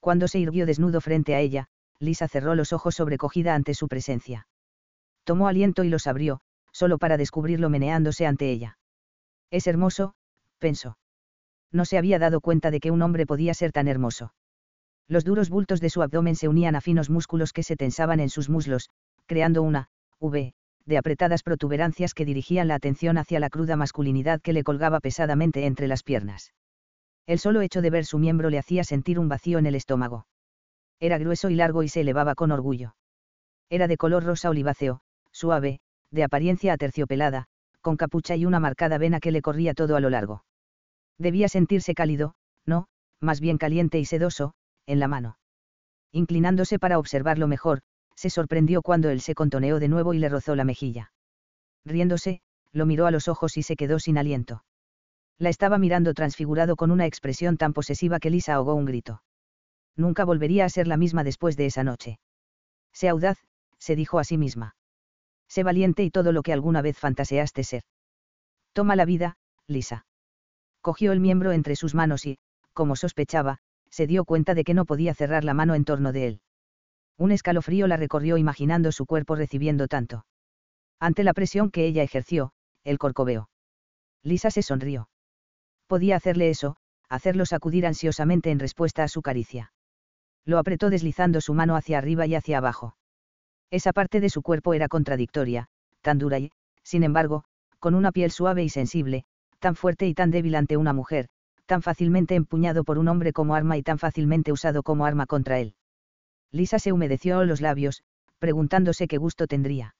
Cuando se irguió desnudo frente a ella, Lisa cerró los ojos sobrecogida ante su presencia. Tomó aliento y los abrió, solo para descubrirlo meneándose ante ella. Es hermoso, pensó. No se había dado cuenta de que un hombre podía ser tan hermoso. Los duros bultos de su abdomen se unían a finos músculos que se tensaban en sus muslos, creando una V de apretadas protuberancias que dirigían la atención hacia la cruda masculinidad que le colgaba pesadamente entre las piernas. El solo hecho de ver su miembro le hacía sentir un vacío en el estómago. Era grueso y largo y se elevaba con orgullo. Era de color rosa oliváceo, suave, de apariencia aterciopelada, con capucha y una marcada vena que le corría todo a lo largo. Debía sentirse cálido, no, más bien caliente y sedoso, en la mano. Inclinándose para observarlo mejor, se sorprendió cuando él se contoneó de nuevo y le rozó la mejilla. Riéndose, lo miró a los ojos y se quedó sin aliento. La estaba mirando transfigurado con una expresión tan posesiva que Lisa ahogó un grito. Nunca volvería a ser la misma después de esa noche. Sé audaz, se dijo a sí misma. Sé valiente y todo lo que alguna vez fantaseaste ser. Toma la vida, Lisa. Cogió el miembro entre sus manos y, como sospechaba, se dio cuenta de que no podía cerrar la mano en torno de él. Un escalofrío la recorrió imaginando su cuerpo recibiendo tanto. Ante la presión que ella ejerció, el corcoveo. Lisa se sonrió. Podía hacerle eso, hacerlo sacudir ansiosamente en respuesta a su caricia. Lo apretó deslizando su mano hacia arriba y hacia abajo. Esa parte de su cuerpo era contradictoria, tan dura y, sin embargo, con una piel suave y sensible, tan fuerte y tan débil ante una mujer, tan fácilmente empuñado por un hombre como arma y tan fácilmente usado como arma contra él. Lisa se humedeció los labios, preguntándose qué gusto tendría.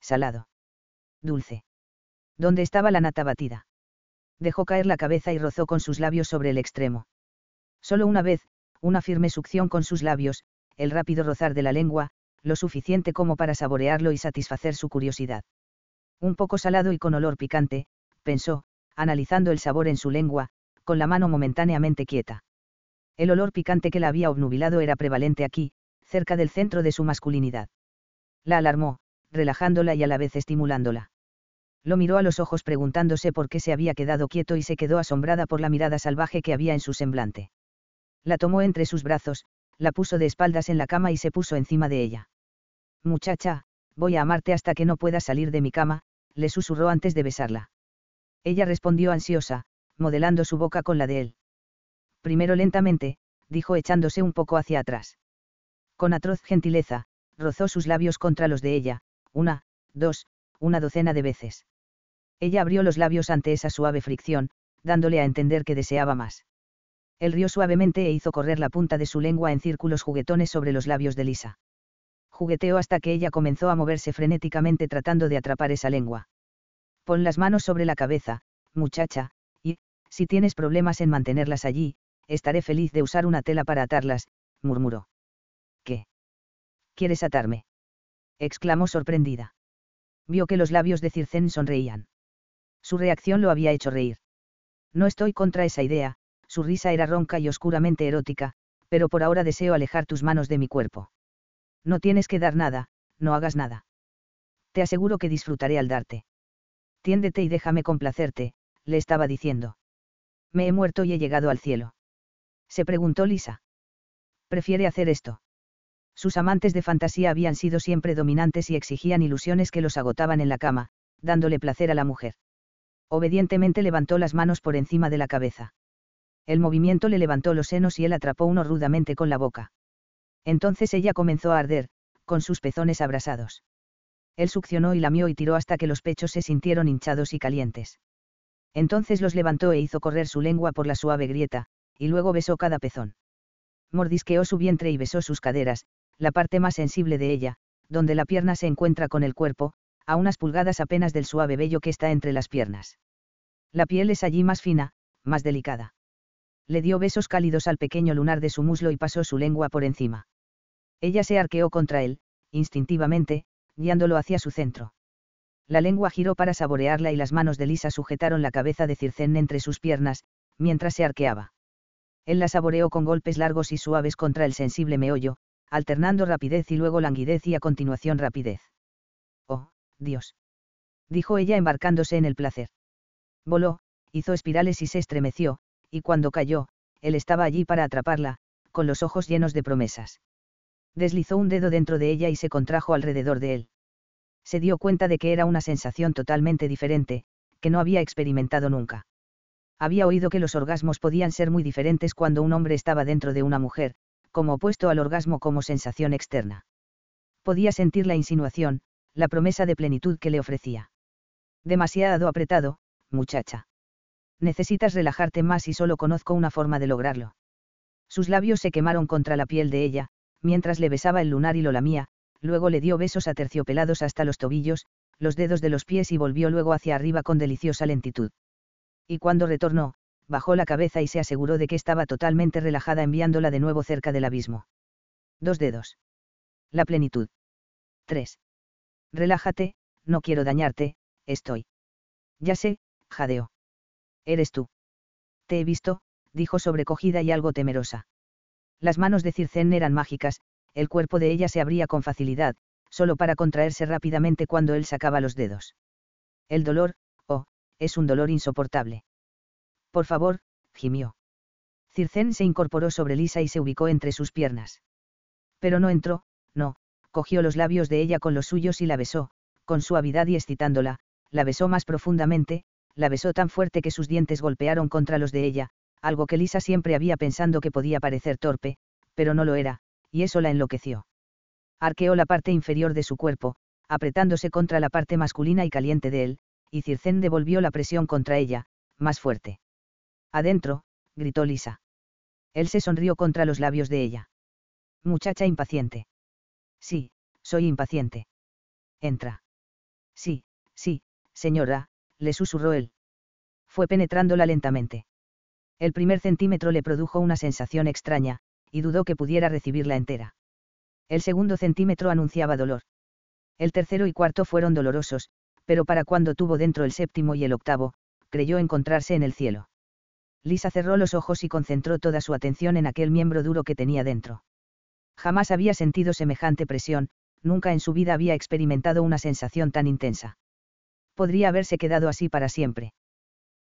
Salado. Dulce. ¿Dónde estaba la nata batida? Dejó caer la cabeza y rozó con sus labios sobre el extremo. Solo una vez, una firme succión con sus labios, el rápido rozar de la lengua, lo suficiente como para saborearlo y satisfacer su curiosidad. Un poco salado y con olor picante, pensó, analizando el sabor en su lengua, con la mano momentáneamente quieta. El olor picante que la había obnubilado era prevalente aquí, cerca del centro de su masculinidad. La alarmó, relajándola y a la vez estimulándola. Lo miró a los ojos preguntándose por qué se había quedado quieto y se quedó asombrada por la mirada salvaje que había en su semblante. La tomó entre sus brazos, la puso de espaldas en la cama y se puso encima de ella. Muchacha, voy a amarte hasta que no puedas salir de mi cama, le susurró antes de besarla. Ella respondió ansiosa, modelando su boca con la de él. Primero lentamente, dijo echándose un poco hacia atrás. Con atroz gentileza, rozó sus labios contra los de ella, una, dos, una docena de veces. Ella abrió los labios ante esa suave fricción, dándole a entender que deseaba más. Él rió suavemente e hizo correr la punta de su lengua en círculos juguetones sobre los labios de Lisa. Jugueteó hasta que ella comenzó a moverse frenéticamente tratando de atrapar esa lengua. Pon las manos sobre la cabeza, muchacha, y, si tienes problemas en mantenerlas allí, estaré feliz de usar una tela para atarlas, murmuró. ¿Qué? ¿Quieres atarme? exclamó sorprendida. Vio que los labios de Circén sonreían. Su reacción lo había hecho reír. No estoy contra esa idea, su risa era ronca y oscuramente erótica, pero por ahora deseo alejar tus manos de mi cuerpo. No tienes que dar nada, no hagas nada. Te aseguro que disfrutaré al darte. Tiéndete y déjame complacerte, le estaba diciendo. Me he muerto y he llegado al cielo se preguntó Lisa. Prefiere hacer esto. Sus amantes de fantasía habían sido siempre dominantes y exigían ilusiones que los agotaban en la cama, dándole placer a la mujer. Obedientemente levantó las manos por encima de la cabeza. El movimiento le levantó los senos y él atrapó uno rudamente con la boca. Entonces ella comenzó a arder, con sus pezones abrasados. Él succionó y lamió y tiró hasta que los pechos se sintieron hinchados y calientes. Entonces los levantó e hizo correr su lengua por la suave grieta, y luego besó cada pezón. Mordisqueó su vientre y besó sus caderas, la parte más sensible de ella, donde la pierna se encuentra con el cuerpo, a unas pulgadas apenas del suave vello que está entre las piernas. La piel es allí más fina, más delicada. Le dio besos cálidos al pequeño lunar de su muslo y pasó su lengua por encima. Ella se arqueó contra él, instintivamente, guiándolo hacia su centro. La lengua giró para saborearla y las manos de Lisa sujetaron la cabeza de Circén entre sus piernas, mientras se arqueaba. Él la saboreó con golpes largos y suaves contra el sensible meollo, alternando rapidez y luego languidez y a continuación rapidez. Dios. Dijo ella embarcándose en el placer. Voló, hizo espirales y se estremeció, y cuando cayó, él estaba allí para atraparla, con los ojos llenos de promesas. Deslizó un dedo dentro de ella y se contrajo alrededor de él. Se dio cuenta de que era una sensación totalmente diferente, que no había experimentado nunca. Había oído que los orgasmos podían ser muy diferentes cuando un hombre estaba dentro de una mujer, como opuesto al orgasmo como sensación externa. Podía sentir la insinuación, la promesa de plenitud que le ofrecía. Demasiado apretado, muchacha. Necesitas relajarte más y solo conozco una forma de lograrlo. Sus labios se quemaron contra la piel de ella, mientras le besaba el lunar y lo lamía, luego le dio besos aterciopelados hasta los tobillos, los dedos de los pies y volvió luego hacia arriba con deliciosa lentitud. Y cuando retornó, bajó la cabeza y se aseguró de que estaba totalmente relajada enviándola de nuevo cerca del abismo. Dos dedos. La plenitud. 3. Relájate, no quiero dañarte, estoy. Ya sé, jadeó. Eres tú. Te he visto, dijo sobrecogida y algo temerosa. Las manos de Circén eran mágicas, el cuerpo de ella se abría con facilidad, solo para contraerse rápidamente cuando él sacaba los dedos. El dolor, oh, es un dolor insoportable. Por favor, gimió. Circén se incorporó sobre Lisa y se ubicó entre sus piernas. Pero no entró, no, cogió los labios de ella con los suyos y la besó, con suavidad y excitándola, la besó más profundamente, la besó tan fuerte que sus dientes golpearon contra los de ella, algo que Lisa siempre había pensado que podía parecer torpe, pero no lo era, y eso la enloqueció. Arqueó la parte inferior de su cuerpo, apretándose contra la parte masculina y caliente de él, y Circén devolvió la presión contra ella, más fuerte. Adentro, gritó Lisa. Él se sonrió contra los labios de ella. Muchacha impaciente. Sí, soy impaciente. Entra. Sí, sí, señora, le susurró él. Fue penetrándola lentamente. El primer centímetro le produjo una sensación extraña, y dudó que pudiera recibirla entera. El segundo centímetro anunciaba dolor. El tercero y cuarto fueron dolorosos, pero para cuando tuvo dentro el séptimo y el octavo, creyó encontrarse en el cielo. Lisa cerró los ojos y concentró toda su atención en aquel miembro duro que tenía dentro. Jamás había sentido semejante presión, nunca en su vida había experimentado una sensación tan intensa. Podría haberse quedado así para siempre.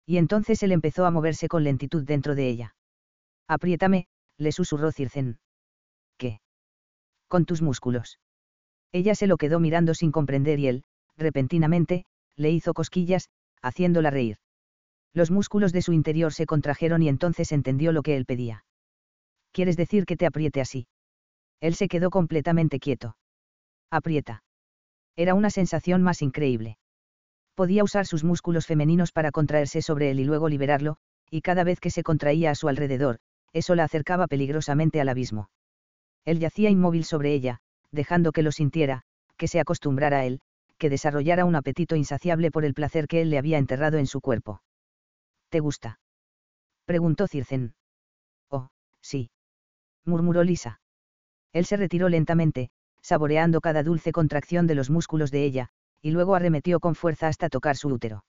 Y entonces él empezó a moverse con lentitud dentro de ella. Apriétame, le susurró Circen. ¿Qué? Con tus músculos. Ella se lo quedó mirando sin comprender y él, repentinamente, le hizo cosquillas, haciéndola reír. Los músculos de su interior se contrajeron y entonces entendió lo que él pedía. ¿Quieres decir que te apriete así? Él se quedó completamente quieto. Aprieta. Era una sensación más increíble. Podía usar sus músculos femeninos para contraerse sobre él y luego liberarlo, y cada vez que se contraía a su alrededor, eso la acercaba peligrosamente al abismo. Él yacía inmóvil sobre ella, dejando que lo sintiera, que se acostumbrara a él, que desarrollara un apetito insaciable por el placer que él le había enterrado en su cuerpo. ¿Te gusta? preguntó Circen. Oh, sí. murmuró Lisa. Él se retiró lentamente, saboreando cada dulce contracción de los músculos de ella, y luego arremetió con fuerza hasta tocar su útero.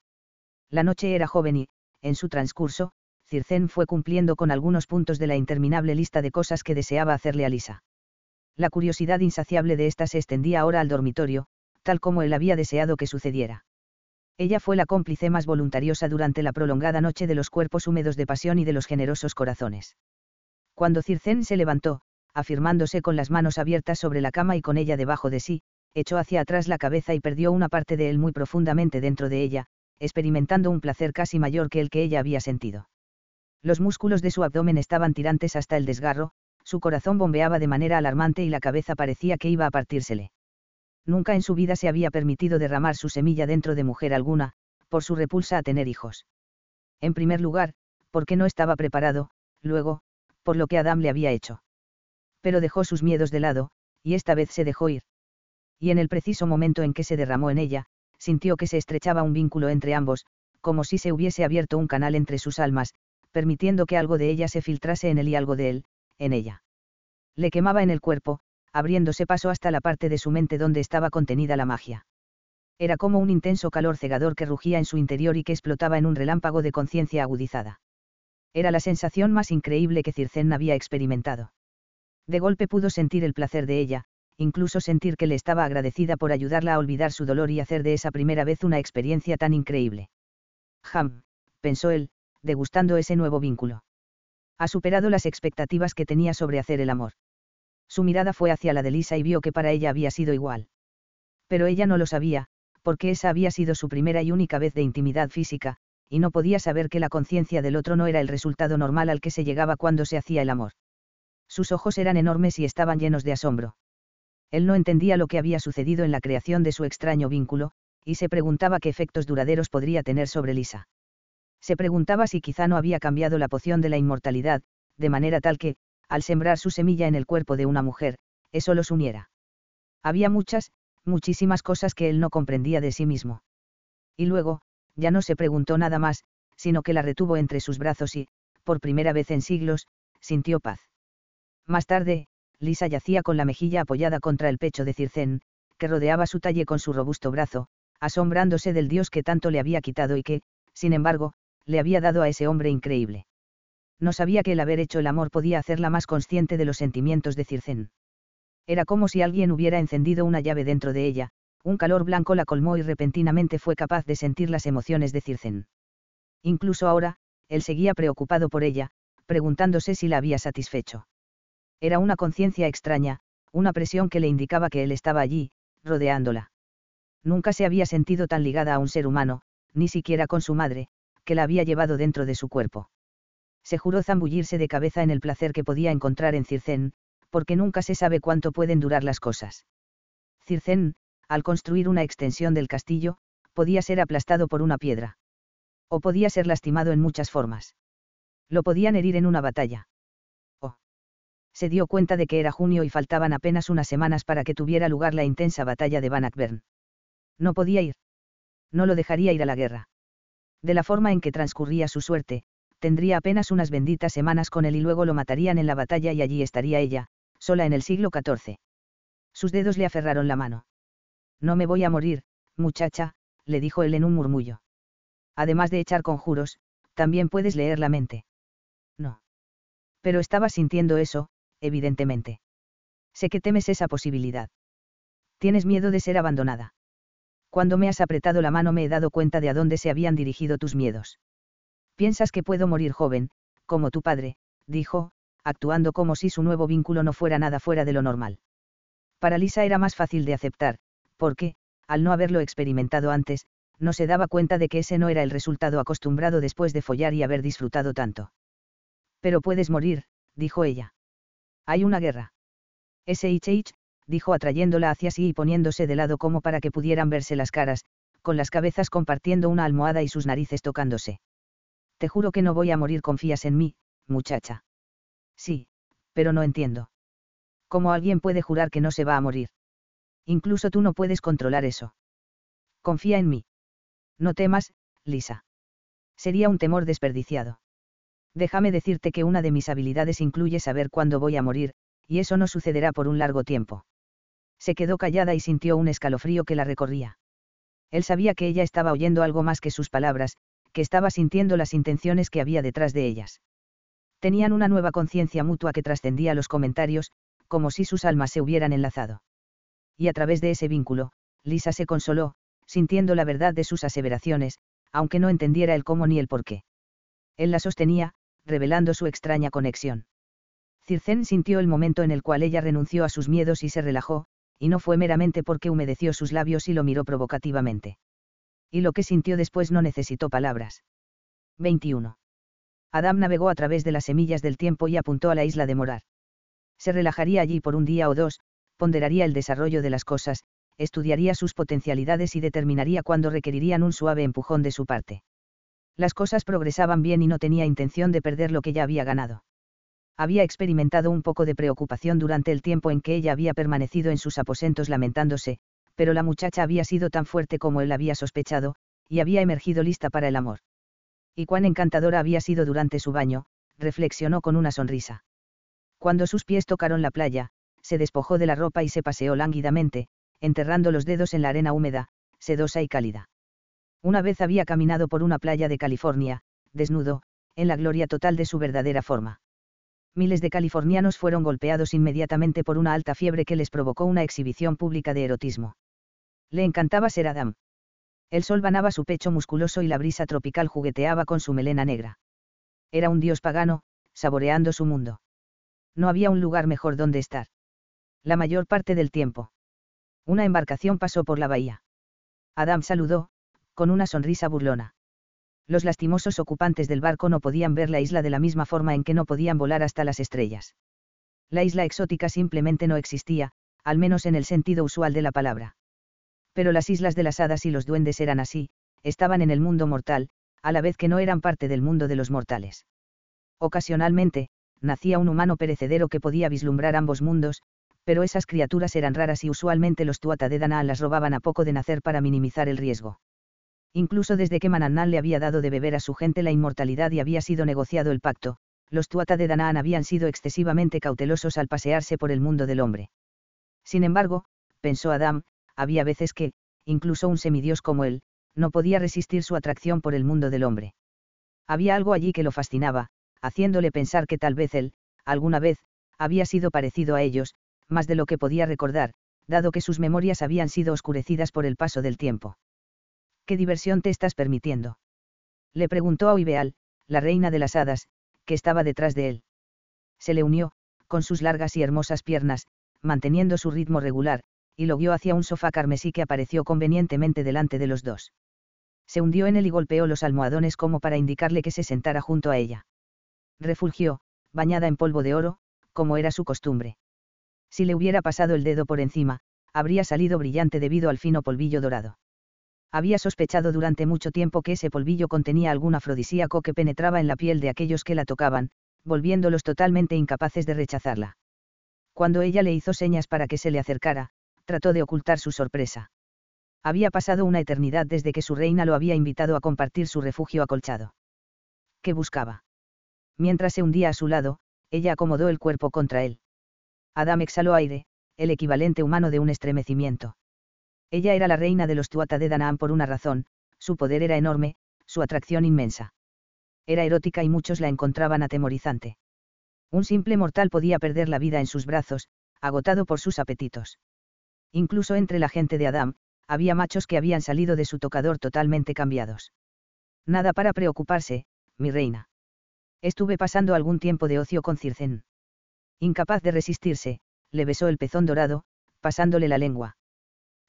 La noche era joven y, en su transcurso, Circen fue cumpliendo con algunos puntos de la interminable lista de cosas que deseaba hacerle a Lisa. La curiosidad insaciable de ésta se extendía ahora al dormitorio, tal como él había deseado que sucediera. Ella fue la cómplice más voluntariosa durante la prolongada noche de los cuerpos húmedos de pasión y de los generosos corazones. Cuando Circen se levantó, afirmándose con las manos abiertas sobre la cama y con ella debajo de sí, echó hacia atrás la cabeza y perdió una parte de él muy profundamente dentro de ella, experimentando un placer casi mayor que el que ella había sentido. Los músculos de su abdomen estaban tirantes hasta el desgarro, su corazón bombeaba de manera alarmante y la cabeza parecía que iba a partírsele. Nunca en su vida se había permitido derramar su semilla dentro de mujer alguna, por su repulsa a tener hijos. En primer lugar, porque no estaba preparado, luego, por lo que Adam le había hecho pero dejó sus miedos de lado, y esta vez se dejó ir. Y en el preciso momento en que se derramó en ella, sintió que se estrechaba un vínculo entre ambos, como si se hubiese abierto un canal entre sus almas, permitiendo que algo de ella se filtrase en él y algo de él, en ella. Le quemaba en el cuerpo, abriéndose paso hasta la parte de su mente donde estaba contenida la magia. Era como un intenso calor cegador que rugía en su interior y que explotaba en un relámpago de conciencia agudizada. Era la sensación más increíble que Circen había experimentado. De golpe pudo sentir el placer de ella, incluso sentir que le estaba agradecida por ayudarla a olvidar su dolor y hacer de esa primera vez una experiencia tan increíble. Ham, pensó él, degustando ese nuevo vínculo. Ha superado las expectativas que tenía sobre hacer el amor. Su mirada fue hacia la de Lisa y vio que para ella había sido igual. Pero ella no lo sabía, porque esa había sido su primera y única vez de intimidad física, y no podía saber que la conciencia del otro no era el resultado normal al que se llegaba cuando se hacía el amor. Sus ojos eran enormes y estaban llenos de asombro. Él no entendía lo que había sucedido en la creación de su extraño vínculo, y se preguntaba qué efectos duraderos podría tener sobre Lisa. Se preguntaba si quizá no había cambiado la poción de la inmortalidad, de manera tal que, al sembrar su semilla en el cuerpo de una mujer, eso los uniera. Había muchas, muchísimas cosas que él no comprendía de sí mismo. Y luego, ya no se preguntó nada más, sino que la retuvo entre sus brazos y, por primera vez en siglos, sintió paz. Más tarde, Lisa yacía con la mejilla apoyada contra el pecho de Circén, que rodeaba su talle con su robusto brazo, asombrándose del dios que tanto le había quitado y que, sin embargo, le había dado a ese hombre increíble. No sabía que el haber hecho el amor podía hacerla más consciente de los sentimientos de Circén. Era como si alguien hubiera encendido una llave dentro de ella, un calor blanco la colmó y repentinamente fue capaz de sentir las emociones de Circen. Incluso ahora, él seguía preocupado por ella, preguntándose si la había satisfecho. Era una conciencia extraña, una presión que le indicaba que él estaba allí, rodeándola. Nunca se había sentido tan ligada a un ser humano, ni siquiera con su madre, que la había llevado dentro de su cuerpo. Se juró zambullirse de cabeza en el placer que podía encontrar en Circén, porque nunca se sabe cuánto pueden durar las cosas. Circén, al construir una extensión del castillo, podía ser aplastado por una piedra. O podía ser lastimado en muchas formas. Lo podían herir en una batalla. Se dio cuenta de que era junio y faltaban apenas unas semanas para que tuviera lugar la intensa batalla de Bannockburn. No podía ir. No lo dejaría ir a la guerra. De la forma en que transcurría su suerte, tendría apenas unas benditas semanas con él y luego lo matarían en la batalla y allí estaría ella, sola en el siglo XIV. Sus dedos le aferraron la mano. No me voy a morir, muchacha, le dijo él en un murmullo. Además de echar conjuros, también puedes leer la mente. No. Pero estaba sintiendo eso, evidentemente. Sé que temes esa posibilidad. Tienes miedo de ser abandonada. Cuando me has apretado la mano me he dado cuenta de a dónde se habían dirigido tus miedos. Piensas que puedo morir joven, como tu padre, dijo, actuando como si su nuevo vínculo no fuera nada fuera de lo normal. Para Lisa era más fácil de aceptar, porque, al no haberlo experimentado antes, no se daba cuenta de que ese no era el resultado acostumbrado después de follar y haber disfrutado tanto. Pero puedes morir, dijo ella. Hay una guerra. Ich dijo atrayéndola hacia sí y poniéndose de lado como para que pudieran verse las caras, con las cabezas compartiendo una almohada y sus narices tocándose. Te juro que no voy a morir, confías en mí, muchacha. Sí, pero no entiendo. ¿Cómo alguien puede jurar que no se va a morir? Incluso tú no puedes controlar eso. Confía en mí. No temas, Lisa. Sería un temor desperdiciado. Déjame decirte que una de mis habilidades incluye saber cuándo voy a morir, y eso no sucederá por un largo tiempo. Se quedó callada y sintió un escalofrío que la recorría. Él sabía que ella estaba oyendo algo más que sus palabras, que estaba sintiendo las intenciones que había detrás de ellas. Tenían una nueva conciencia mutua que trascendía los comentarios, como si sus almas se hubieran enlazado y a través de ese vínculo, Lisa se consoló, sintiendo la verdad de sus aseveraciones, aunque no entendiera el cómo ni el por qué. Él la sostenía, revelando su extraña conexión. Circén sintió el momento en el cual ella renunció a sus miedos y se relajó, y no fue meramente porque humedeció sus labios y lo miró provocativamente. Y lo que sintió después no necesitó palabras. 21. Adam navegó a través de las semillas del tiempo y apuntó a la isla de Morar. Se relajaría allí por un día o dos, ponderaría el desarrollo de las cosas, estudiaría sus potencialidades y determinaría cuándo requerirían un suave empujón de su parte. Las cosas progresaban bien y no tenía intención de perder lo que ya había ganado. Había experimentado un poco de preocupación durante el tiempo en que ella había permanecido en sus aposentos lamentándose, pero la muchacha había sido tan fuerte como él había sospechado, y había emergido lista para el amor. Y cuán encantadora había sido durante su baño, reflexionó con una sonrisa. Cuando sus pies tocaron la playa, se despojó de la ropa y se paseó lánguidamente, enterrando los dedos en la arena húmeda, sedosa y cálida. Una vez había caminado por una playa de California, desnudo, en la gloria total de su verdadera forma. Miles de californianos fueron golpeados inmediatamente por una alta fiebre que les provocó una exhibición pública de erotismo. Le encantaba ser Adam. El sol banaba su pecho musculoso y la brisa tropical jugueteaba con su melena negra. Era un dios pagano, saboreando su mundo. No había un lugar mejor donde estar. La mayor parte del tiempo. Una embarcación pasó por la bahía. Adam saludó, con una sonrisa burlona. Los lastimosos ocupantes del barco no podían ver la isla de la misma forma en que no podían volar hasta las estrellas. La isla exótica simplemente no existía, al menos en el sentido usual de la palabra. Pero las islas de las hadas y los duendes eran así, estaban en el mundo mortal, a la vez que no eran parte del mundo de los mortales. Ocasionalmente, nacía un humano perecedero que podía vislumbrar ambos mundos, pero esas criaturas eran raras y usualmente los Tuata de Danaan las robaban a poco de nacer para minimizar el riesgo. Incluso desde que Manannal le había dado de beber a su gente la inmortalidad y había sido negociado el pacto, los Tuata de Danaan habían sido excesivamente cautelosos al pasearse por el mundo del hombre. Sin embargo, pensó Adam, había veces que, incluso un semidios como él, no podía resistir su atracción por el mundo del hombre. Había algo allí que lo fascinaba, haciéndole pensar que tal vez él, alguna vez, había sido parecido a ellos, más de lo que podía recordar, dado que sus memorias habían sido oscurecidas por el paso del tiempo. ¿Qué diversión te estás permitiendo? Le preguntó a Oibeal, la reina de las hadas, que estaba detrás de él. Se le unió, con sus largas y hermosas piernas, manteniendo su ritmo regular, y lo guió hacia un sofá carmesí que apareció convenientemente delante de los dos. Se hundió en él y golpeó los almohadones como para indicarle que se sentara junto a ella. Refulgió, bañada en polvo de oro, como era su costumbre. Si le hubiera pasado el dedo por encima, habría salido brillante debido al fino polvillo dorado había sospechado durante mucho tiempo que ese polvillo contenía algún afrodisíaco que penetraba en la piel de aquellos que la tocaban, volviéndolos totalmente incapaces de rechazarla. Cuando ella le hizo señas para que se le acercara, trató de ocultar su sorpresa. Había pasado una eternidad desde que su reina lo había invitado a compartir su refugio acolchado. ¿Qué buscaba? Mientras se hundía a su lado, ella acomodó el cuerpo contra él. Adam exhaló aire, el equivalente humano de un estremecimiento. Ella era la reina de los Tuata de Danaan por una razón, su poder era enorme, su atracción inmensa. Era erótica y muchos la encontraban atemorizante. Un simple mortal podía perder la vida en sus brazos, agotado por sus apetitos. Incluso entre la gente de Adam, había machos que habían salido de su tocador totalmente cambiados. Nada para preocuparse, mi reina. Estuve pasando algún tiempo de ocio con Circen. Incapaz de resistirse, le besó el pezón dorado, pasándole la lengua.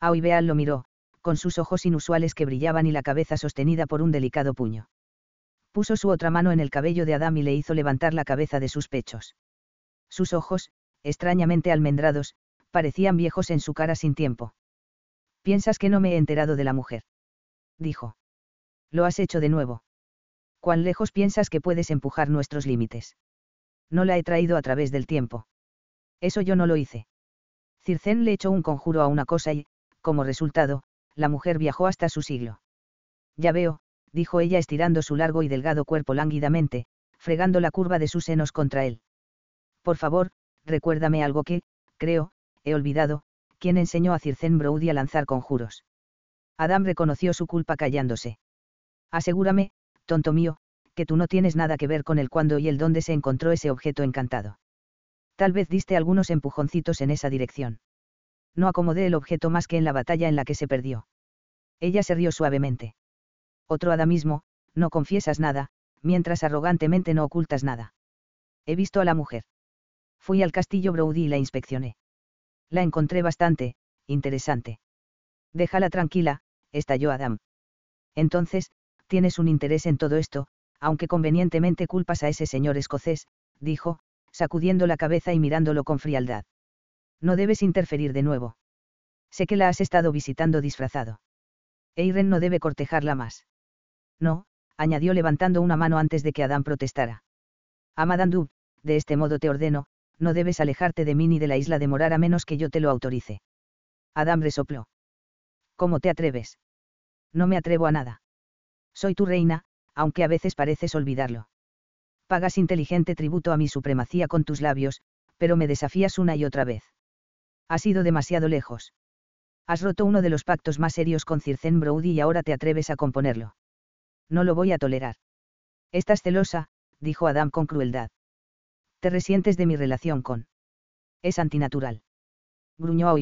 Aoibeal lo miró, con sus ojos inusuales que brillaban y la cabeza sostenida por un delicado puño. Puso su otra mano en el cabello de Adam y le hizo levantar la cabeza de sus pechos. Sus ojos, extrañamente almendrados, parecían viejos en su cara sin tiempo. ¿Piensas que no me he enterado de la mujer? Dijo. Lo has hecho de nuevo. ¿Cuán lejos piensas que puedes empujar nuestros límites? No la he traído a través del tiempo. Eso yo no lo hice. Circén le echó un conjuro a una cosa y, como resultado, la mujer viajó hasta su siglo. Ya veo, dijo ella estirando su largo y delgado cuerpo lánguidamente, fregando la curva de sus senos contra él. Por favor, recuérdame algo que, creo, he olvidado, quien enseñó a Circen Brody a lanzar conjuros. Adam reconoció su culpa callándose. Asegúrame, tonto mío, que tú no tienes nada que ver con el cuándo y el dónde se encontró ese objeto encantado. Tal vez diste algunos empujoncitos en esa dirección no acomodé el objeto más que en la batalla en la que se perdió. Ella se rió suavemente. Otro adamismo, no confiesas nada, mientras arrogantemente no ocultas nada. He visto a la mujer. Fui al castillo Brody y la inspeccioné. La encontré bastante, interesante. Déjala tranquila, estalló Adam. Entonces, tienes un interés en todo esto, aunque convenientemente culpas a ese señor escocés, dijo, sacudiendo la cabeza y mirándolo con frialdad. No debes interferir de nuevo. Sé que la has estado visitando disfrazado. Eiren no debe cortejarla más. No, añadió levantando una mano antes de que Adán protestara. Amadandub, de este modo te ordeno, no debes alejarte de mí ni de la isla de morar a menos que yo te lo autorice. Adam resopló. ¿Cómo te atreves? No me atrevo a nada. Soy tu reina, aunque a veces pareces olvidarlo. Pagas inteligente tributo a mi supremacía con tus labios, pero me desafías una y otra vez. Has ido demasiado lejos. Has roto uno de los pactos más serios con Circen Brody y ahora te atreves a componerlo. No lo voy a tolerar. Estás celosa, dijo Adam con crueldad. Te resientes de mi relación con. Es antinatural. Gruñó a.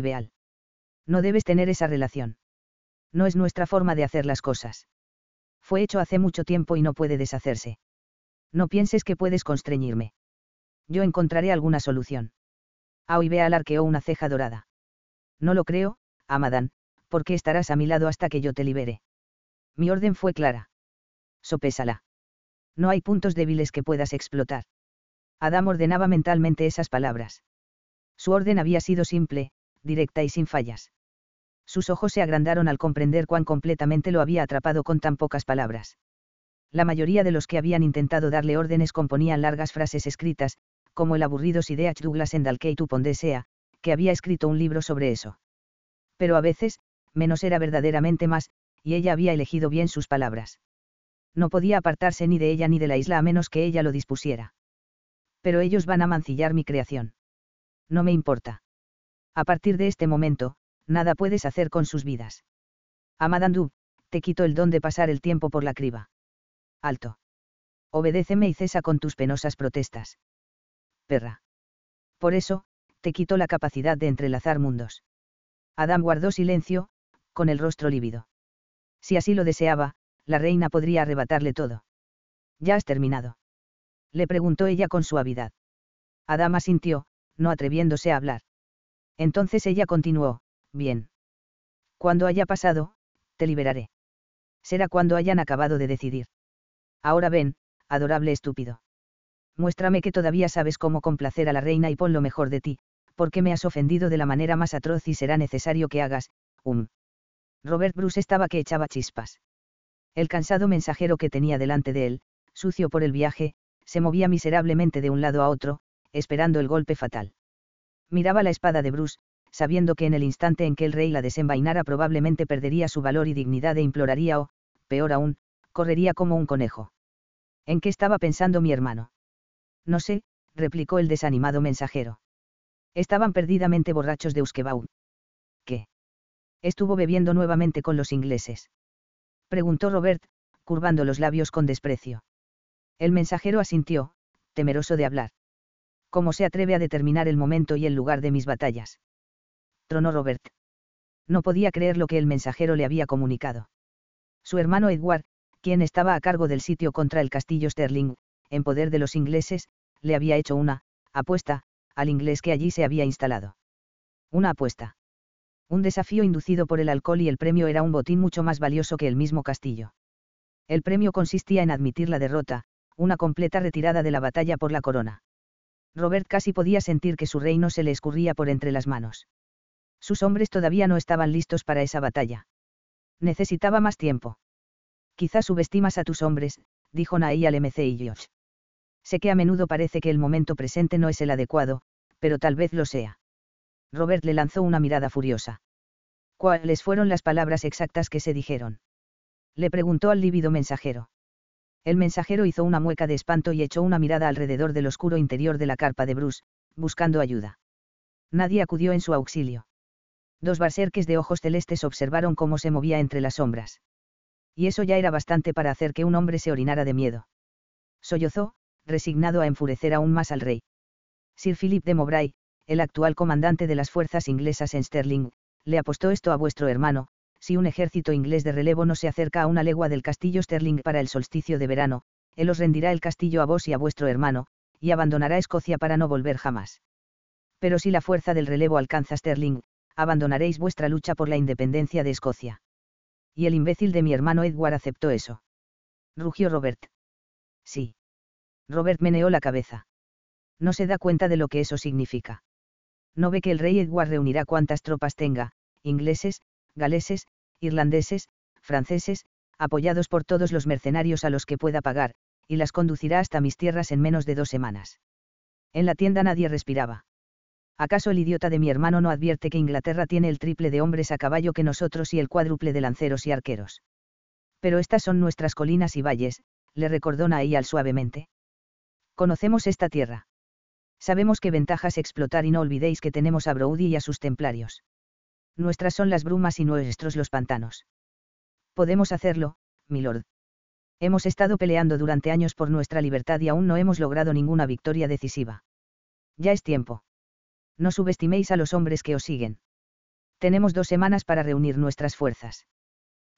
No debes tener esa relación. No es nuestra forma de hacer las cosas. Fue hecho hace mucho tiempo y no puede deshacerse. No pienses que puedes constreñirme. Yo encontraré alguna solución. Aoibeal arqueó una ceja dorada. No lo creo, Amadan, porque estarás a mi lado hasta que yo te libere. Mi orden fue clara. Sopésala. No hay puntos débiles que puedas explotar. Adam ordenaba mentalmente esas palabras. Su orden había sido simple, directa y sin fallas. Sus ojos se agrandaron al comprender cuán completamente lo había atrapado con tan pocas palabras. La mayoría de los que habían intentado darle órdenes componían largas frases escritas, como el aburrido Sideach Douglas en Dalkey Pondesea, que había escrito un libro sobre eso. Pero a veces, menos era verdaderamente más, y ella había elegido bien sus palabras. No podía apartarse ni de ella ni de la isla a menos que ella lo dispusiera. Pero ellos van a mancillar mi creación. No me importa. A partir de este momento, nada puedes hacer con sus vidas. Amadandú, te quito el don de pasar el tiempo por la criba. Alto. Obedéceme y cesa con tus penosas protestas. Perra. Por eso, te quito la capacidad de entrelazar mundos. Adam guardó silencio, con el rostro lívido. Si así lo deseaba, la reina podría arrebatarle todo. ¿Ya has terminado? Le preguntó ella con suavidad. Adam asintió, no atreviéndose a hablar. Entonces ella continuó, bien. Cuando haya pasado, te liberaré. Será cuando hayan acabado de decidir. Ahora ven, adorable estúpido. Muéstrame que todavía sabes cómo complacer a la reina y pon lo mejor de ti, porque me has ofendido de la manera más atroz y será necesario que hagas, um. Robert Bruce estaba que echaba chispas. El cansado mensajero que tenía delante de él, sucio por el viaje, se movía miserablemente de un lado a otro, esperando el golpe fatal. Miraba la espada de Bruce, sabiendo que en el instante en que el rey la desenvainara probablemente perdería su valor y dignidad e imploraría o, peor aún, correría como un conejo. ¿En qué estaba pensando mi hermano? No sé, replicó el desanimado mensajero. Estaban perdidamente borrachos de Uskebau. ¿Qué? Estuvo bebiendo nuevamente con los ingleses preguntó Robert, curvando los labios con desprecio. El mensajero asintió, temeroso de hablar. ¿Cómo se atreve a determinar el momento y el lugar de mis batallas? Tronó Robert. No podía creer lo que el mensajero le había comunicado. Su hermano Edward, quien estaba a cargo del sitio contra el castillo Sterling, en poder de los ingleses, le había hecho una apuesta al inglés que allí se había instalado. Una apuesta un desafío inducido por el alcohol y el premio era un botín mucho más valioso que el mismo castillo. El premio consistía en admitir la derrota, una completa retirada de la batalla por la corona. Robert casi podía sentir que su reino se le escurría por entre las manos. Sus hombres todavía no estaban listos para esa batalla. Necesitaba más tiempo. Quizás subestimas a tus hombres, dijo Naei al MC y George. Sé que a menudo parece que el momento presente no es el adecuado, pero tal vez lo sea. Robert le lanzó una mirada furiosa. ¿Cuáles fueron las palabras exactas que se dijeron? Le preguntó al lívido mensajero. El mensajero hizo una mueca de espanto y echó una mirada alrededor del oscuro interior de la carpa de Bruce, buscando ayuda. Nadie acudió en su auxilio. Dos barserques de ojos celestes observaron cómo se movía entre las sombras. Y eso ya era bastante para hacer que un hombre se orinara de miedo. Sollozó, resignado a enfurecer aún más al rey. Sir Philip de Mowbray, el actual comandante de las fuerzas inglesas en Sterling, le apostó esto a vuestro hermano, si un ejército inglés de relevo no se acerca a una legua del castillo Sterling para el solsticio de verano, él os rendirá el castillo a vos y a vuestro hermano, y abandonará Escocia para no volver jamás. Pero si la fuerza del relevo alcanza Sterling, abandonaréis vuestra lucha por la independencia de Escocia. Y el imbécil de mi hermano Edward aceptó eso. Rugió Robert. Sí. Robert meneó la cabeza. No se da cuenta de lo que eso significa no ve que el rey Edward reunirá cuantas tropas tenga, ingleses, galeses, irlandeses, franceses, apoyados por todos los mercenarios a los que pueda pagar, y las conducirá hasta mis tierras en menos de dos semanas. En la tienda nadie respiraba. ¿Acaso el idiota de mi hermano no advierte que Inglaterra tiene el triple de hombres a caballo que nosotros y el cuádruple de lanceros y arqueros? Pero estas son nuestras colinas y valles, le recordó Naïal suavemente. Conocemos esta tierra. Sabemos qué ventajas explotar y no olvidéis que tenemos a Broudy y a sus templarios. Nuestras son las brumas y nuestros los pantanos. Podemos hacerlo, milord. Hemos estado peleando durante años por nuestra libertad y aún no hemos logrado ninguna victoria decisiva. Ya es tiempo. No subestiméis a los hombres que os siguen. Tenemos dos semanas para reunir nuestras fuerzas.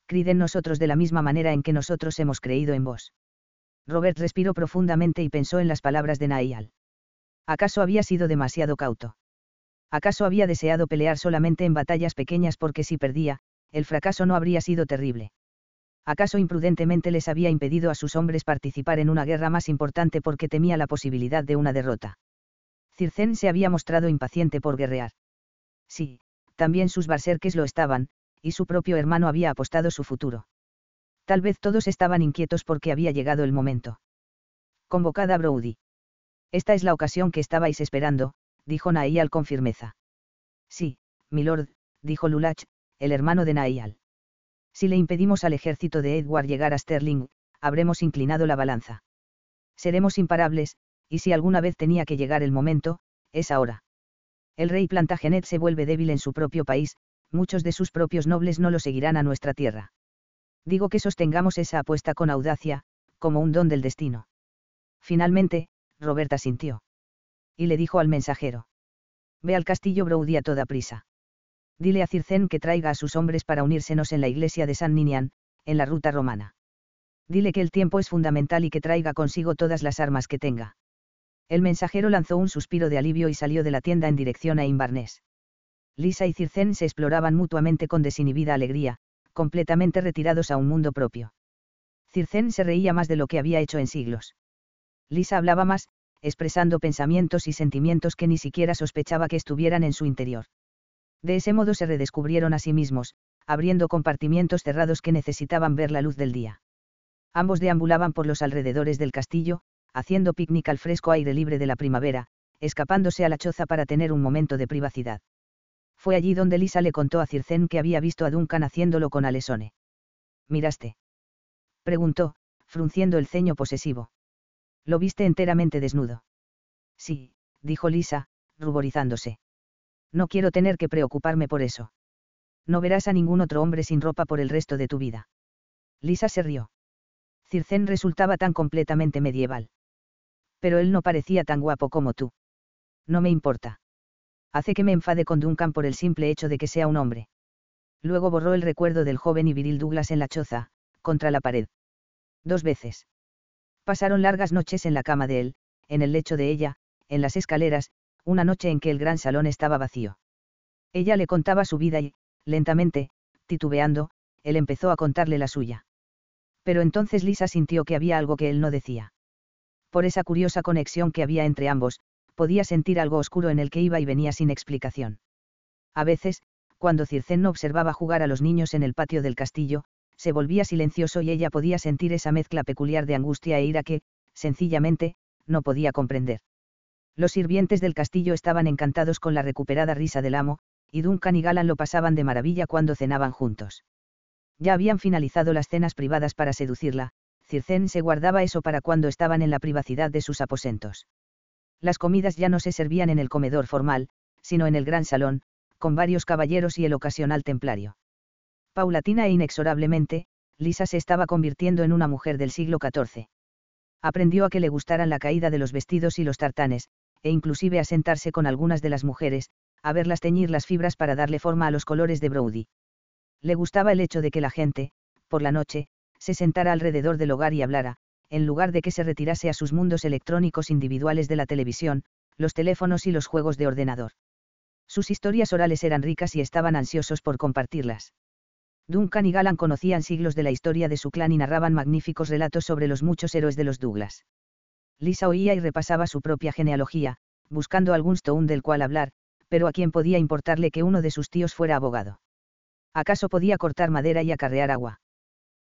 Criden nosotros de la misma manera en que nosotros hemos creído en vos. Robert respiró profundamente y pensó en las palabras de Naial. ¿Acaso había sido demasiado cauto? ¿Acaso había deseado pelear solamente en batallas pequeñas porque si perdía, el fracaso no habría sido terrible? ¿Acaso imprudentemente les había impedido a sus hombres participar en una guerra más importante porque temía la posibilidad de una derrota? Circén se había mostrado impaciente por guerrear. Sí, también sus barserques lo estaban, y su propio hermano había apostado su futuro. Tal vez todos estaban inquietos porque había llegado el momento. Convocada a Brody. Esta es la ocasión que estabais esperando, dijo Naial con firmeza. Sí, milord, dijo Lulach, el hermano de Naial. Si le impedimos al ejército de Edward llegar a Sterling, habremos inclinado la balanza. Seremos imparables, y si alguna vez tenía que llegar el momento, es ahora. El rey Plantagenet se vuelve débil en su propio país, muchos de sus propios nobles no lo seguirán a nuestra tierra. Digo que sostengamos esa apuesta con audacia, como un don del destino. Finalmente, Roberta sintió. Y le dijo al mensajero. Ve al castillo Brody a toda prisa. Dile a Circén que traiga a sus hombres para unírsenos en la iglesia de San Ninian, en la ruta romana. Dile que el tiempo es fundamental y que traiga consigo todas las armas que tenga. El mensajero lanzó un suspiro de alivio y salió de la tienda en dirección a Inbarnés. Lisa y Circén se exploraban mutuamente con desinhibida alegría, completamente retirados a un mundo propio. Circén se reía más de lo que había hecho en siglos. Lisa hablaba más, expresando pensamientos y sentimientos que ni siquiera sospechaba que estuvieran en su interior. De ese modo se redescubrieron a sí mismos, abriendo compartimientos cerrados que necesitaban ver la luz del día. Ambos deambulaban por los alrededores del castillo, haciendo picnic al fresco aire libre de la primavera, escapándose a la choza para tener un momento de privacidad. Fue allí donde Lisa le contó a Circén que había visto a Duncan haciéndolo con Alesone. ¿Miraste? Preguntó, frunciendo el ceño posesivo. Lo viste enteramente desnudo. Sí, dijo Lisa, ruborizándose. No quiero tener que preocuparme por eso. No verás a ningún otro hombre sin ropa por el resto de tu vida. Lisa se rió. Circén resultaba tan completamente medieval pero él no parecía tan guapo como tú. No me importa. Hace que me enfade con Duncan por el simple hecho de que sea un hombre. Luego borró el recuerdo del joven y viril Douglas en la choza, contra la pared. Dos veces. Pasaron largas noches en la cama de él, en el lecho de ella, en las escaleras, una noche en que el gran salón estaba vacío. Ella le contaba su vida y, lentamente, titubeando, él empezó a contarle la suya. Pero entonces Lisa sintió que había algo que él no decía por esa curiosa conexión que había entre ambos, podía sentir algo oscuro en el que iba y venía sin explicación. A veces, cuando Circén no observaba jugar a los niños en el patio del castillo, se volvía silencioso y ella podía sentir esa mezcla peculiar de angustia e ira que, sencillamente, no podía comprender. Los sirvientes del castillo estaban encantados con la recuperada risa del amo, y Duncan y Galan lo pasaban de maravilla cuando cenaban juntos. Ya habían finalizado las cenas privadas para seducirla, Circén se guardaba eso para cuando estaban en la privacidad de sus aposentos. Las comidas ya no se servían en el comedor formal, sino en el gran salón, con varios caballeros y el ocasional templario. Paulatina e inexorablemente, Lisa se estaba convirtiendo en una mujer del siglo XIV. Aprendió a que le gustaran la caída de los vestidos y los tartanes, e inclusive a sentarse con algunas de las mujeres, a verlas teñir las fibras para darle forma a los colores de Brody. Le gustaba el hecho de que la gente, por la noche, se sentara alrededor del hogar y hablara, en lugar de que se retirase a sus mundos electrónicos individuales de la televisión, los teléfonos y los juegos de ordenador. Sus historias orales eran ricas y estaban ansiosos por compartirlas. Duncan y Galan conocían siglos de la historia de su clan y narraban magníficos relatos sobre los muchos héroes de los Douglas. Lisa oía y repasaba su propia genealogía, buscando algún stone del cual hablar, pero a quién podía importarle que uno de sus tíos fuera abogado. ¿Acaso podía cortar madera y acarrear agua?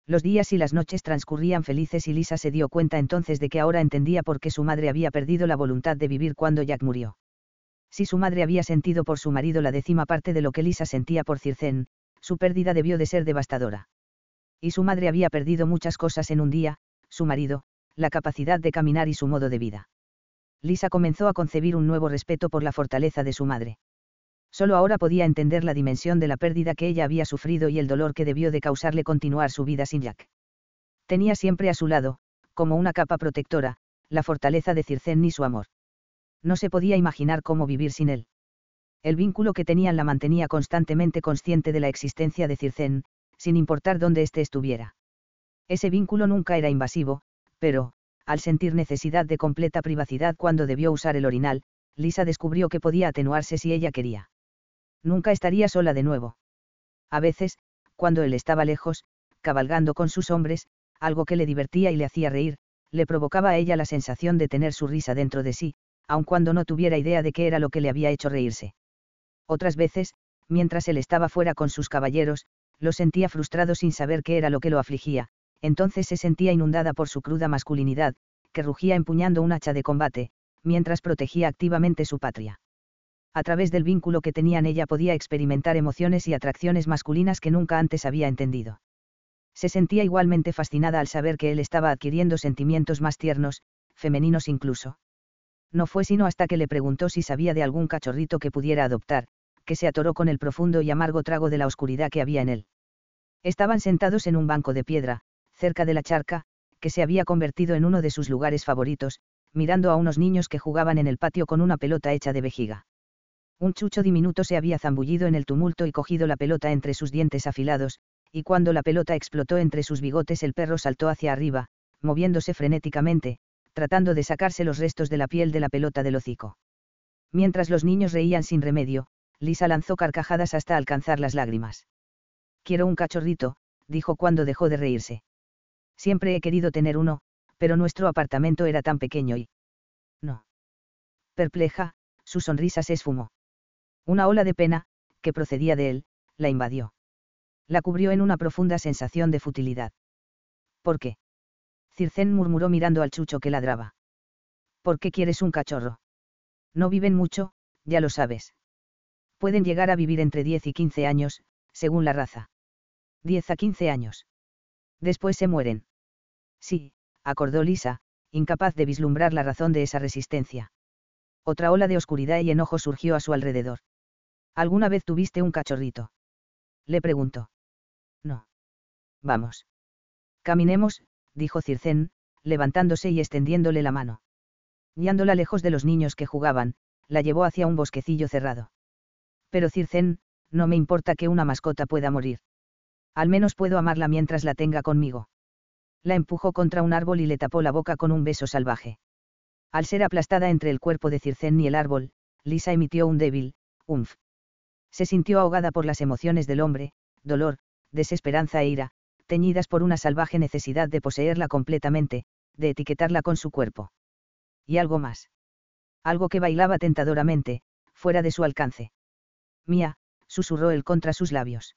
Los días y las noches transcurrían felices y Lisa se dio cuenta entonces de que ahora entendía por qué su madre había perdido la voluntad de vivir cuando Jack murió. Si su madre había sentido por su marido la décima parte de lo que Lisa sentía por Circén, su pérdida debió de ser devastadora. Y su madre había perdido muchas cosas en un día, su marido, la capacidad de caminar y su modo de vida. Lisa comenzó a concebir un nuevo respeto por la fortaleza de su madre. Solo ahora podía entender la dimensión de la pérdida que ella había sufrido y el dolor que debió de causarle continuar su vida sin Jack. Tenía siempre a su lado, como una capa protectora, la fortaleza de Circén y su amor. No se podía imaginar cómo vivir sin él. El vínculo que tenían la mantenía constantemente consciente de la existencia de Circén, sin importar dónde éste estuviera. Ese vínculo nunca era invasivo, pero, al sentir necesidad de completa privacidad cuando debió usar el orinal, Lisa descubrió que podía atenuarse si ella quería. Nunca estaría sola de nuevo. A veces, cuando él estaba lejos, cabalgando con sus hombres, algo que le divertía y le hacía reír, le provocaba a ella la sensación de tener su risa dentro de sí, aun cuando no tuviera idea de qué era lo que le había hecho reírse. Otras veces, mientras él estaba fuera con sus caballeros, lo sentía frustrado sin saber qué era lo que lo afligía, entonces se sentía inundada por su cruda masculinidad, que rugía empuñando un hacha de combate, mientras protegía activamente su patria. A través del vínculo que tenían ella podía experimentar emociones y atracciones masculinas que nunca antes había entendido. Se sentía igualmente fascinada al saber que él estaba adquiriendo sentimientos más tiernos, femeninos incluso. No fue sino hasta que le preguntó si sabía de algún cachorrito que pudiera adoptar, que se atoró con el profundo y amargo trago de la oscuridad que había en él. Estaban sentados en un banco de piedra, cerca de la charca, que se había convertido en uno de sus lugares favoritos, mirando a unos niños que jugaban en el patio con una pelota hecha de vejiga. Un chucho diminuto se había zambullido en el tumulto y cogido la pelota entre sus dientes afilados, y cuando la pelota explotó entre sus bigotes el perro saltó hacia arriba, moviéndose frenéticamente, tratando de sacarse los restos de la piel de la pelota del hocico. Mientras los niños reían sin remedio, Lisa lanzó carcajadas hasta alcanzar las lágrimas. Quiero un cachorrito, dijo cuando dejó de reírse. Siempre he querido tener uno, pero nuestro apartamento era tan pequeño y... No. Perpleja, su sonrisa se esfumó. Una ola de pena, que procedía de él, la invadió. La cubrió en una profunda sensación de futilidad. ¿Por qué? Circén murmuró mirando al chucho que ladraba. ¿Por qué quieres un cachorro? No viven mucho, ya lo sabes pueden llegar a vivir entre 10 y 15 años, según la raza. 10 a 15 años. Después se mueren. Sí, acordó Lisa, incapaz de vislumbrar la razón de esa resistencia. Otra ola de oscuridad y enojo surgió a su alrededor. ¿Alguna vez tuviste un cachorrito? Le preguntó. No. Vamos. Caminemos, dijo Circén, levantándose y extendiéndole la mano. Guiándola lejos de los niños que jugaban, la llevó hacia un bosquecillo cerrado. Pero Circen, no me importa que una mascota pueda morir. Al menos puedo amarla mientras la tenga conmigo. La empujó contra un árbol y le tapó la boca con un beso salvaje. Al ser aplastada entre el cuerpo de Circen y el árbol, Lisa emitió un débil, umf. Se sintió ahogada por las emociones del hombre, dolor, desesperanza e ira, teñidas por una salvaje necesidad de poseerla completamente, de etiquetarla con su cuerpo. Y algo más. Algo que bailaba tentadoramente, fuera de su alcance. Mía, susurró él contra sus labios.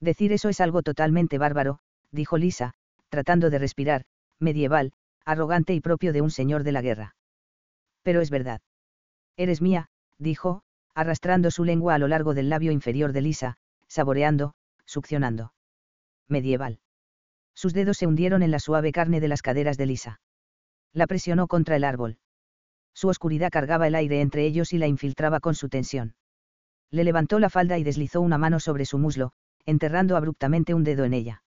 Decir eso es algo totalmente bárbaro, dijo Lisa, tratando de respirar, medieval, arrogante y propio de un señor de la guerra. Pero es verdad. Eres mía, dijo, arrastrando su lengua a lo largo del labio inferior de Lisa, saboreando, succionando. Medieval. Sus dedos se hundieron en la suave carne de las caderas de Lisa. La presionó contra el árbol. Su oscuridad cargaba el aire entre ellos y la infiltraba con su tensión le levantó la falda y deslizó una mano sobre su muslo, enterrando abruptamente un dedo en ella.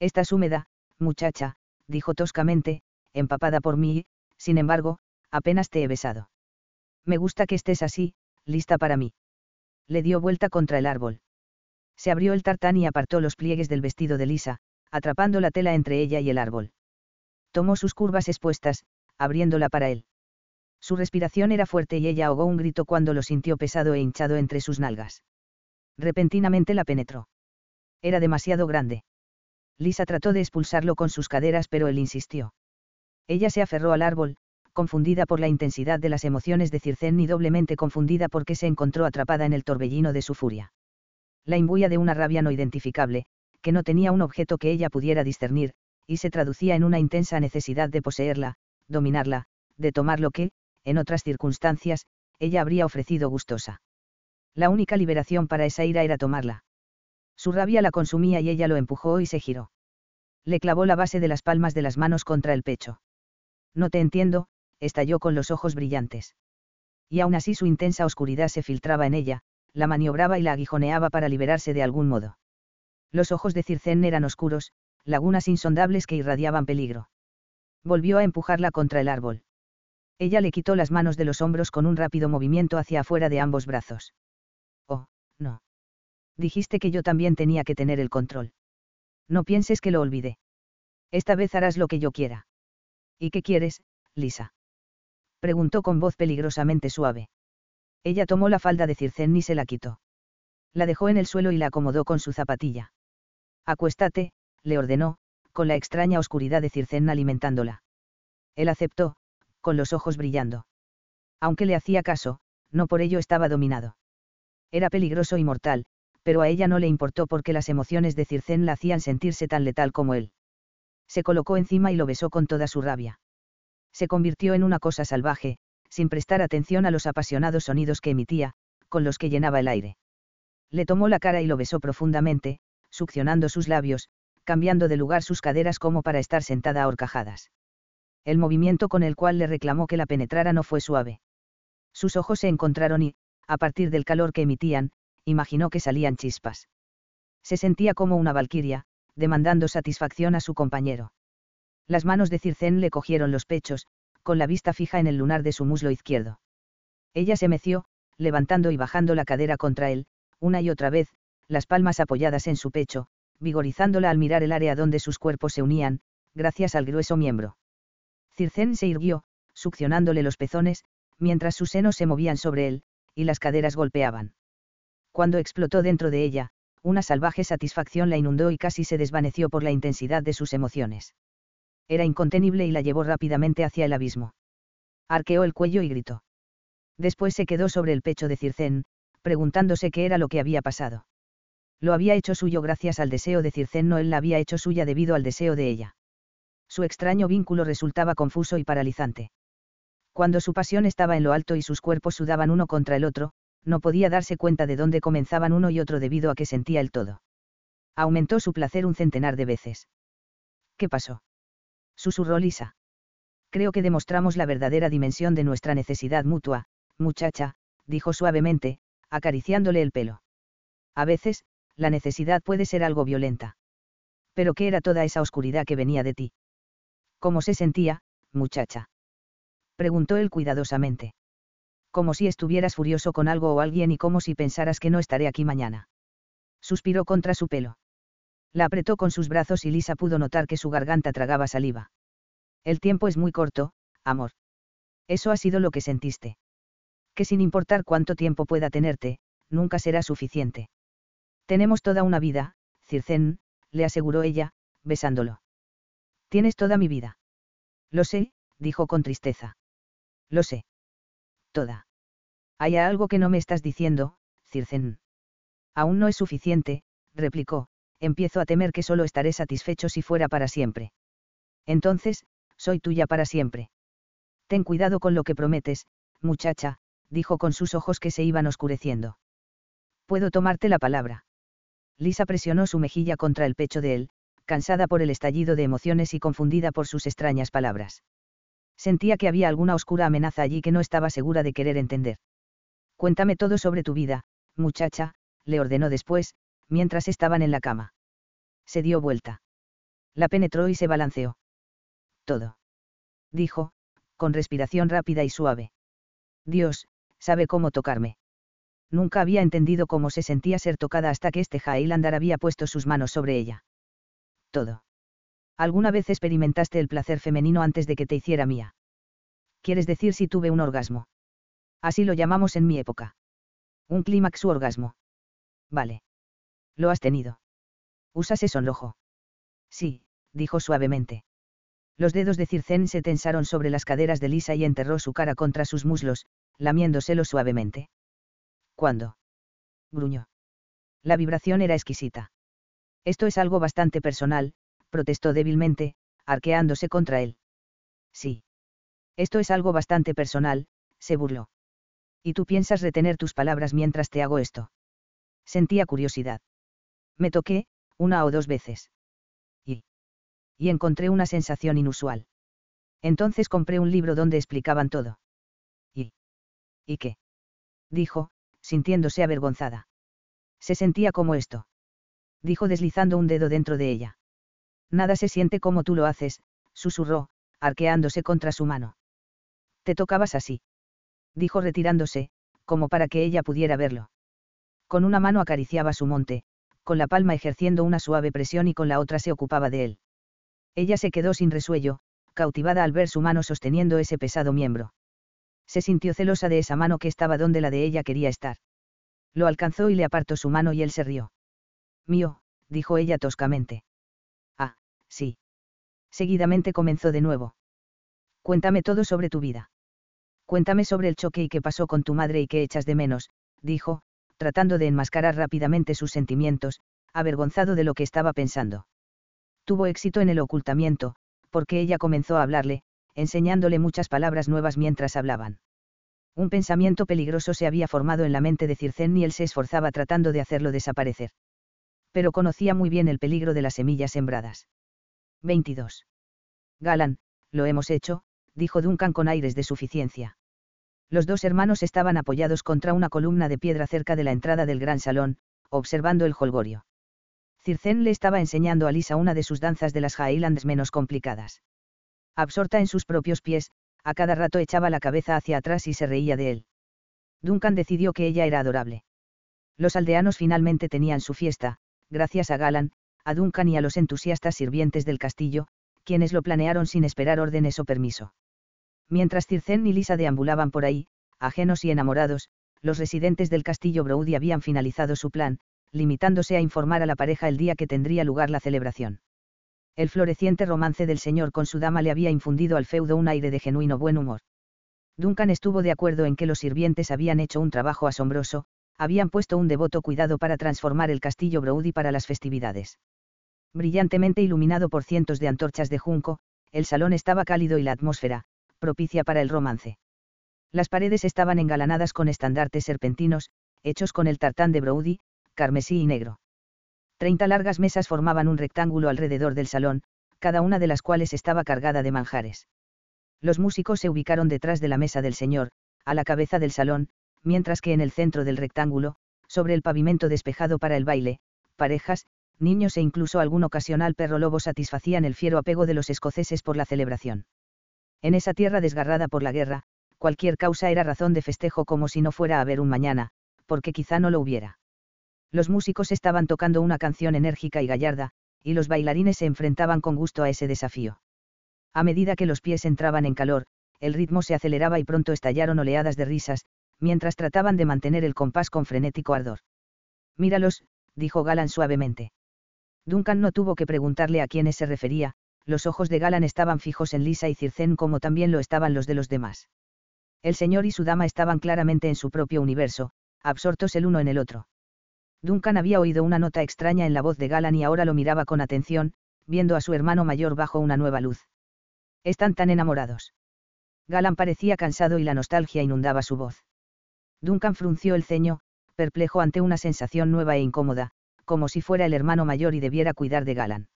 Estás húmeda, muchacha, dijo toscamente, empapada por mí, sin embargo, apenas te he besado. Me gusta que estés así, lista para mí. Le dio vuelta contra el árbol. Se abrió el tartán y apartó los pliegues del vestido de Lisa, atrapando la tela entre ella y el árbol. Tomó sus curvas expuestas, abriéndola para él. Su respiración era fuerte y ella ahogó un grito cuando lo sintió pesado e hinchado entre sus nalgas. Repentinamente la penetró. Era demasiado grande. Lisa trató de expulsarlo con sus caderas pero él insistió. Ella se aferró al árbol, confundida por la intensidad de las emociones de Circén y doblemente confundida porque se encontró atrapada en el torbellino de su furia. La imbuía de una rabia no identificable, que no tenía un objeto que ella pudiera discernir, y se traducía en una intensa necesidad de poseerla, dominarla, de tomar lo que, en otras circunstancias, ella habría ofrecido gustosa. La única liberación para esa ira era tomarla. Su rabia la consumía y ella lo empujó y se giró. Le clavó la base de las palmas de las manos contra el pecho. No te entiendo, estalló con los ojos brillantes. Y aún así su intensa oscuridad se filtraba en ella, la maniobraba y la aguijoneaba para liberarse de algún modo. Los ojos de Circén eran oscuros, lagunas insondables que irradiaban peligro. Volvió a empujarla contra el árbol. Ella le quitó las manos de los hombros con un rápido movimiento hacia afuera de ambos brazos. Oh, no. Dijiste que yo también tenía que tener el control. No pienses que lo olvidé. Esta vez harás lo que yo quiera. ¿Y qué quieres, Lisa? Preguntó con voz peligrosamente suave. Ella tomó la falda de Circén y se la quitó. La dejó en el suelo y la acomodó con su zapatilla. Acuéstate, le ordenó, con la extraña oscuridad de Circén alimentándola. Él aceptó, con los ojos brillando. Aunque le hacía caso, no por ello estaba dominado. Era peligroso y mortal, pero a ella no le importó porque las emociones de Circén la hacían sentirse tan letal como él. Se colocó encima y lo besó con toda su rabia. Se convirtió en una cosa salvaje, sin prestar atención a los apasionados sonidos que emitía, con los que llenaba el aire. Le tomó la cara y lo besó profundamente, succionando sus labios, cambiando de lugar sus caderas como para estar sentada a horcajadas. El movimiento con el cual le reclamó que la penetrara no fue suave. Sus ojos se encontraron y, a partir del calor que emitían, imaginó que salían chispas. Se sentía como una valquiria, demandando satisfacción a su compañero. Las manos de Circén le cogieron los pechos, con la vista fija en el lunar de su muslo izquierdo. Ella se meció, levantando y bajando la cadera contra él, una y otra vez, las palmas apoyadas en su pecho, vigorizándola al mirar el área donde sus cuerpos se unían, gracias al grueso miembro. Circén se irguió, succionándole los pezones, mientras sus senos se movían sobre él, y las caderas golpeaban. Cuando explotó dentro de ella, una salvaje satisfacción la inundó y casi se desvaneció por la intensidad de sus emociones. Era incontenible y la llevó rápidamente hacia el abismo. Arqueó el cuello y gritó. Después se quedó sobre el pecho de Circén, preguntándose qué era lo que había pasado. Lo había hecho suyo gracias al deseo de Circén, no él la había hecho suya debido al deseo de ella. Su extraño vínculo resultaba confuso y paralizante. Cuando su pasión estaba en lo alto y sus cuerpos sudaban uno contra el otro, no podía darse cuenta de dónde comenzaban uno y otro debido a que sentía el todo. Aumentó su placer un centenar de veces. ¿Qué pasó? Susurró Lisa. Creo que demostramos la verdadera dimensión de nuestra necesidad mutua, muchacha, dijo suavemente, acariciándole el pelo. A veces, la necesidad puede ser algo violenta. Pero ¿qué era toda esa oscuridad que venía de ti? ¿Cómo se sentía, muchacha? Preguntó él cuidadosamente como si estuvieras furioso con algo o alguien y como si pensaras que no estaré aquí mañana. Suspiró contra su pelo. La apretó con sus brazos y Lisa pudo notar que su garganta tragaba saliva. El tiempo es muy corto, amor. Eso ha sido lo que sentiste. Que sin importar cuánto tiempo pueda tenerte, nunca será suficiente. Tenemos toda una vida, Circén, le aseguró ella, besándolo. Tienes toda mi vida. Lo sé, dijo con tristeza. Lo sé toda. Hay algo que no me estás diciendo, Circen. Aún no es suficiente, replicó, empiezo a temer que solo estaré satisfecho si fuera para siempre. Entonces, soy tuya para siempre. Ten cuidado con lo que prometes, muchacha, dijo con sus ojos que se iban oscureciendo. Puedo tomarte la palabra. Lisa presionó su mejilla contra el pecho de él, cansada por el estallido de emociones y confundida por sus extrañas palabras. Sentía que había alguna oscura amenaza allí que no estaba segura de querer entender. Cuéntame todo sobre tu vida, muchacha, le ordenó después, mientras estaban en la cama. Se dio vuelta. La penetró y se balanceó. Todo. Dijo, con respiración rápida y suave. Dios, sabe cómo tocarme. Nunca había entendido cómo se sentía ser tocada hasta que este Highlander había puesto sus manos sobre ella. Todo. ¿Alguna vez experimentaste el placer femenino antes de que te hiciera mía? ¿Quieres decir si tuve un orgasmo? Así lo llamamos en mi época. Un clímax u orgasmo. Vale. Lo has tenido. Usas ese sonrojo. Sí, dijo suavemente. Los dedos de Circén se tensaron sobre las caderas de Lisa y enterró su cara contra sus muslos, lamiéndoselo suavemente. ¿Cuándo? gruñó. La vibración era exquisita. Esto es algo bastante personal, protestó débilmente, arqueándose contra él. Sí. Esto es algo bastante personal, se burló. ¿Y tú piensas retener tus palabras mientras te hago esto? Sentía curiosidad. Me toqué, una o dos veces. Y. Y encontré una sensación inusual. Entonces compré un libro donde explicaban todo. ¿Y? ¿Y qué? Dijo, sintiéndose avergonzada. Se sentía como esto. Dijo deslizando un dedo dentro de ella. Nada se siente como tú lo haces, susurró, arqueándose contra su mano. Te tocabas así. Dijo retirándose, como para que ella pudiera verlo. Con una mano acariciaba su monte, con la palma ejerciendo una suave presión y con la otra se ocupaba de él. Ella se quedó sin resuello, cautivada al ver su mano sosteniendo ese pesado miembro. Se sintió celosa de esa mano que estaba donde la de ella quería estar. Lo alcanzó y le apartó su mano y él se rió. Mío, dijo ella toscamente. Ah, sí. Seguidamente comenzó de nuevo. Cuéntame todo sobre tu vida. Cuéntame sobre el choque y qué pasó con tu madre y qué echas de menos, dijo, tratando de enmascarar rápidamente sus sentimientos, avergonzado de lo que estaba pensando. Tuvo éxito en el ocultamiento, porque ella comenzó a hablarle, enseñándole muchas palabras nuevas mientras hablaban. Un pensamiento peligroso se había formado en la mente de Circén y él se esforzaba tratando de hacerlo desaparecer. Pero conocía muy bien el peligro de las semillas sembradas. 22. Galan, lo hemos hecho, dijo Duncan con aires de suficiencia. Los dos hermanos estaban apoyados contra una columna de piedra cerca de la entrada del gran salón, observando el holgorio. Circén le estaba enseñando a Lisa una de sus danzas de las Highlands menos complicadas. Absorta en sus propios pies, a cada rato echaba la cabeza hacia atrás y se reía de él. Duncan decidió que ella era adorable. Los aldeanos finalmente tenían su fiesta, gracias a Galan, a Duncan y a los entusiastas sirvientes del castillo, quienes lo planearon sin esperar órdenes o permiso. Mientras Circén y Lisa deambulaban por ahí, ajenos y enamorados, los residentes del castillo Brody habían finalizado su plan, limitándose a informar a la pareja el día que tendría lugar la celebración. El floreciente romance del señor con su dama le había infundido al feudo un aire de genuino buen humor. Duncan estuvo de acuerdo en que los sirvientes habían hecho un trabajo asombroso, habían puesto un devoto cuidado para transformar el castillo Brody para las festividades. Brillantemente iluminado por cientos de antorchas de junco, el salón estaba cálido y la atmósfera, propicia para el romance. Las paredes estaban engalanadas con estandartes serpentinos, hechos con el tartán de Brody, carmesí y negro. Treinta largas mesas formaban un rectángulo alrededor del salón, cada una de las cuales estaba cargada de manjares. Los músicos se ubicaron detrás de la mesa del señor, a la cabeza del salón, mientras que en el centro del rectángulo, sobre el pavimento despejado para el baile, parejas, niños e incluso algún ocasional perro lobo satisfacían el fiero apego de los escoceses por la celebración. En esa tierra desgarrada por la guerra, cualquier causa era razón de festejo como si no fuera a haber un mañana, porque quizá no lo hubiera. Los músicos estaban tocando una canción enérgica y gallarda, y los bailarines se enfrentaban con gusto a ese desafío. A medida que los pies entraban en calor, el ritmo se aceleraba y pronto estallaron oleadas de risas, mientras trataban de mantener el compás con frenético ardor. Míralos, dijo Galan suavemente. Duncan no tuvo que preguntarle a quiénes se refería, los ojos de Galan estaban fijos en Lisa y Circén como también lo estaban los de los demás. El señor y su dama estaban claramente en su propio universo, absortos el uno en el otro. Duncan había oído una nota extraña en la voz de Galan y ahora lo miraba con atención, viendo a su hermano mayor bajo una nueva luz. Están tan enamorados. Galan parecía cansado y la nostalgia inundaba su voz. Duncan frunció el ceño, perplejo ante una sensación nueva e incómoda, como si fuera el hermano mayor y debiera cuidar de Galan.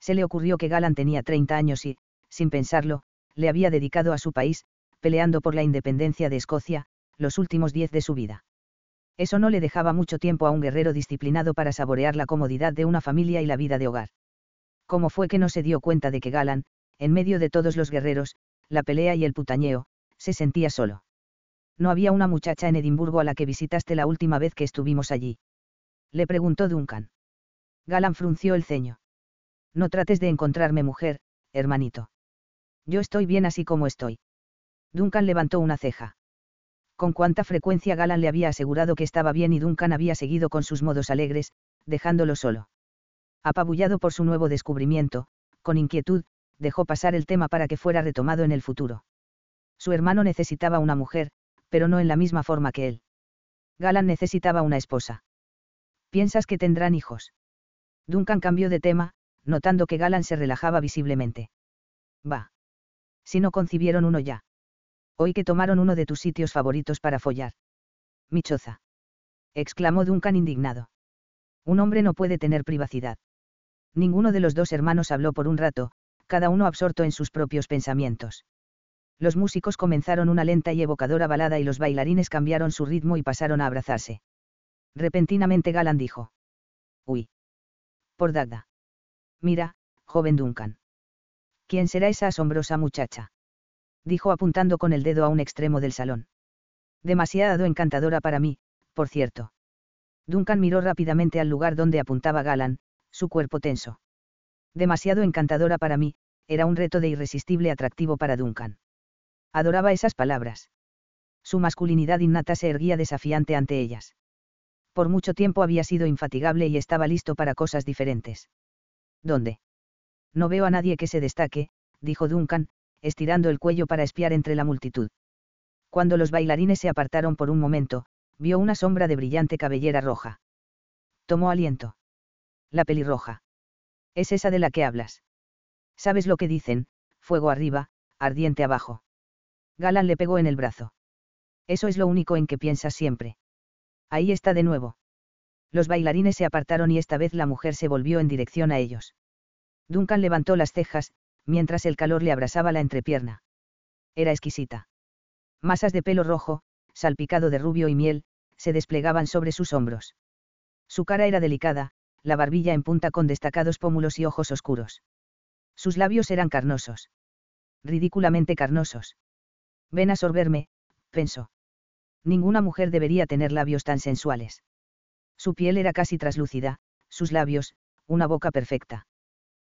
Se le ocurrió que Galan tenía 30 años y, sin pensarlo, le había dedicado a su país, peleando por la independencia de Escocia, los últimos diez de su vida. Eso no le dejaba mucho tiempo a un guerrero disciplinado para saborear la comodidad de una familia y la vida de hogar. ¿Cómo fue que no se dio cuenta de que Galan, en medio de todos los guerreros, la pelea y el putañeo, se sentía solo? No había una muchacha en Edimburgo a la que visitaste la última vez que estuvimos allí. Le preguntó Duncan. Galan frunció el ceño. No trates de encontrarme mujer, hermanito. Yo estoy bien así como estoy. Duncan levantó una ceja con cuánta frecuencia Galan le había asegurado que estaba bien y Duncan había seguido con sus modos alegres, dejándolo solo. Apabullado por su nuevo descubrimiento, con inquietud, dejó pasar el tema para que fuera retomado en el futuro. Su hermano necesitaba una mujer, pero no en la misma forma que él. Galan necesitaba una esposa. ¿Piensas que tendrán hijos? Duncan cambió de tema, notando que Galan se relajaba visiblemente. Va. Si no concibieron uno ya. Hoy que tomaron uno de tus sitios favoritos para follar. Michoza. exclamó Duncan indignado. Un hombre no puede tener privacidad. Ninguno de los dos hermanos habló por un rato, cada uno absorto en sus propios pensamientos. Los músicos comenzaron una lenta y evocadora balada y los bailarines cambiaron su ritmo y pasaron a abrazarse. Repentinamente Galan dijo. Uy. Por Dagda. Mira, joven Duncan. ¿Quién será esa asombrosa muchacha? dijo apuntando con el dedo a un extremo del salón. Demasiado encantadora para mí, por cierto. Duncan miró rápidamente al lugar donde apuntaba Galan, su cuerpo tenso. Demasiado encantadora para mí, era un reto de irresistible atractivo para Duncan. Adoraba esas palabras. Su masculinidad innata se erguía desafiante ante ellas. Por mucho tiempo había sido infatigable y estaba listo para cosas diferentes. ¿Dónde? No veo a nadie que se destaque, dijo Duncan, estirando el cuello para espiar entre la multitud. Cuando los bailarines se apartaron por un momento, vio una sombra de brillante cabellera roja. Tomó aliento. La pelirroja. Es esa de la que hablas. ¿Sabes lo que dicen? Fuego arriba, ardiente abajo. Galan le pegó en el brazo. Eso es lo único en que piensas siempre. Ahí está de nuevo. Los bailarines se apartaron y esta vez la mujer se volvió en dirección a ellos. Duncan levantó las cejas, mientras el calor le abrasaba la entrepierna. Era exquisita. Masas de pelo rojo, salpicado de rubio y miel, se desplegaban sobre sus hombros. Su cara era delicada, la barbilla en punta con destacados pómulos y ojos oscuros. Sus labios eran carnosos. Ridículamente carnosos. Ven a sorberme, pensó. Ninguna mujer debería tener labios tan sensuales. Su piel era casi traslúcida, sus labios, una boca perfecta.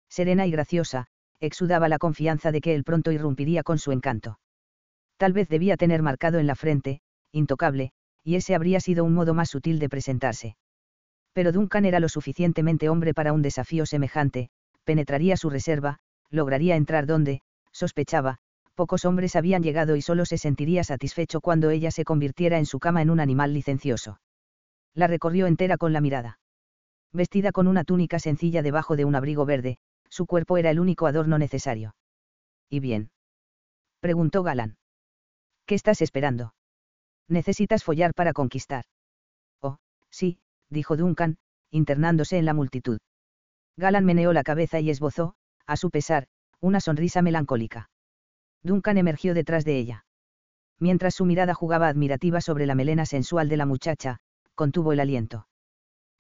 Serena y graciosa, exudaba la confianza de que él pronto irrumpiría con su encanto. Tal vez debía tener marcado en la frente, intocable, y ese habría sido un modo más sutil de presentarse. Pero Duncan era lo suficientemente hombre para un desafío semejante, penetraría su reserva, lograría entrar donde, sospechaba, pocos hombres habían llegado y solo se sentiría satisfecho cuando ella se convirtiera en su cama en un animal licencioso. La recorrió entera con la mirada. Vestida con una túnica sencilla debajo de un abrigo verde, su cuerpo era el único adorno necesario. ¿Y bien? preguntó Galán. ¿Qué estás esperando? Necesitas follar para conquistar. Oh, sí, dijo Duncan, internándose en la multitud. Galan meneó la cabeza y esbozó, a su pesar, una sonrisa melancólica. Duncan emergió detrás de ella. Mientras su mirada jugaba admirativa sobre la melena sensual de la muchacha, contuvo el aliento.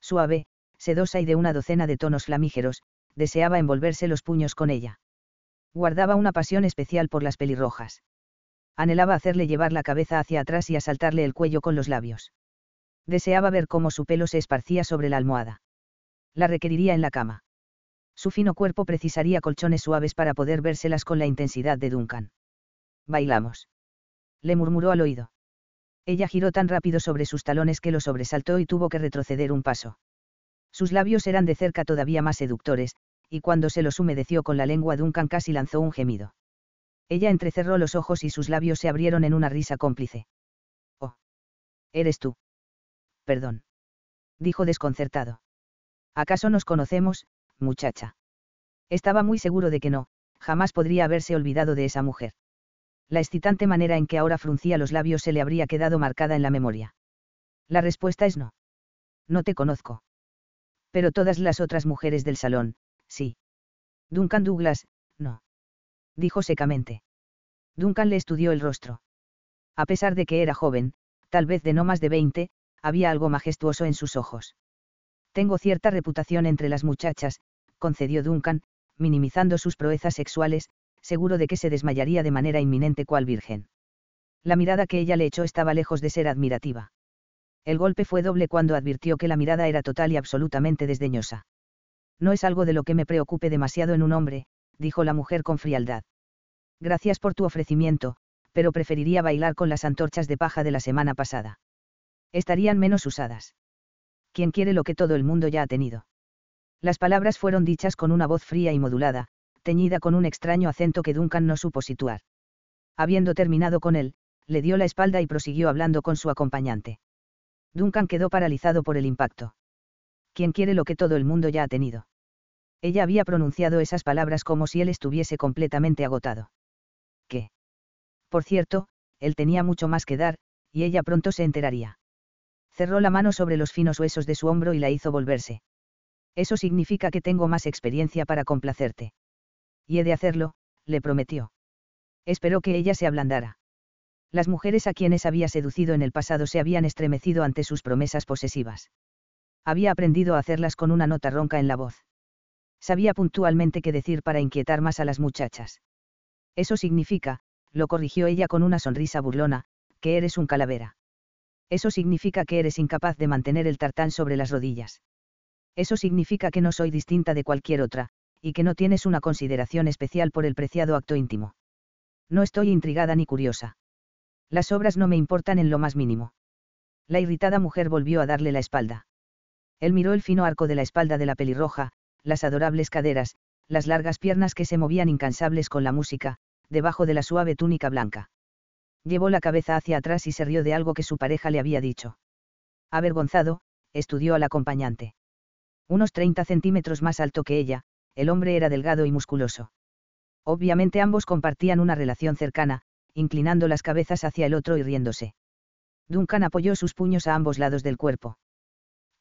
Suave, sedosa y de una docena de tonos flamígeros, deseaba envolverse los puños con ella. Guardaba una pasión especial por las pelirrojas. Anhelaba hacerle llevar la cabeza hacia atrás y asaltarle el cuello con los labios. Deseaba ver cómo su pelo se esparcía sobre la almohada. La requeriría en la cama. Su fino cuerpo precisaría colchones suaves para poder vérselas con la intensidad de Duncan. Bailamos. Le murmuró al oído. Ella giró tan rápido sobre sus talones que lo sobresaltó y tuvo que retroceder un paso. Sus labios eran de cerca todavía más seductores, y cuando se los humedeció con la lengua Duncan casi lanzó un gemido. Ella entrecerró los ojos y sus labios se abrieron en una risa cómplice. Oh. Eres tú. Perdón. Dijo desconcertado. ¿Acaso nos conocemos, muchacha? Estaba muy seguro de que no, jamás podría haberse olvidado de esa mujer. La excitante manera en que ahora fruncía los labios se le habría quedado marcada en la memoria. La respuesta es no. No te conozco. Pero todas las otras mujeres del salón, sí. Duncan Douglas, no. Dijo secamente. Duncan le estudió el rostro. A pesar de que era joven, tal vez de no más de veinte, había algo majestuoso en sus ojos. Tengo cierta reputación entre las muchachas, concedió Duncan, minimizando sus proezas sexuales, seguro de que se desmayaría de manera inminente cual virgen. La mirada que ella le echó estaba lejos de ser admirativa. El golpe fue doble cuando advirtió que la mirada era total y absolutamente desdeñosa. No es algo de lo que me preocupe demasiado en un hombre, dijo la mujer con frialdad. Gracias por tu ofrecimiento, pero preferiría bailar con las antorchas de paja de la semana pasada. Estarían menos usadas. ¿Quién quiere lo que todo el mundo ya ha tenido? Las palabras fueron dichas con una voz fría y modulada, teñida con un extraño acento que Duncan no supo situar. Habiendo terminado con él, le dio la espalda y prosiguió hablando con su acompañante. Duncan quedó paralizado por el impacto. ¿Quién quiere lo que todo el mundo ya ha tenido? Ella había pronunciado esas palabras como si él estuviese completamente agotado. ¿Qué? Por cierto, él tenía mucho más que dar, y ella pronto se enteraría. Cerró la mano sobre los finos huesos de su hombro y la hizo volverse. Eso significa que tengo más experiencia para complacerte. Y he de hacerlo, le prometió. Esperó que ella se ablandara. Las mujeres a quienes había seducido en el pasado se habían estremecido ante sus promesas posesivas. Había aprendido a hacerlas con una nota ronca en la voz. Sabía puntualmente qué decir para inquietar más a las muchachas. Eso significa, lo corrigió ella con una sonrisa burlona, que eres un calavera. Eso significa que eres incapaz de mantener el tartán sobre las rodillas. Eso significa que no soy distinta de cualquier otra, y que no tienes una consideración especial por el preciado acto íntimo. No estoy intrigada ni curiosa. Las obras no me importan en lo más mínimo. La irritada mujer volvió a darle la espalda. Él miró el fino arco de la espalda de la pelirroja, las adorables caderas, las largas piernas que se movían incansables con la música, debajo de la suave túnica blanca. Llevó la cabeza hacia atrás y se rió de algo que su pareja le había dicho. Avergonzado, estudió al acompañante. Unos 30 centímetros más alto que ella, el hombre era delgado y musculoso. Obviamente ambos compartían una relación cercana, inclinando las cabezas hacia el otro y riéndose. Duncan apoyó sus puños a ambos lados del cuerpo.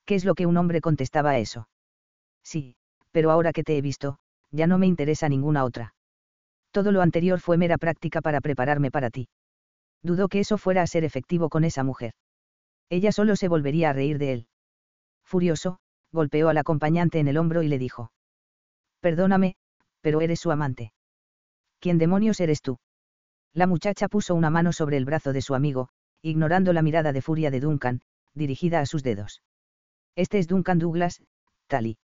¿Qué es lo que un hombre contestaba a eso? Sí, pero ahora que te he visto, ya no me interesa ninguna otra. Todo lo anterior fue mera práctica para prepararme para ti. Dudó que eso fuera a ser efectivo con esa mujer. Ella solo se volvería a reír de él. Furioso, golpeó al acompañante en el hombro y le dijo. Perdóname, pero eres su amante. ¿Quién demonios eres tú? La muchacha puso una mano sobre el brazo de su amigo, ignorando la mirada de furia de Duncan, dirigida a sus dedos. Este es Duncan Douglas, Tali.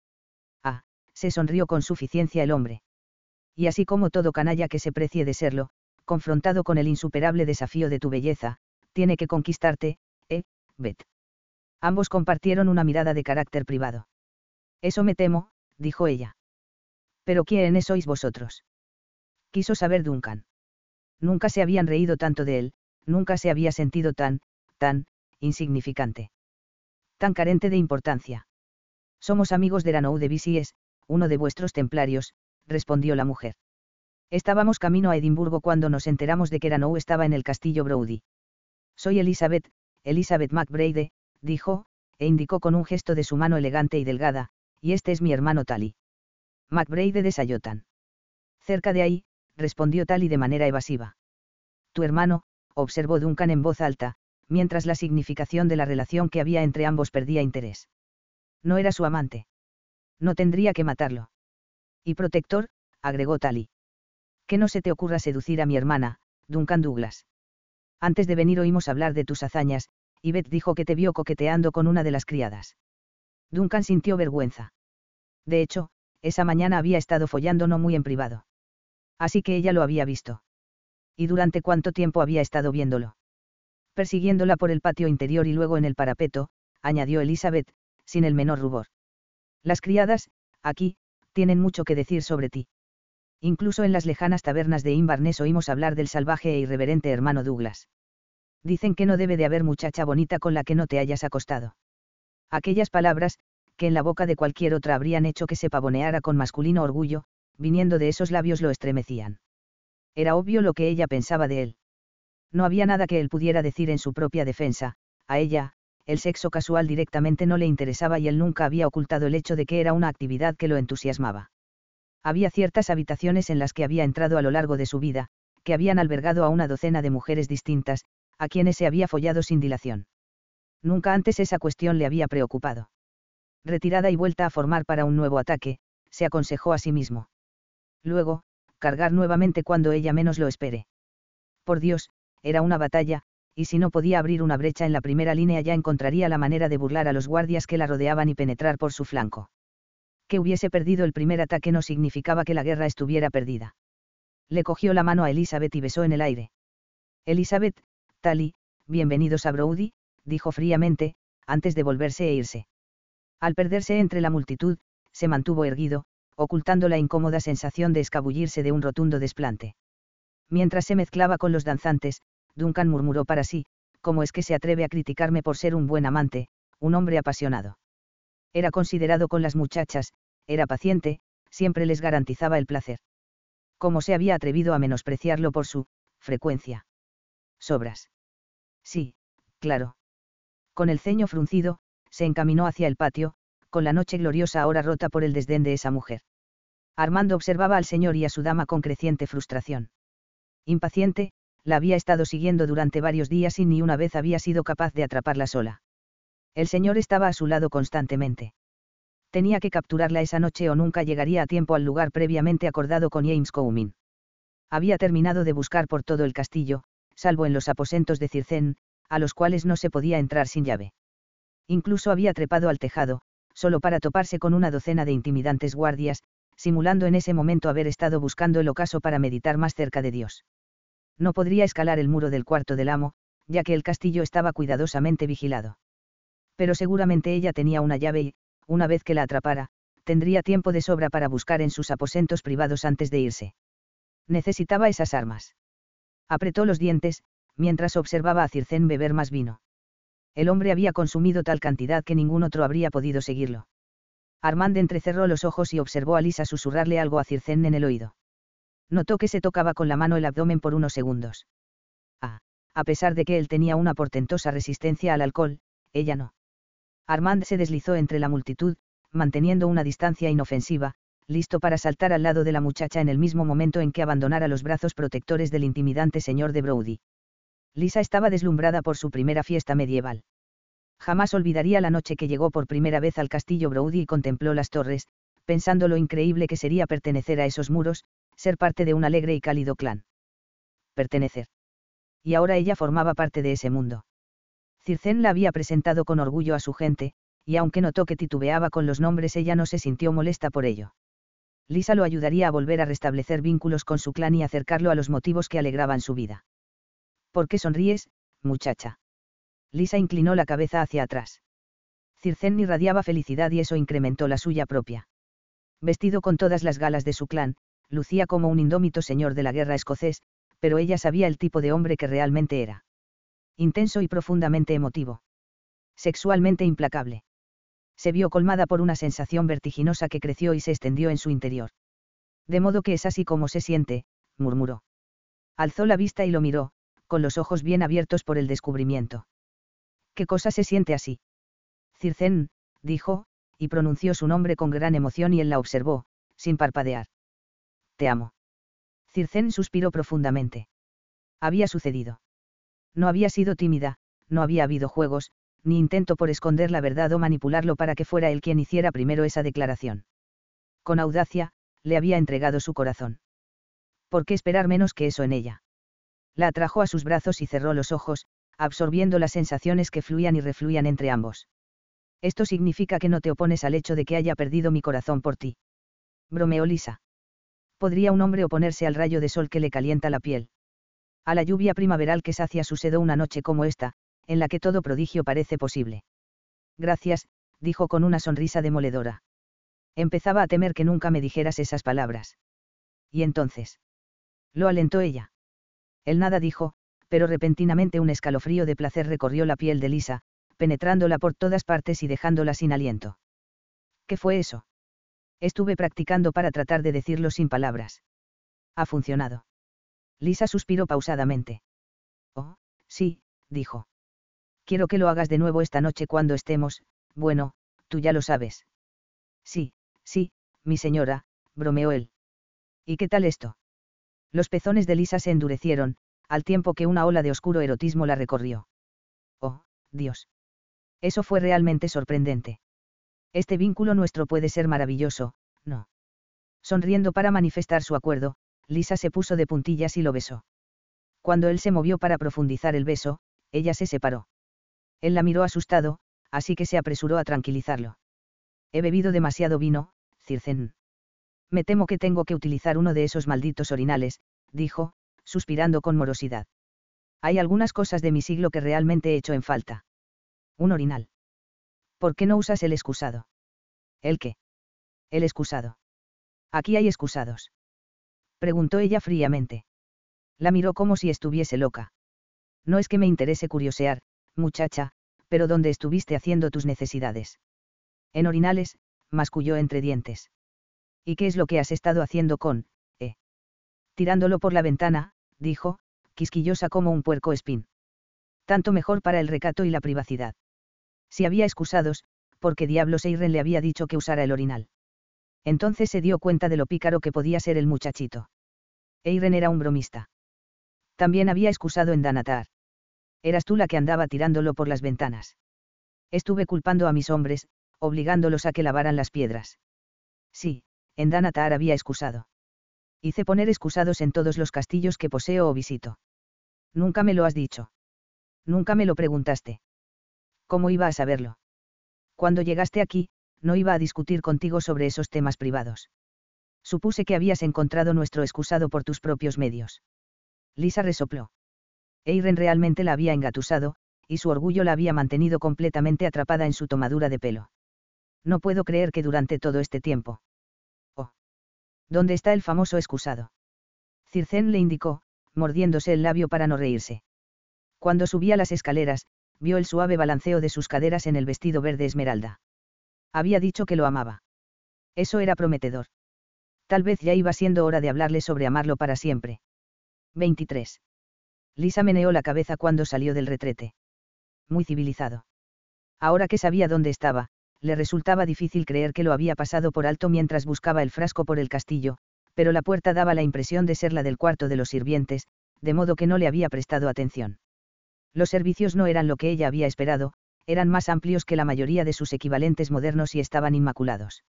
Ah, se sonrió con suficiencia el hombre. Y así como todo canalla que se precie de serlo, confrontado con el insuperable desafío de tu belleza, tiene que conquistarte, eh, Beth. Ambos compartieron una mirada de carácter privado. Eso me temo, dijo ella. Pero ¿quiénes sois vosotros? Quiso saber Duncan. Nunca se habían reído tanto de él, nunca se había sentido tan, tan, insignificante. Tan carente de importancia. Somos amigos de Ranou de Bisies, uno de vuestros templarios, respondió la mujer. Estábamos camino a Edimburgo cuando nos enteramos de que Ranou estaba en el castillo Brody. Soy Elizabeth, Elizabeth McBride, dijo, e indicó con un gesto de su mano elegante y delgada, y este es mi hermano Tali. McBride de Sayotan. Cerca de ahí, respondió Tali de manera evasiva. Tu hermano, observó Duncan en voz alta, mientras la significación de la relación que había entre ambos perdía interés. No era su amante. No tendría que matarlo. Y protector, agregó Tali. Que no se te ocurra seducir a mi hermana, Duncan Douglas. Antes de venir oímos hablar de tus hazañas, y Beth dijo que te vio coqueteando con una de las criadas. Duncan sintió vergüenza. De hecho, esa mañana había estado follando no muy en privado. Así que ella lo había visto. ¿Y durante cuánto tiempo había estado viéndolo? Persiguiéndola por el patio interior y luego en el parapeto, añadió Elizabeth, sin el menor rubor. Las criadas, aquí, tienen mucho que decir sobre ti. Incluso en las lejanas tabernas de Inverness oímos hablar del salvaje e irreverente hermano Douglas. Dicen que no debe de haber muchacha bonita con la que no te hayas acostado. Aquellas palabras, que en la boca de cualquier otra habrían hecho que se pavoneara con masculino orgullo, viniendo de esos labios lo estremecían. Era obvio lo que ella pensaba de él. No había nada que él pudiera decir en su propia defensa, a ella, el sexo casual directamente no le interesaba y él nunca había ocultado el hecho de que era una actividad que lo entusiasmaba. Había ciertas habitaciones en las que había entrado a lo largo de su vida, que habían albergado a una docena de mujeres distintas, a quienes se había follado sin dilación. Nunca antes esa cuestión le había preocupado. Retirada y vuelta a formar para un nuevo ataque, se aconsejó a sí mismo. Luego, cargar nuevamente cuando ella menos lo espere. Por Dios, era una batalla, y si no podía abrir una brecha en la primera línea ya encontraría la manera de burlar a los guardias que la rodeaban y penetrar por su flanco. Que hubiese perdido el primer ataque no significaba que la guerra estuviera perdida. Le cogió la mano a Elizabeth y besó en el aire. Elizabeth, Tali, bienvenidos a Brody, dijo fríamente, antes de volverse e irse. Al perderse entre la multitud, se mantuvo erguido, ocultando la incómoda sensación de escabullirse de un rotundo desplante. Mientras se mezclaba con los danzantes, Duncan murmuró para sí, ¿cómo es que se atreve a criticarme por ser un buen amante, un hombre apasionado? Era considerado con las muchachas, era paciente, siempre les garantizaba el placer. ¿Cómo se había atrevido a menospreciarlo por su frecuencia? Sobras. Sí, claro. Con el ceño fruncido, se encaminó hacia el patio, con la noche gloriosa ahora rota por el desdén de esa mujer. Armando observaba al señor y a su dama con creciente frustración. Impaciente, la había estado siguiendo durante varios días y ni una vez había sido capaz de atraparla sola. El señor estaba a su lado constantemente. Tenía que capturarla esa noche o nunca llegaría a tiempo al lugar previamente acordado con James Comyn. Había terminado de buscar por todo el castillo, salvo en los aposentos de Circén, a los cuales no se podía entrar sin llave. Incluso había trepado al tejado, solo para toparse con una docena de intimidantes guardias, simulando en ese momento haber estado buscando el ocaso para meditar más cerca de Dios. No podría escalar el muro del cuarto del amo, ya que el castillo estaba cuidadosamente vigilado. Pero seguramente ella tenía una llave y, una vez que la atrapara, tendría tiempo de sobra para buscar en sus aposentos privados antes de irse. Necesitaba esas armas. Apretó los dientes, mientras observaba a Circén beber más vino. El hombre había consumido tal cantidad que ningún otro habría podido seguirlo. Armand entrecerró los ojos y observó a Lisa susurrarle algo a Circén en el oído. Notó que se tocaba con la mano el abdomen por unos segundos. Ah, a pesar de que él tenía una portentosa resistencia al alcohol, ella no. Armand se deslizó entre la multitud, manteniendo una distancia inofensiva, listo para saltar al lado de la muchacha en el mismo momento en que abandonara los brazos protectores del intimidante señor de Brody. Lisa estaba deslumbrada por su primera fiesta medieval. Jamás olvidaría la noche que llegó por primera vez al castillo Brody y contempló las torres, pensando lo increíble que sería pertenecer a esos muros, ser parte de un alegre y cálido clan. Pertenecer. Y ahora ella formaba parte de ese mundo. Circén la había presentado con orgullo a su gente, y aunque notó que titubeaba con los nombres, ella no se sintió molesta por ello. Lisa lo ayudaría a volver a restablecer vínculos con su clan y acercarlo a los motivos que alegraban su vida. ¿Por qué sonríes, muchacha? Lisa inclinó la cabeza hacia atrás. Circén irradiaba felicidad y eso incrementó la suya propia. Vestido con todas las galas de su clan, lucía como un indómito señor de la guerra escocés, pero ella sabía el tipo de hombre que realmente era. Intenso y profundamente emotivo. Sexualmente implacable. Se vio colmada por una sensación vertiginosa que creció y se extendió en su interior. De modo que es así como se siente, murmuró. Alzó la vista y lo miró, con los ojos bien abiertos por el descubrimiento. ¿Qué cosa se siente así? Circén, dijo, y pronunció su nombre con gran emoción y él la observó, sin parpadear. Te amo. Circén suspiró profundamente. Había sucedido. No había sido tímida, no había habido juegos, ni intento por esconder la verdad o manipularlo para que fuera él quien hiciera primero esa declaración. Con audacia, le había entregado su corazón. ¿Por qué esperar menos que eso en ella? La atrajo a sus brazos y cerró los ojos, absorbiendo las sensaciones que fluían y refluían entre ambos. Esto significa que no te opones al hecho de que haya perdido mi corazón por ti. Bromeó Lisa. ¿Podría un hombre oponerse al rayo de sol que le calienta la piel? A la lluvia primaveral que sacia su sedo una noche como esta, en la que todo prodigio parece posible. Gracias, dijo con una sonrisa demoledora. Empezaba a temer que nunca me dijeras esas palabras. ¿Y entonces? Lo alentó ella. Él nada dijo, pero repentinamente un escalofrío de placer recorrió la piel de Lisa, penetrándola por todas partes y dejándola sin aliento. ¿Qué fue eso? Estuve practicando para tratar de decirlo sin palabras. Ha funcionado. Lisa suspiró pausadamente. Oh, sí, dijo. Quiero que lo hagas de nuevo esta noche cuando estemos, bueno, tú ya lo sabes. Sí, sí, mi señora, bromeó él. ¿Y qué tal esto? Los pezones de Lisa se endurecieron, al tiempo que una ola de oscuro erotismo la recorrió. Oh, Dios. Eso fue realmente sorprendente. Este vínculo nuestro puede ser maravilloso, ¿no? Sonriendo para manifestar su acuerdo, Lisa se puso de puntillas y lo besó. Cuando él se movió para profundizar el beso, ella se separó. Él la miró asustado, así que se apresuró a tranquilizarlo. He bebido demasiado vino, Circen. Me temo que tengo que utilizar uno de esos malditos orinales, dijo, suspirando con morosidad. Hay algunas cosas de mi siglo que realmente he hecho en falta. Un orinal. ¿Por qué no usas el excusado? ¿El qué? El excusado. Aquí hay excusados. Preguntó ella fríamente. La miró como si estuviese loca. No es que me interese curiosear, muchacha, pero ¿dónde estuviste haciendo tus necesidades? En orinales, masculló entre dientes. ¿Y qué es lo que has estado haciendo con, eh? Tirándolo por la ventana, dijo, quisquillosa como un puerco espín. Tanto mejor para el recato y la privacidad. Si había excusados, porque diablos Eiren le había dicho que usara el orinal. Entonces se dio cuenta de lo pícaro que podía ser el muchachito. Eiren era un bromista. También había excusado en Danatar. Eras tú la que andaba tirándolo por las ventanas. Estuve culpando a mis hombres, obligándolos a que lavaran las piedras. Sí, en Danatar había excusado. Hice poner excusados en todos los castillos que poseo o visito. Nunca me lo has dicho. Nunca me lo preguntaste. ¿Cómo iba a saberlo? Cuando llegaste aquí, no iba a discutir contigo sobre esos temas privados. Supuse que habías encontrado nuestro excusado por tus propios medios. Lisa resopló. Eiren realmente la había engatusado, y su orgullo la había mantenido completamente atrapada en su tomadura de pelo. No puedo creer que durante todo este tiempo. ¿Dónde está el famoso excusado? Circén le indicó, mordiéndose el labio para no reírse. Cuando subía las escaleras, vio el suave balanceo de sus caderas en el vestido verde esmeralda. Había dicho que lo amaba. Eso era prometedor. Tal vez ya iba siendo hora de hablarle sobre amarlo para siempre. 23. Lisa meneó la cabeza cuando salió del retrete. Muy civilizado. Ahora que sabía dónde estaba, le resultaba difícil creer que lo había pasado por alto mientras buscaba el frasco por el castillo, pero la puerta daba la impresión de ser la del cuarto de los sirvientes, de modo que no le había prestado atención. Los servicios no eran lo que ella había esperado, eran más amplios que la mayoría de sus equivalentes modernos y estaban inmaculados.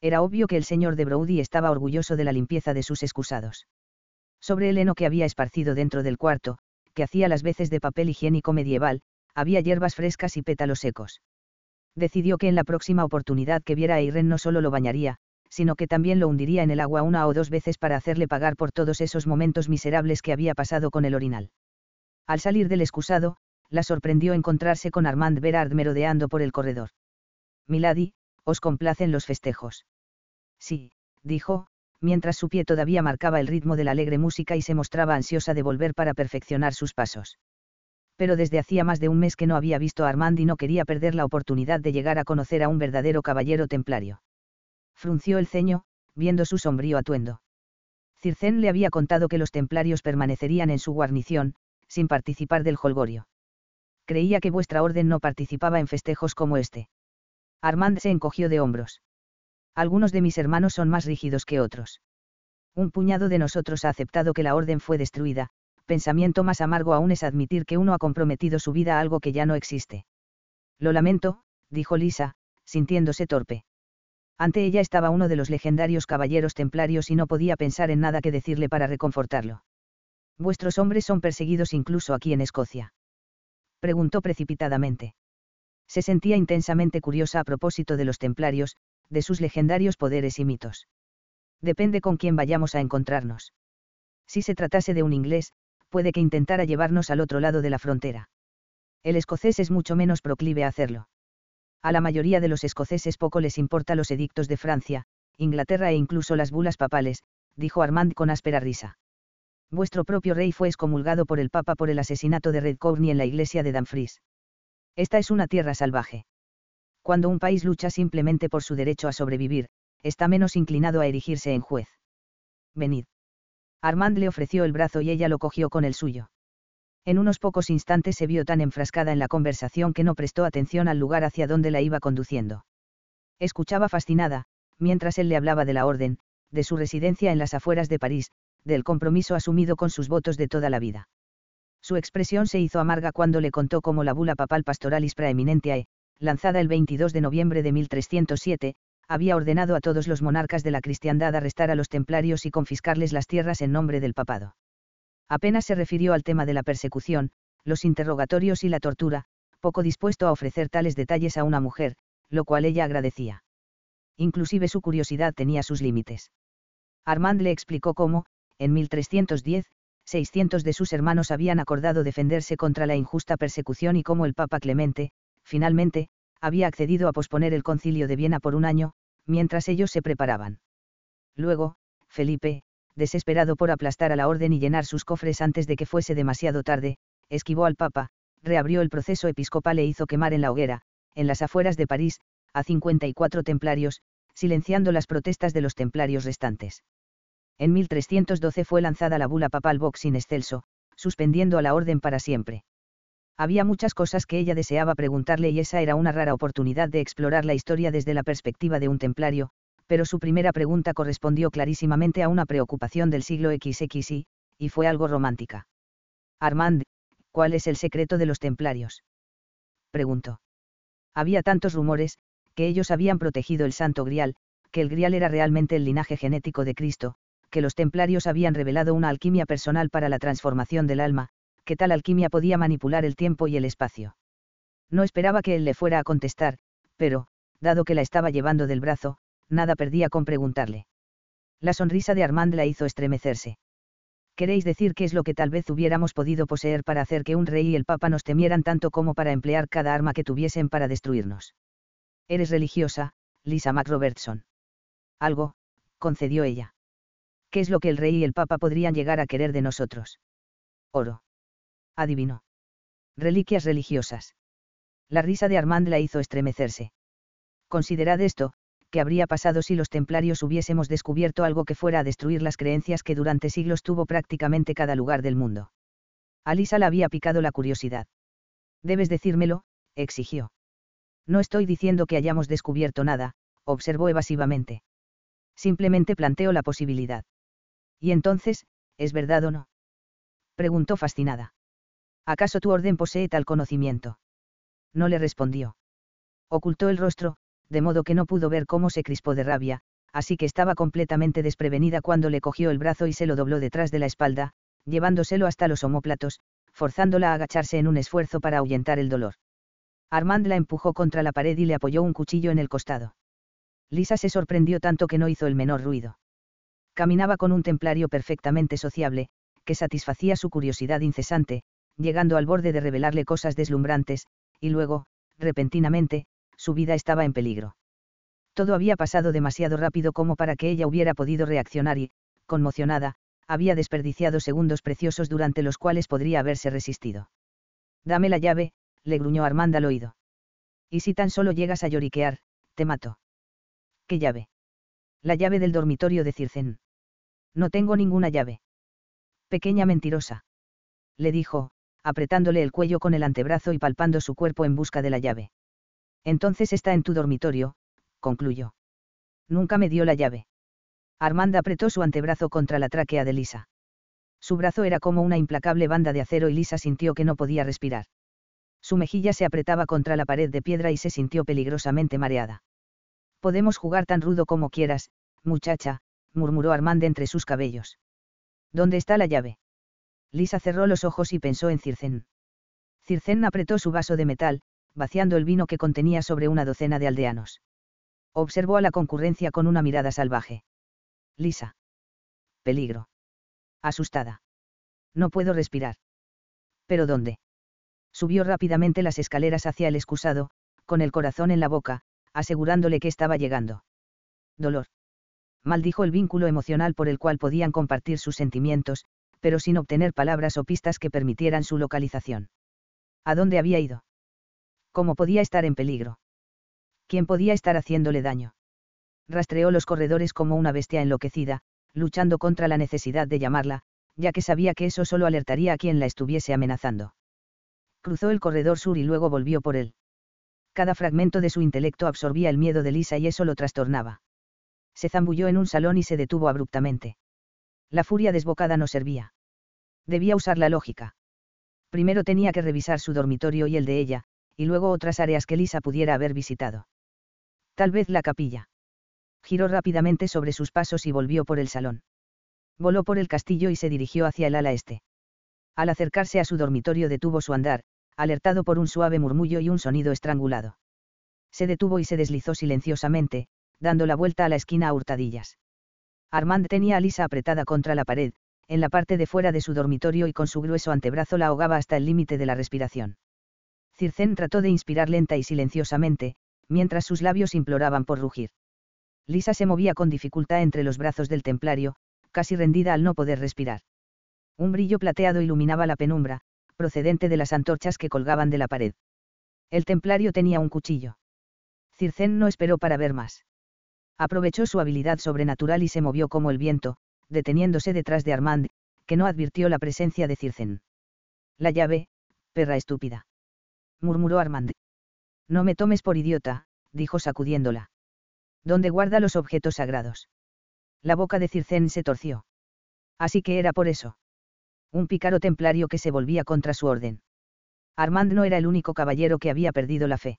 Era obvio que el señor de Brody estaba orgulloso de la limpieza de sus excusados. Sobre el heno que había esparcido dentro del cuarto, que hacía las veces de papel higiénico medieval, había hierbas frescas y pétalos secos. Decidió que en la próxima oportunidad que viera a Irene no solo lo bañaría, sino que también lo hundiría en el agua una o dos veces para hacerle pagar por todos esos momentos miserables que había pasado con el orinal. Al salir del excusado, la sorprendió encontrarse con Armand Berard merodeando por el corredor. Milady, ¿os complacen los festejos? Sí, dijo, mientras su pie todavía marcaba el ritmo de la alegre música y se mostraba ansiosa de volver para perfeccionar sus pasos. Pero desde hacía más de un mes que no había visto a Armand y no quería perder la oportunidad de llegar a conocer a un verdadero caballero templario. Frunció el ceño, viendo su sombrío atuendo. Circén le había contado que los templarios permanecerían en su guarnición, sin participar del holgorio. Creía que vuestra orden no participaba en festejos como este. Armand se encogió de hombros. Algunos de mis hermanos son más rígidos que otros. Un puñado de nosotros ha aceptado que la orden fue destruida, pensamiento más amargo aún es admitir que uno ha comprometido su vida a algo que ya no existe. Lo lamento, dijo Lisa, sintiéndose torpe. Ante ella estaba uno de los legendarios caballeros templarios y no podía pensar en nada que decirle para reconfortarlo. Vuestros hombres son perseguidos incluso aquí en Escocia. Preguntó precipitadamente. Se sentía intensamente curiosa a propósito de los templarios, de sus legendarios poderes y mitos. Depende con quién vayamos a encontrarnos. Si se tratase de un inglés, puede que intentara llevarnos al otro lado de la frontera. El escocés es mucho menos proclive a hacerlo. A la mayoría de los escoceses poco les importa los edictos de Francia, Inglaterra e incluso las bulas papales, dijo Armand con áspera risa vuestro propio rey fue excomulgado por el Papa por el asesinato de Red Courtney en la iglesia de Dumfries. Esta es una tierra salvaje. Cuando un país lucha simplemente por su derecho a sobrevivir, está menos inclinado a erigirse en juez. Venid. Armand le ofreció el brazo y ella lo cogió con el suyo. En unos pocos instantes se vio tan enfrascada en la conversación que no prestó atención al lugar hacia donde la iba conduciendo. Escuchaba fascinada, mientras él le hablaba de la orden, de su residencia en las afueras de París, del compromiso asumido con sus votos de toda la vida. Su expresión se hizo amarga cuando le contó cómo la bula papal Pastoralis Praeminentiae, lanzada el 22 de noviembre de 1307, había ordenado a todos los monarcas de la cristiandad arrestar a los templarios y confiscarles las tierras en nombre del papado. Apenas se refirió al tema de la persecución, los interrogatorios y la tortura, poco dispuesto a ofrecer tales detalles a una mujer, lo cual ella agradecía. Inclusive su curiosidad tenía sus límites. Armand le explicó cómo, en 1310, 600 de sus hermanos habían acordado defenderse contra la injusta persecución y como el Papa Clemente, finalmente, había accedido a posponer el concilio de Viena por un año, mientras ellos se preparaban. Luego, Felipe, desesperado por aplastar a la orden y llenar sus cofres antes de que fuese demasiado tarde, esquivó al Papa, reabrió el proceso episcopal e hizo quemar en la hoguera, en las afueras de París, a 54 templarios, silenciando las protestas de los templarios restantes. En 1312 fue lanzada la bula papal Vox in excelso, suspendiendo a la orden para siempre. Había muchas cosas que ella deseaba preguntarle y esa era una rara oportunidad de explorar la historia desde la perspectiva de un templario, pero su primera pregunta correspondió clarísimamente a una preocupación del siglo XXI, y fue algo romántica. Armand, ¿cuál es el secreto de los templarios? Preguntó. Había tantos rumores, que ellos habían protegido el Santo Grial, que el Grial era realmente el linaje genético de Cristo, que los templarios habían revelado una alquimia personal para la transformación del alma, que tal alquimia podía manipular el tiempo y el espacio. No esperaba que él le fuera a contestar, pero, dado que la estaba llevando del brazo, nada perdía con preguntarle. La sonrisa de Armand la hizo estremecerse. ¿Queréis decir qué es lo que tal vez hubiéramos podido poseer para hacer que un rey y el papa nos temieran tanto como para emplear cada arma que tuviesen para destruirnos? Eres religiosa, Lisa McRobertson. Algo, concedió ella. ¿Qué es lo que el rey y el papa podrían llegar a querer de nosotros? Oro. Adivinó. Reliquias religiosas. La risa de Armand la hizo estremecerse. Considerad esto, que habría pasado si los templarios hubiésemos descubierto algo que fuera a destruir las creencias que durante siglos tuvo prácticamente cada lugar del mundo. A Lisa la había picado la curiosidad. Debes decírmelo, exigió. No estoy diciendo que hayamos descubierto nada, observó evasivamente. Simplemente planteo la posibilidad. ¿Y entonces, es verdad o no? Preguntó fascinada. ¿Acaso tu orden posee tal conocimiento? No le respondió. Ocultó el rostro, de modo que no pudo ver cómo se crispó de rabia, así que estaba completamente desprevenida cuando le cogió el brazo y se lo dobló detrás de la espalda, llevándoselo hasta los omóplatos, forzándola a agacharse en un esfuerzo para ahuyentar el dolor. Armand la empujó contra la pared y le apoyó un cuchillo en el costado. Lisa se sorprendió tanto que no hizo el menor ruido. Caminaba con un templario perfectamente sociable, que satisfacía su curiosidad incesante, llegando al borde de revelarle cosas deslumbrantes, y luego, repentinamente, su vida estaba en peligro. Todo había pasado demasiado rápido como para que ella hubiera podido reaccionar y, conmocionada, había desperdiciado segundos preciosos durante los cuales podría haberse resistido. Dame la llave, le gruñó Armand al oído. Y si tan solo llegas a lloriquear, te mato. ¿Qué llave? La llave del dormitorio de Circen. No tengo ninguna llave. Pequeña mentirosa. Le dijo, apretándole el cuello con el antebrazo y palpando su cuerpo en busca de la llave. Entonces está en tu dormitorio, concluyó. Nunca me dio la llave. Armand apretó su antebrazo contra la tráquea de Lisa. Su brazo era como una implacable banda de acero y Lisa sintió que no podía respirar. Su mejilla se apretaba contra la pared de piedra y se sintió peligrosamente mareada. Podemos jugar tan rudo como quieras, muchacha, murmuró Armand entre sus cabellos. ¿Dónde está la llave? Lisa cerró los ojos y pensó en Circen. Circen apretó su vaso de metal, vaciando el vino que contenía sobre una docena de aldeanos. Observó a la concurrencia con una mirada salvaje. Lisa. Peligro. Asustada. No puedo respirar. ¿Pero dónde? Subió rápidamente las escaleras hacia el excusado, con el corazón en la boca, asegurándole que estaba llegando. Dolor. Maldijo el vínculo emocional por el cual podían compartir sus sentimientos, pero sin obtener palabras o pistas que permitieran su localización. ¿A dónde había ido? ¿Cómo podía estar en peligro? ¿Quién podía estar haciéndole daño? Rastreó los corredores como una bestia enloquecida, luchando contra la necesidad de llamarla, ya que sabía que eso solo alertaría a quien la estuviese amenazando. Cruzó el corredor sur y luego volvió por él. Cada fragmento de su intelecto absorbía el miedo de Lisa y eso lo trastornaba. Se zambulló en un salón y se detuvo abruptamente. La furia desbocada no servía. Debía usar la lógica. Primero tenía que revisar su dormitorio y el de ella, y luego otras áreas que Lisa pudiera haber visitado. Tal vez la capilla. Giró rápidamente sobre sus pasos y volvió por el salón. Voló por el castillo y se dirigió hacia el ala este. Al acercarse a su dormitorio detuvo su andar, alertado por un suave murmullo y un sonido estrangulado. Se detuvo y se deslizó silenciosamente, dando la vuelta a la esquina a hurtadillas. Armand tenía a Lisa apretada contra la pared, en la parte de fuera de su dormitorio y con su grueso antebrazo la ahogaba hasta el límite de la respiración. Circen trató de inspirar lenta y silenciosamente, mientras sus labios imploraban por rugir. Lisa se movía con dificultad entre los brazos del templario, casi rendida al no poder respirar. Un brillo plateado iluminaba la penumbra, procedente de las antorchas que colgaban de la pared. El templario tenía un cuchillo. Circen no esperó para ver más. Aprovechó su habilidad sobrenatural y se movió como el viento, deteniéndose detrás de Armand, que no advirtió la presencia de Circen. La llave, perra estúpida murmuró Armand. No me tomes por idiota, dijo sacudiéndola. ¿Dónde guarda los objetos sagrados? La boca de Circén se torció. Así que era por eso. Un pícaro templario que se volvía contra su orden. Armand no era el único caballero que había perdido la fe.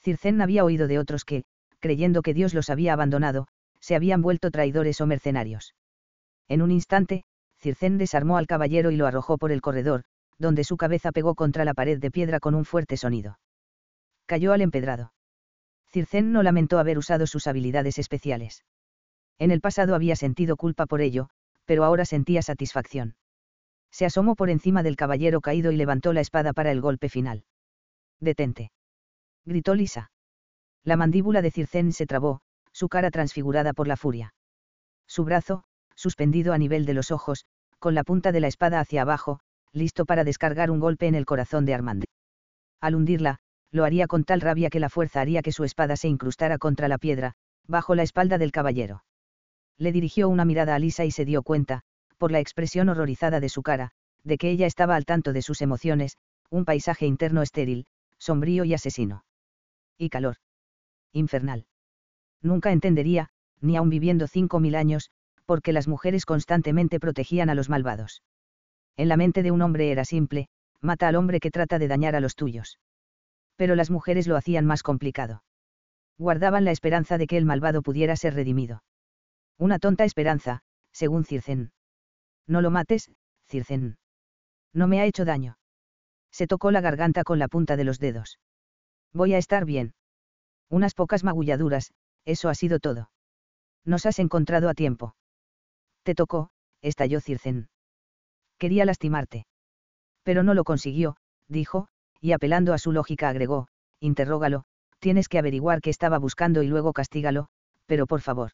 Circén había oído de otros que, creyendo que Dios los había abandonado, se habían vuelto traidores o mercenarios. En un instante, Circén desarmó al caballero y lo arrojó por el corredor, donde su cabeza pegó contra la pared de piedra con un fuerte sonido. Cayó al empedrado. Circén no lamentó haber usado sus habilidades especiales. En el pasado había sentido culpa por ello, pero ahora sentía satisfacción. Se asomó por encima del caballero caído y levantó la espada para el golpe final. Detente. Gritó Lisa. La mandíbula de Circén se trabó, su cara transfigurada por la furia. Su brazo, suspendido a nivel de los ojos, con la punta de la espada hacia abajo, listo para descargar un golpe en el corazón de Armand. Al hundirla, lo haría con tal rabia que la fuerza haría que su espada se incrustara contra la piedra, bajo la espalda del caballero. Le dirigió una mirada a Lisa y se dio cuenta, por la expresión horrorizada de su cara, de que ella estaba al tanto de sus emociones, un paisaje interno estéril, sombrío y asesino. Y calor. Infernal. Nunca entendería, ni aun viviendo cinco mil años, porque las mujeres constantemente protegían a los malvados. En la mente de un hombre era simple, mata al hombre que trata de dañar a los tuyos. Pero las mujeres lo hacían más complicado. Guardaban la esperanza de que el malvado pudiera ser redimido. Una tonta esperanza, según Circen. No lo mates, Circen. No me ha hecho daño. Se tocó la garganta con la punta de los dedos. Voy a estar bien. Unas pocas magulladuras, eso ha sido todo. Nos has encontrado a tiempo. Te tocó, estalló Circen. Quería lastimarte. Pero no lo consiguió, dijo, y apelando a su lógica agregó, interrógalo, tienes que averiguar qué estaba buscando y luego castígalo, pero por favor.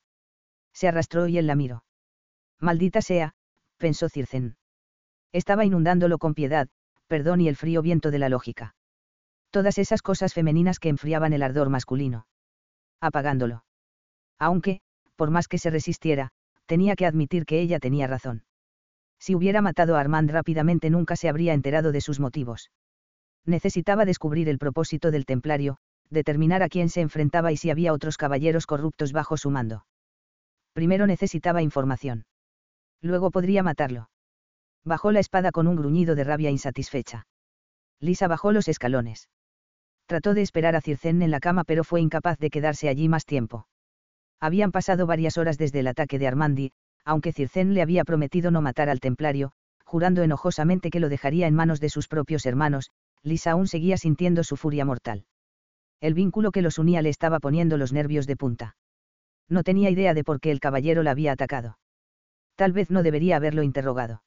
Se arrastró y él la miró. Maldita sea, pensó Circen. Estaba inundándolo con piedad, perdón y el frío viento de la lógica. Todas esas cosas femeninas que enfriaban el ardor masculino. Apagándolo. Aunque, por más que se resistiera, tenía que admitir que ella tenía razón. Si hubiera matado a Armand rápidamente nunca se habría enterado de sus motivos. Necesitaba descubrir el propósito del templario, determinar a quién se enfrentaba y si había otros caballeros corruptos bajo su mando. Primero necesitaba información. Luego podría matarlo. Bajó la espada con un gruñido de rabia insatisfecha. Lisa bajó los escalones. Trató de esperar a Circen en la cama pero fue incapaz de quedarse allí más tiempo. Habían pasado varias horas desde el ataque de Armandi, aunque Circen le había prometido no matar al templario, jurando enojosamente que lo dejaría en manos de sus propios hermanos, Lisa aún seguía sintiendo su furia mortal. El vínculo que los unía le estaba poniendo los nervios de punta. No tenía idea de por qué el caballero la había atacado. Tal vez no debería haberlo interrogado.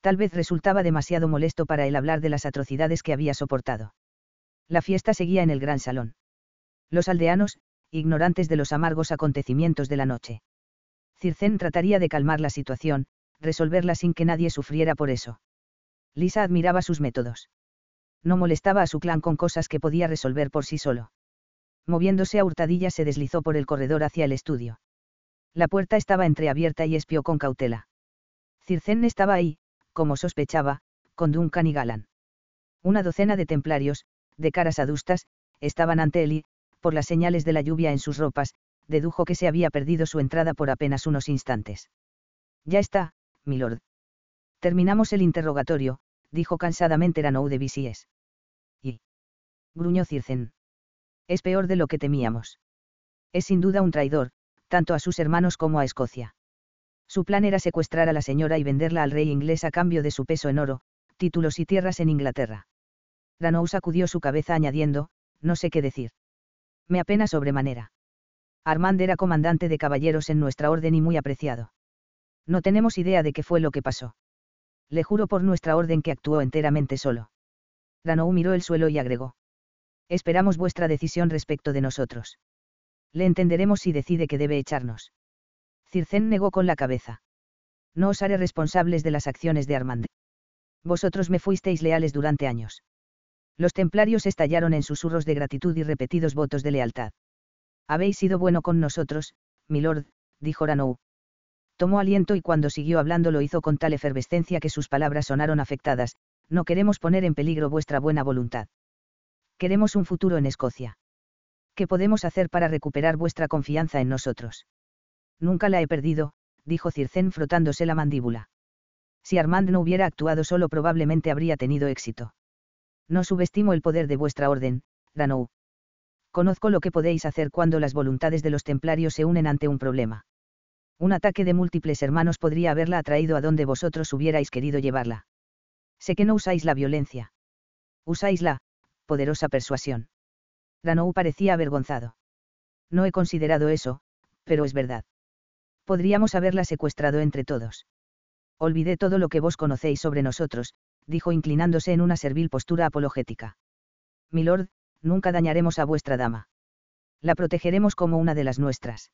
Tal vez resultaba demasiado molesto para él hablar de las atrocidades que había soportado. La fiesta seguía en el gran salón. Los aldeanos, ignorantes de los amargos acontecimientos de la noche. Circén trataría de calmar la situación, resolverla sin que nadie sufriera por eso. Lisa admiraba sus métodos. No molestaba a su clan con cosas que podía resolver por sí solo. Moviéndose a hurtadillas se deslizó por el corredor hacia el estudio. La puerta estaba entreabierta y espió con cautela. Circén estaba ahí, como sospechaba, con Duncan y Galan. Una docena de templarios, de caras adustas, estaban ante él y, por las señales de la lluvia en sus ropas, dedujo que se había perdido su entrada por apenas unos instantes. Ya está, milord. Terminamos el interrogatorio, dijo cansadamente Ranou de Visies. Y. gruñó Circen. Es peor de lo que temíamos. Es sin duda un traidor, tanto a sus hermanos como a Escocia. Su plan era secuestrar a la señora y venderla al rey inglés a cambio de su peso en oro, títulos y tierras en Inglaterra. Ranou sacudió su cabeza añadiendo, no sé qué decir. Me apena sobremanera. Armand era comandante de caballeros en nuestra orden y muy apreciado. No tenemos idea de qué fue lo que pasó. Le juro por nuestra orden que actuó enteramente solo. Ranou miró el suelo y agregó. Esperamos vuestra decisión respecto de nosotros. Le entenderemos si decide que debe echarnos. Circén negó con la cabeza. No os haré responsables de las acciones de Armand. Vosotros me fuisteis leales durante años. Los templarios estallaron en susurros de gratitud y repetidos votos de lealtad. Habéis sido bueno con nosotros, milord, dijo Ranou. Tomó aliento y cuando siguió hablando lo hizo con tal efervescencia que sus palabras sonaron afectadas, no queremos poner en peligro vuestra buena voluntad. Queremos un futuro en Escocia. ¿Qué podemos hacer para recuperar vuestra confianza en nosotros? Nunca la he perdido, dijo Circén frotándose la mandíbula. Si Armand no hubiera actuado solo probablemente habría tenido éxito. No subestimo el poder de vuestra orden, Danou. Conozco lo que podéis hacer cuando las voluntades de los templarios se unen ante un problema. Un ataque de múltiples hermanos podría haberla atraído a donde vosotros hubierais querido llevarla. Sé que no usáis la violencia. Usáis la poderosa persuasión. Danou parecía avergonzado. No he considerado eso, pero es verdad. Podríamos haberla secuestrado entre todos. Olvidé todo lo que vos conocéis sobre nosotros, dijo inclinándose en una servil postura apologética. Milord, nunca dañaremos a vuestra dama. La protegeremos como una de las nuestras.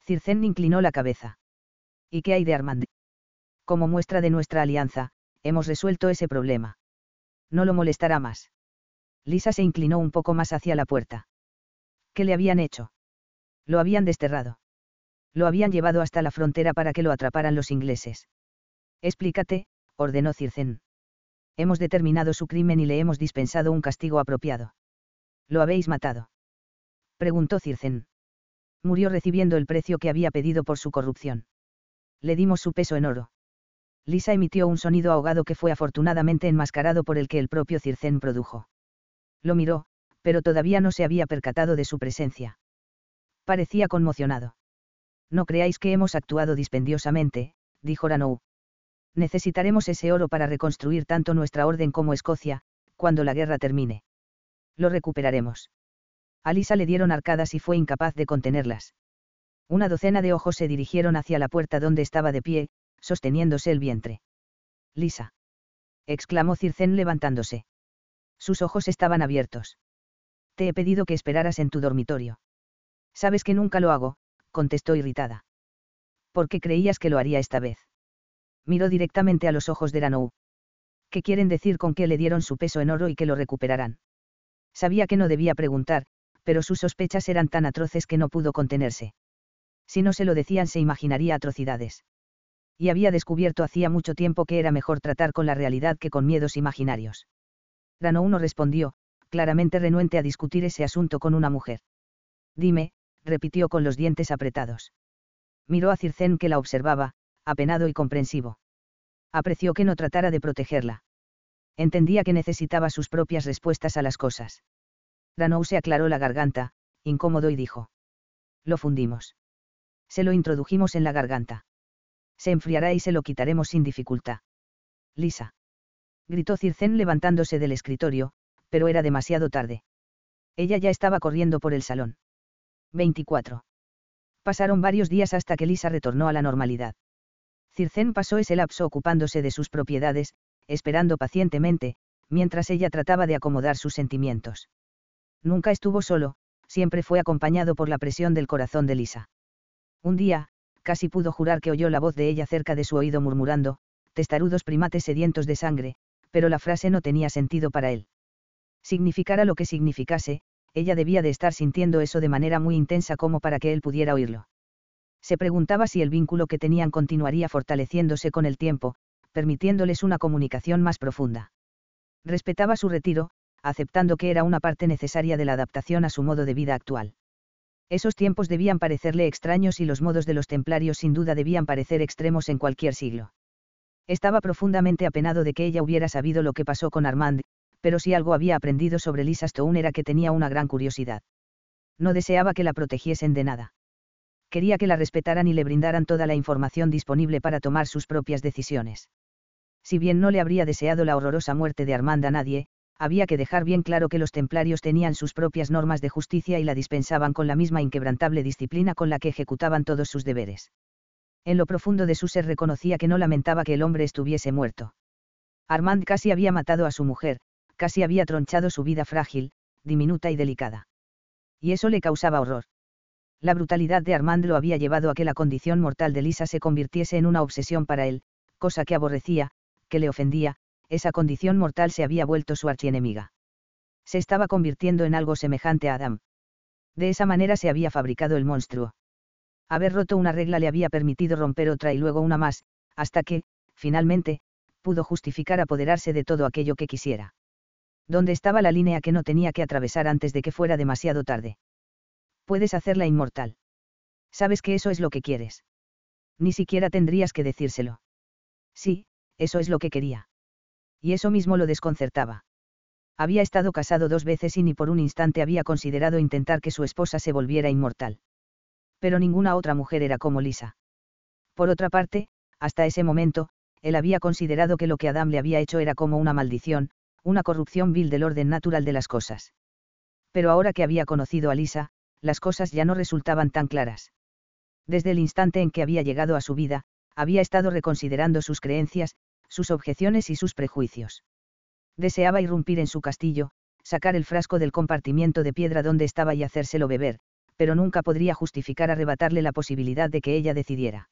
Circen inclinó la cabeza. ¿Y qué hay de Armand? Como muestra de nuestra alianza, hemos resuelto ese problema. No lo molestará más. Lisa se inclinó un poco más hacia la puerta. ¿Qué le habían hecho? Lo habían desterrado. Lo habían llevado hasta la frontera para que lo atraparan los ingleses. Explícate, ordenó Circen. Hemos determinado su crimen y le hemos dispensado un castigo apropiado. ¿Lo habéis matado? preguntó Circen. Murió recibiendo el precio que había pedido por su corrupción. Le dimos su peso en oro. Lisa emitió un sonido ahogado que fue afortunadamente enmascarado por el que el propio Circen produjo. Lo miró, pero todavía no se había percatado de su presencia. Parecía conmocionado. No creáis que hemos actuado dispendiosamente, dijo Ranou. Necesitaremos ese oro para reconstruir tanto nuestra orden como Escocia, cuando la guerra termine. Lo recuperaremos. A Lisa le dieron arcadas y fue incapaz de contenerlas. Una docena de ojos se dirigieron hacia la puerta donde estaba de pie, sosteniéndose el vientre. Lisa. exclamó Circen levantándose. Sus ojos estaban abiertos. Te he pedido que esperaras en tu dormitorio. Sabes que nunca lo hago, contestó irritada. ¿Por qué creías que lo haría esta vez? Miró directamente a los ojos de Ranou. ¿Qué quieren decir con que le dieron su peso en oro y que lo recuperarán? Sabía que no debía preguntar, pero sus sospechas eran tan atroces que no pudo contenerse. Si no se lo decían se imaginaría atrocidades. Y había descubierto hacía mucho tiempo que era mejor tratar con la realidad que con miedos imaginarios. Ranou no respondió, claramente renuente a discutir ese asunto con una mujer. Dime, repitió con los dientes apretados. Miró a Circén que la observaba, apenado y comprensivo. Apreció que no tratara de protegerla. Entendía que necesitaba sus propias respuestas a las cosas. Ranou se aclaró la garganta, incómodo y dijo. Lo fundimos. Se lo introdujimos en la garganta. Se enfriará y se lo quitaremos sin dificultad. Lisa. Gritó Circén levantándose del escritorio, pero era demasiado tarde. Ella ya estaba corriendo por el salón. 24. Pasaron varios días hasta que Lisa retornó a la normalidad. Circén pasó ese lapso ocupándose de sus propiedades, esperando pacientemente, mientras ella trataba de acomodar sus sentimientos. Nunca estuvo solo, siempre fue acompañado por la presión del corazón de Lisa. Un día, casi pudo jurar que oyó la voz de ella cerca de su oído murmurando, testarudos primates sedientos de sangre, pero la frase no tenía sentido para él. Significara lo que significase, ella debía de estar sintiendo eso de manera muy intensa como para que él pudiera oírlo. Se preguntaba si el vínculo que tenían continuaría fortaleciéndose con el tiempo, permitiéndoles una comunicación más profunda. Respetaba su retiro, aceptando que era una parte necesaria de la adaptación a su modo de vida actual. Esos tiempos debían parecerle extraños y los modos de los templarios sin duda debían parecer extremos en cualquier siglo. Estaba profundamente apenado de que ella hubiera sabido lo que pasó con Armand, pero si algo había aprendido sobre Lisa Stone era que tenía una gran curiosidad. No deseaba que la protegiesen de nada. Quería que la respetaran y le brindaran toda la información disponible para tomar sus propias decisiones. Si bien no le habría deseado la horrorosa muerte de Armand a nadie, había que dejar bien claro que los templarios tenían sus propias normas de justicia y la dispensaban con la misma inquebrantable disciplina con la que ejecutaban todos sus deberes. En lo profundo de su ser reconocía que no lamentaba que el hombre estuviese muerto. Armand casi había matado a su mujer, casi había tronchado su vida frágil, diminuta y delicada. Y eso le causaba horror. La brutalidad de Armand lo había llevado a que la condición mortal de Lisa se convirtiese en una obsesión para él, cosa que aborrecía, que le ofendía, esa condición mortal se había vuelto su archienemiga. Se estaba convirtiendo en algo semejante a Adam. De esa manera se había fabricado el monstruo. Haber roto una regla le había permitido romper otra y luego una más, hasta que, finalmente, pudo justificar apoderarse de todo aquello que quisiera. ¿Dónde estaba la línea que no tenía que atravesar antes de que fuera demasiado tarde? Puedes hacerla inmortal. Sabes que eso es lo que quieres. Ni siquiera tendrías que decírselo. Sí, eso es lo que quería. Y eso mismo lo desconcertaba. Había estado casado dos veces y ni por un instante había considerado intentar que su esposa se volviera inmortal. Pero ninguna otra mujer era como Lisa. Por otra parte, hasta ese momento, él había considerado que lo que Adam le había hecho era como una maldición, una corrupción vil del orden natural de las cosas. Pero ahora que había conocido a Lisa, las cosas ya no resultaban tan claras. Desde el instante en que había llegado a su vida, había estado reconsiderando sus creencias, sus objeciones y sus prejuicios. Deseaba irrumpir en su castillo, sacar el frasco del compartimiento de piedra donde estaba y hacérselo beber, pero nunca podría justificar arrebatarle la posibilidad de que ella decidiera.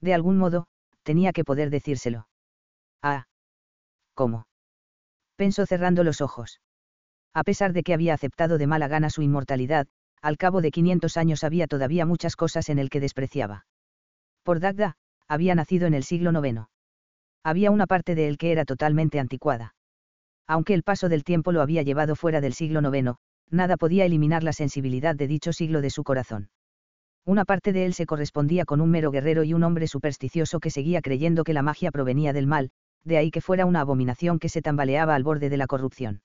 De algún modo, tenía que poder decírselo. Ah. ¿Cómo? Pensó cerrando los ojos. A pesar de que había aceptado de mala gana su inmortalidad, al cabo de 500 años había todavía muchas cosas en el que despreciaba. Por Dagda, había nacido en el siglo IX. Había una parte de él que era totalmente anticuada. Aunque el paso del tiempo lo había llevado fuera del siglo IX, nada podía eliminar la sensibilidad de dicho siglo de su corazón. Una parte de él se correspondía con un mero guerrero y un hombre supersticioso que seguía creyendo que la magia provenía del mal, de ahí que fuera una abominación que se tambaleaba al borde de la corrupción.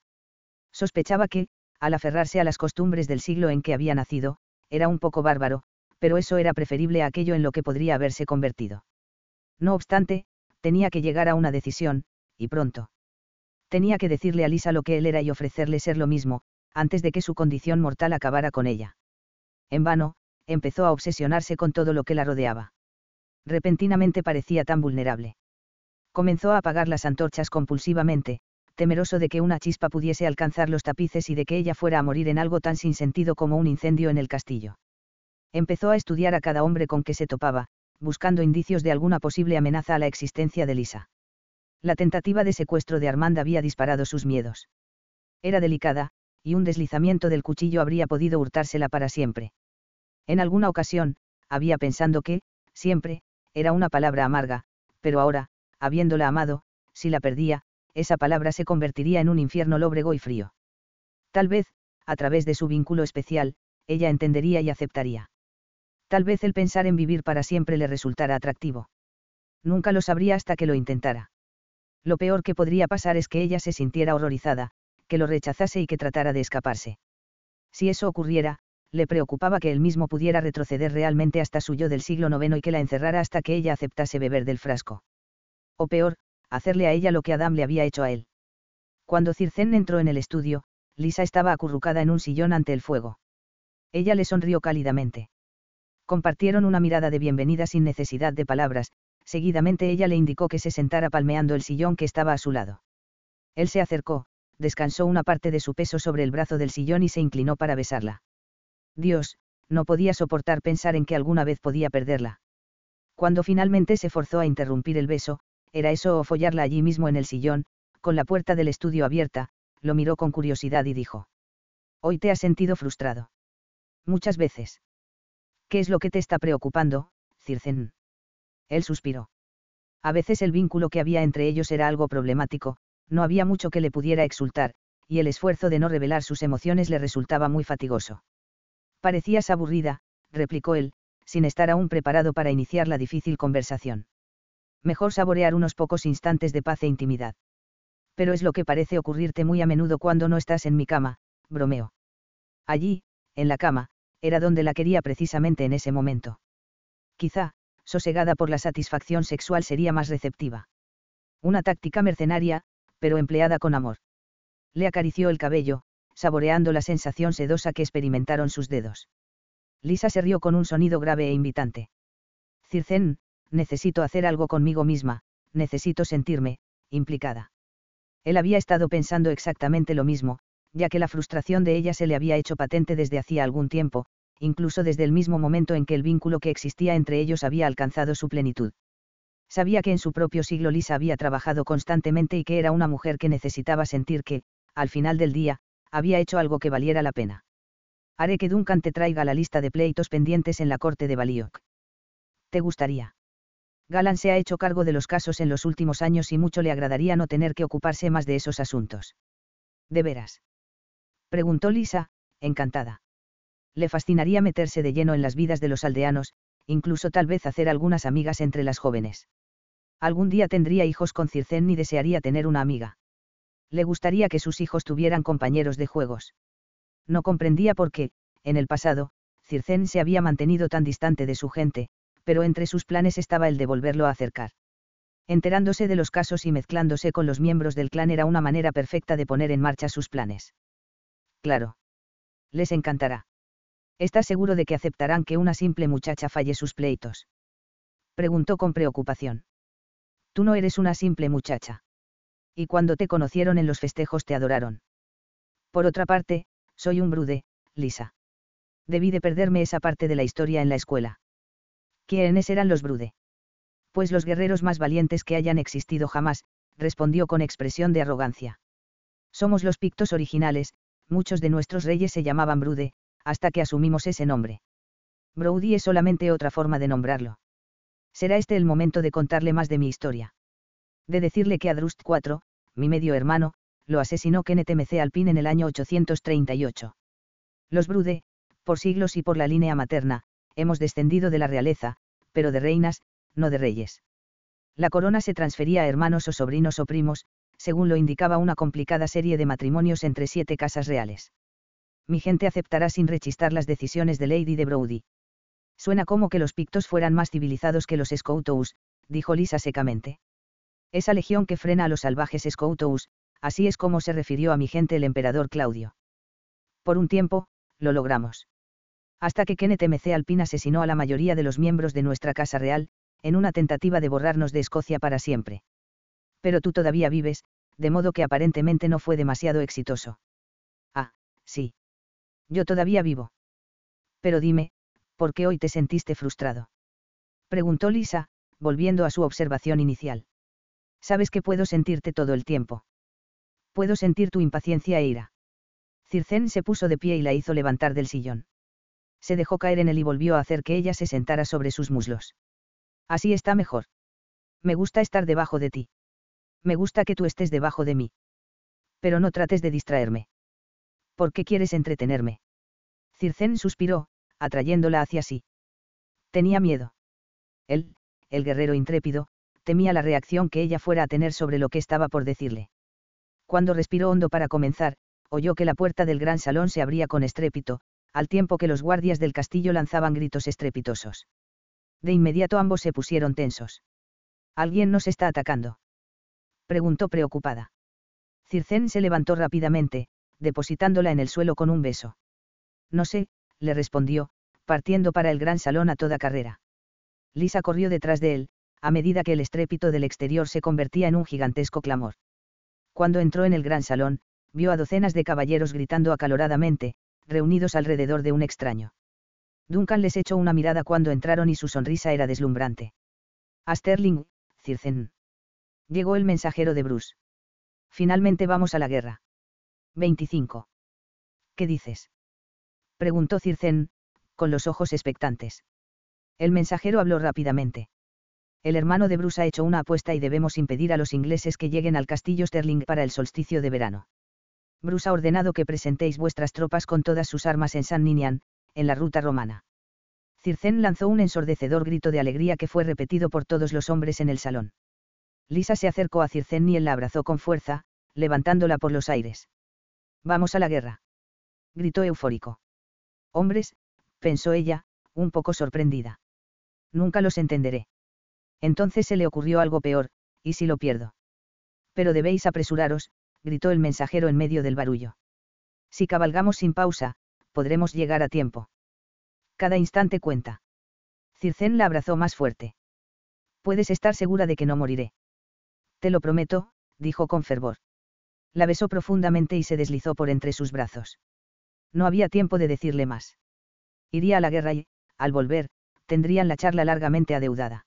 Sospechaba que, al aferrarse a las costumbres del siglo en que había nacido, era un poco bárbaro, pero eso era preferible a aquello en lo que podría haberse convertido. No obstante, tenía que llegar a una decisión, y pronto. Tenía que decirle a Lisa lo que él era y ofrecerle ser lo mismo, antes de que su condición mortal acabara con ella. En vano, empezó a obsesionarse con todo lo que la rodeaba. Repentinamente parecía tan vulnerable. Comenzó a apagar las antorchas compulsivamente, temeroso de que una chispa pudiese alcanzar los tapices y de que ella fuera a morir en algo tan sin sentido como un incendio en el castillo. Empezó a estudiar a cada hombre con que se topaba, buscando indicios de alguna posible amenaza a la existencia de Lisa. La tentativa de secuestro de Armand había disparado sus miedos. Era delicada, y un deslizamiento del cuchillo habría podido hurtársela para siempre. En alguna ocasión, había pensando que, siempre, era una palabra amarga, pero ahora, habiéndola amado, si la perdía, esa palabra se convertiría en un infierno lóbrego y frío. Tal vez, a través de su vínculo especial, ella entendería y aceptaría. Tal vez el pensar en vivir para siempre le resultara atractivo. Nunca lo sabría hasta que lo intentara. Lo peor que podría pasar es que ella se sintiera horrorizada, que lo rechazase y que tratara de escaparse. Si eso ocurriera, le preocupaba que él mismo pudiera retroceder realmente hasta su yo del siglo IX y que la encerrara hasta que ella aceptase beber del frasco o peor, hacerle a ella lo que Adam le había hecho a él. Cuando Circen entró en el estudio, Lisa estaba acurrucada en un sillón ante el fuego. Ella le sonrió cálidamente. Compartieron una mirada de bienvenida sin necesidad de palabras, seguidamente ella le indicó que se sentara palmeando el sillón que estaba a su lado. Él se acercó, descansó una parte de su peso sobre el brazo del sillón y se inclinó para besarla. Dios, no podía soportar pensar en que alguna vez podía perderla. Cuando finalmente se forzó a interrumpir el beso, era eso o follarla allí mismo en el sillón, con la puerta del estudio abierta, lo miró con curiosidad y dijo. Hoy te has sentido frustrado. Muchas veces. ¿Qué es lo que te está preocupando, Circen? Él suspiró. A veces el vínculo que había entre ellos era algo problemático, no había mucho que le pudiera exultar, y el esfuerzo de no revelar sus emociones le resultaba muy fatigoso. Parecías aburrida, replicó él, sin estar aún preparado para iniciar la difícil conversación mejor saborear unos pocos instantes de paz e intimidad. Pero es lo que parece ocurrirte muy a menudo cuando no estás en mi cama, bromeo. Allí, en la cama, era donde la quería precisamente en ese momento. Quizá, sosegada por la satisfacción sexual sería más receptiva. Una táctica mercenaria, pero empleada con amor. Le acarició el cabello, saboreando la sensación sedosa que experimentaron sus dedos. Lisa se rió con un sonido grave e invitante. Circen, necesito hacer algo conmigo misma, necesito sentirme, implicada. Él había estado pensando exactamente lo mismo, ya que la frustración de ella se le había hecho patente desde hacía algún tiempo, incluso desde el mismo momento en que el vínculo que existía entre ellos había alcanzado su plenitud. Sabía que en su propio siglo Lisa había trabajado constantemente y que era una mujer que necesitaba sentir que, al final del día, había hecho algo que valiera la pena. Haré que Duncan te traiga la lista de pleitos pendientes en la corte de Balioc. ¿Te gustaría? Galan se ha hecho cargo de los casos en los últimos años y mucho le agradaría no tener que ocuparse más de esos asuntos. ¿De veras? Preguntó Lisa, encantada. Le fascinaría meterse de lleno en las vidas de los aldeanos, incluso tal vez hacer algunas amigas entre las jóvenes. Algún día tendría hijos con Circen y desearía tener una amiga. Le gustaría que sus hijos tuvieran compañeros de juegos. No comprendía por qué, en el pasado, Circen se había mantenido tan distante de su gente, pero entre sus planes estaba el de volverlo a acercar. Enterándose de los casos y mezclándose con los miembros del clan era una manera perfecta de poner en marcha sus planes. Claro. Les encantará. ¿Estás seguro de que aceptarán que una simple muchacha falle sus pleitos? Preguntó con preocupación. Tú no eres una simple muchacha. Y cuando te conocieron en los festejos te adoraron. Por otra parte, soy un brude, Lisa. Debí de perderme esa parte de la historia en la escuela. ¿Quiénes eran los brude? Pues los guerreros más valientes que hayan existido jamás, respondió con expresión de arrogancia. Somos los pictos originales, muchos de nuestros reyes se llamaban brude, hasta que asumimos ese nombre. Brody es solamente otra forma de nombrarlo. Será este el momento de contarle más de mi historia. De decirle que Adrust IV, mi medio hermano, lo asesinó KNTMC Alpin en el año 838. Los Brude, por siglos y por la línea materna, hemos descendido de la realeza, pero de reinas, no de reyes. La corona se transfería a hermanos o sobrinos o primos, según lo indicaba una complicada serie de matrimonios entre siete casas reales. Mi gente aceptará sin rechistar las decisiones de Lady de Brody. Suena como que los pictos fueran más civilizados que los Scoutous, dijo Lisa secamente. Esa legión que frena a los salvajes Scoutous, así es como se refirió a mi gente el emperador Claudio. Por un tiempo, lo logramos. Hasta que Kenneth MC Alpin asesinó a la mayoría de los miembros de nuestra Casa Real, en una tentativa de borrarnos de Escocia para siempre. Pero tú todavía vives, de modo que aparentemente no fue demasiado exitoso. Ah, sí. Yo todavía vivo. Pero dime, ¿por qué hoy te sentiste frustrado? Preguntó Lisa, volviendo a su observación inicial. Sabes que puedo sentirte todo el tiempo. Puedo sentir tu impaciencia e ira. Circén se puso de pie y la hizo levantar del sillón. Se dejó caer en él y volvió a hacer que ella se sentara sobre sus muslos. Así está mejor. Me gusta estar debajo de ti. Me gusta que tú estés debajo de mí. Pero no trates de distraerme. ¿Por qué quieres entretenerme? Circén suspiró, atrayéndola hacia sí. Tenía miedo. Él, el guerrero intrépido, temía la reacción que ella fuera a tener sobre lo que estaba por decirle. Cuando respiró hondo para comenzar, oyó que la puerta del gran salón se abría con estrépito, al tiempo que los guardias del castillo lanzaban gritos estrepitosos. De inmediato ambos se pusieron tensos. ¿Alguien nos está atacando? preguntó preocupada. Circén se levantó rápidamente, depositándola en el suelo con un beso. No sé, le respondió, partiendo para el gran salón a toda carrera. Lisa corrió detrás de él, a medida que el estrépito del exterior se convertía en un gigantesco clamor. Cuando entró en el gran salón, vio a docenas de caballeros gritando acaloradamente, reunidos alrededor de un extraño. Duncan les echó una mirada cuando entraron y su sonrisa era deslumbrante. A Sterling, Circen. Llegó el mensajero de Bruce. Finalmente vamos a la guerra. 25. ¿Qué dices? Preguntó Circen, con los ojos expectantes. El mensajero habló rápidamente. El hermano de Bruce ha hecho una apuesta y debemos impedir a los ingleses que lleguen al castillo Sterling para el solsticio de verano. Bruce ha ordenado que presentéis vuestras tropas con todas sus armas en San Ninian, en la ruta romana. Circen lanzó un ensordecedor grito de alegría que fue repetido por todos los hombres en el salón. Lisa se acercó a Circen y él la abrazó con fuerza, levantándola por los aires. Vamos a la guerra. Gritó eufórico. Hombres, pensó ella, un poco sorprendida. Nunca los entenderé. Entonces se le ocurrió algo peor, ¿y si lo pierdo? Pero debéis apresuraros, gritó el mensajero en medio del barullo. Si cabalgamos sin pausa, podremos llegar a tiempo. Cada instante cuenta. Circén la abrazó más fuerte. Puedes estar segura de que no moriré. Te lo prometo, dijo con fervor. La besó profundamente y se deslizó por entre sus brazos. No había tiempo de decirle más. Iría a la guerra y, al volver, tendrían la charla largamente adeudada.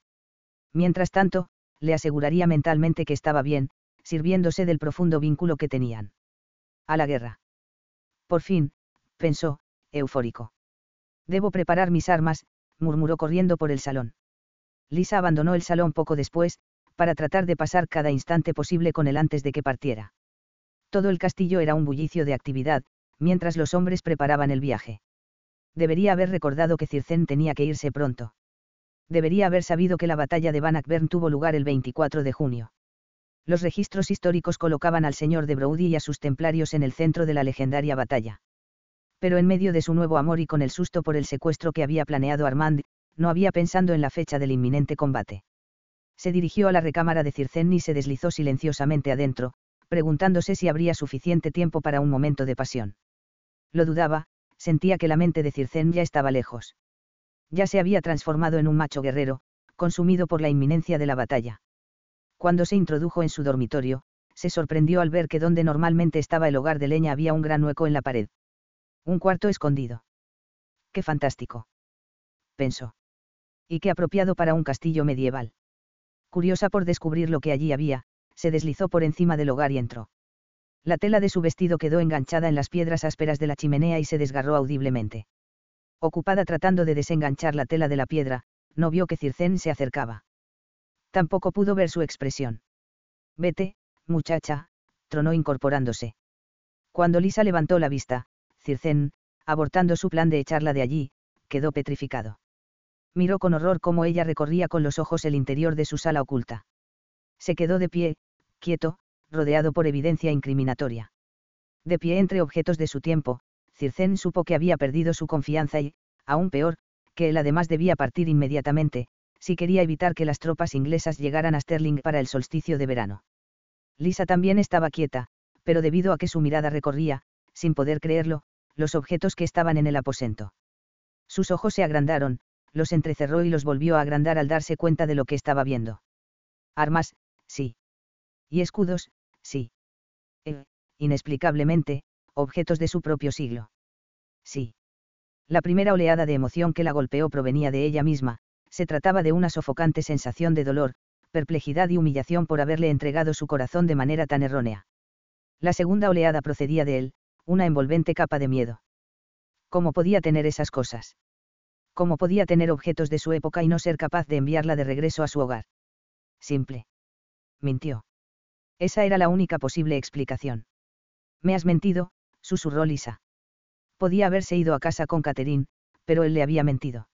Mientras tanto, le aseguraría mentalmente que estaba bien, sirviéndose del profundo vínculo que tenían. A la guerra. Por fin, pensó, eufórico. Debo preparar mis armas, murmuró corriendo por el salón. Lisa abandonó el salón poco después, para tratar de pasar cada instante posible con él antes de que partiera. Todo el castillo era un bullicio de actividad, mientras los hombres preparaban el viaje. Debería haber recordado que Circén tenía que irse pronto. Debería haber sabido que la batalla de Bannockburn tuvo lugar el 24 de junio. Los registros históricos colocaban al señor de Brody y a sus templarios en el centro de la legendaria batalla. Pero en medio de su nuevo amor y con el susto por el secuestro que había planeado Armand, no había pensado en la fecha del inminente combate. Se dirigió a la recámara de Circen y se deslizó silenciosamente adentro, preguntándose si habría suficiente tiempo para un momento de pasión. Lo dudaba, sentía que la mente de Circén ya estaba lejos. Ya se había transformado en un macho guerrero, consumido por la inminencia de la batalla. Cuando se introdujo en su dormitorio, se sorprendió al ver que donde normalmente estaba el hogar de leña había un gran hueco en la pared. Un cuarto escondido. ¡Qué fantástico! pensó. Y qué apropiado para un castillo medieval. Curiosa por descubrir lo que allí había, se deslizó por encima del hogar y entró. La tela de su vestido quedó enganchada en las piedras ásperas de la chimenea y se desgarró audiblemente. Ocupada tratando de desenganchar la tela de la piedra, no vio que Circén se acercaba. Tampoco pudo ver su expresión. Vete, muchacha, tronó incorporándose. Cuando Lisa levantó la vista, Circén, abortando su plan de echarla de allí, quedó petrificado. Miró con horror cómo ella recorría con los ojos el interior de su sala oculta. Se quedó de pie, quieto, rodeado por evidencia incriminatoria. De pie entre objetos de su tiempo, Circén supo que había perdido su confianza y, aún peor, que él además debía partir inmediatamente, si quería evitar que las tropas inglesas llegaran a Sterling para el solsticio de verano. Lisa también estaba quieta, pero debido a que su mirada recorría, sin poder creerlo, los objetos que estaban en el aposento. Sus ojos se agrandaron, los entrecerró y los volvió a agrandar al darse cuenta de lo que estaba viendo. Armas, sí. Y escudos, sí. E, inexplicablemente, objetos de su propio siglo. Sí. La primera oleada de emoción que la golpeó provenía de ella misma, se trataba de una sofocante sensación de dolor, perplejidad y humillación por haberle entregado su corazón de manera tan errónea. La segunda oleada procedía de él, una envolvente capa de miedo. ¿Cómo podía tener esas cosas? ¿Cómo podía tener objetos de su época y no ser capaz de enviarla de regreso a su hogar? Simple. Mintió. Esa era la única posible explicación. Me has mentido, susurró Lisa. Podía haberse ido a casa con Catherine, pero él le había mentido.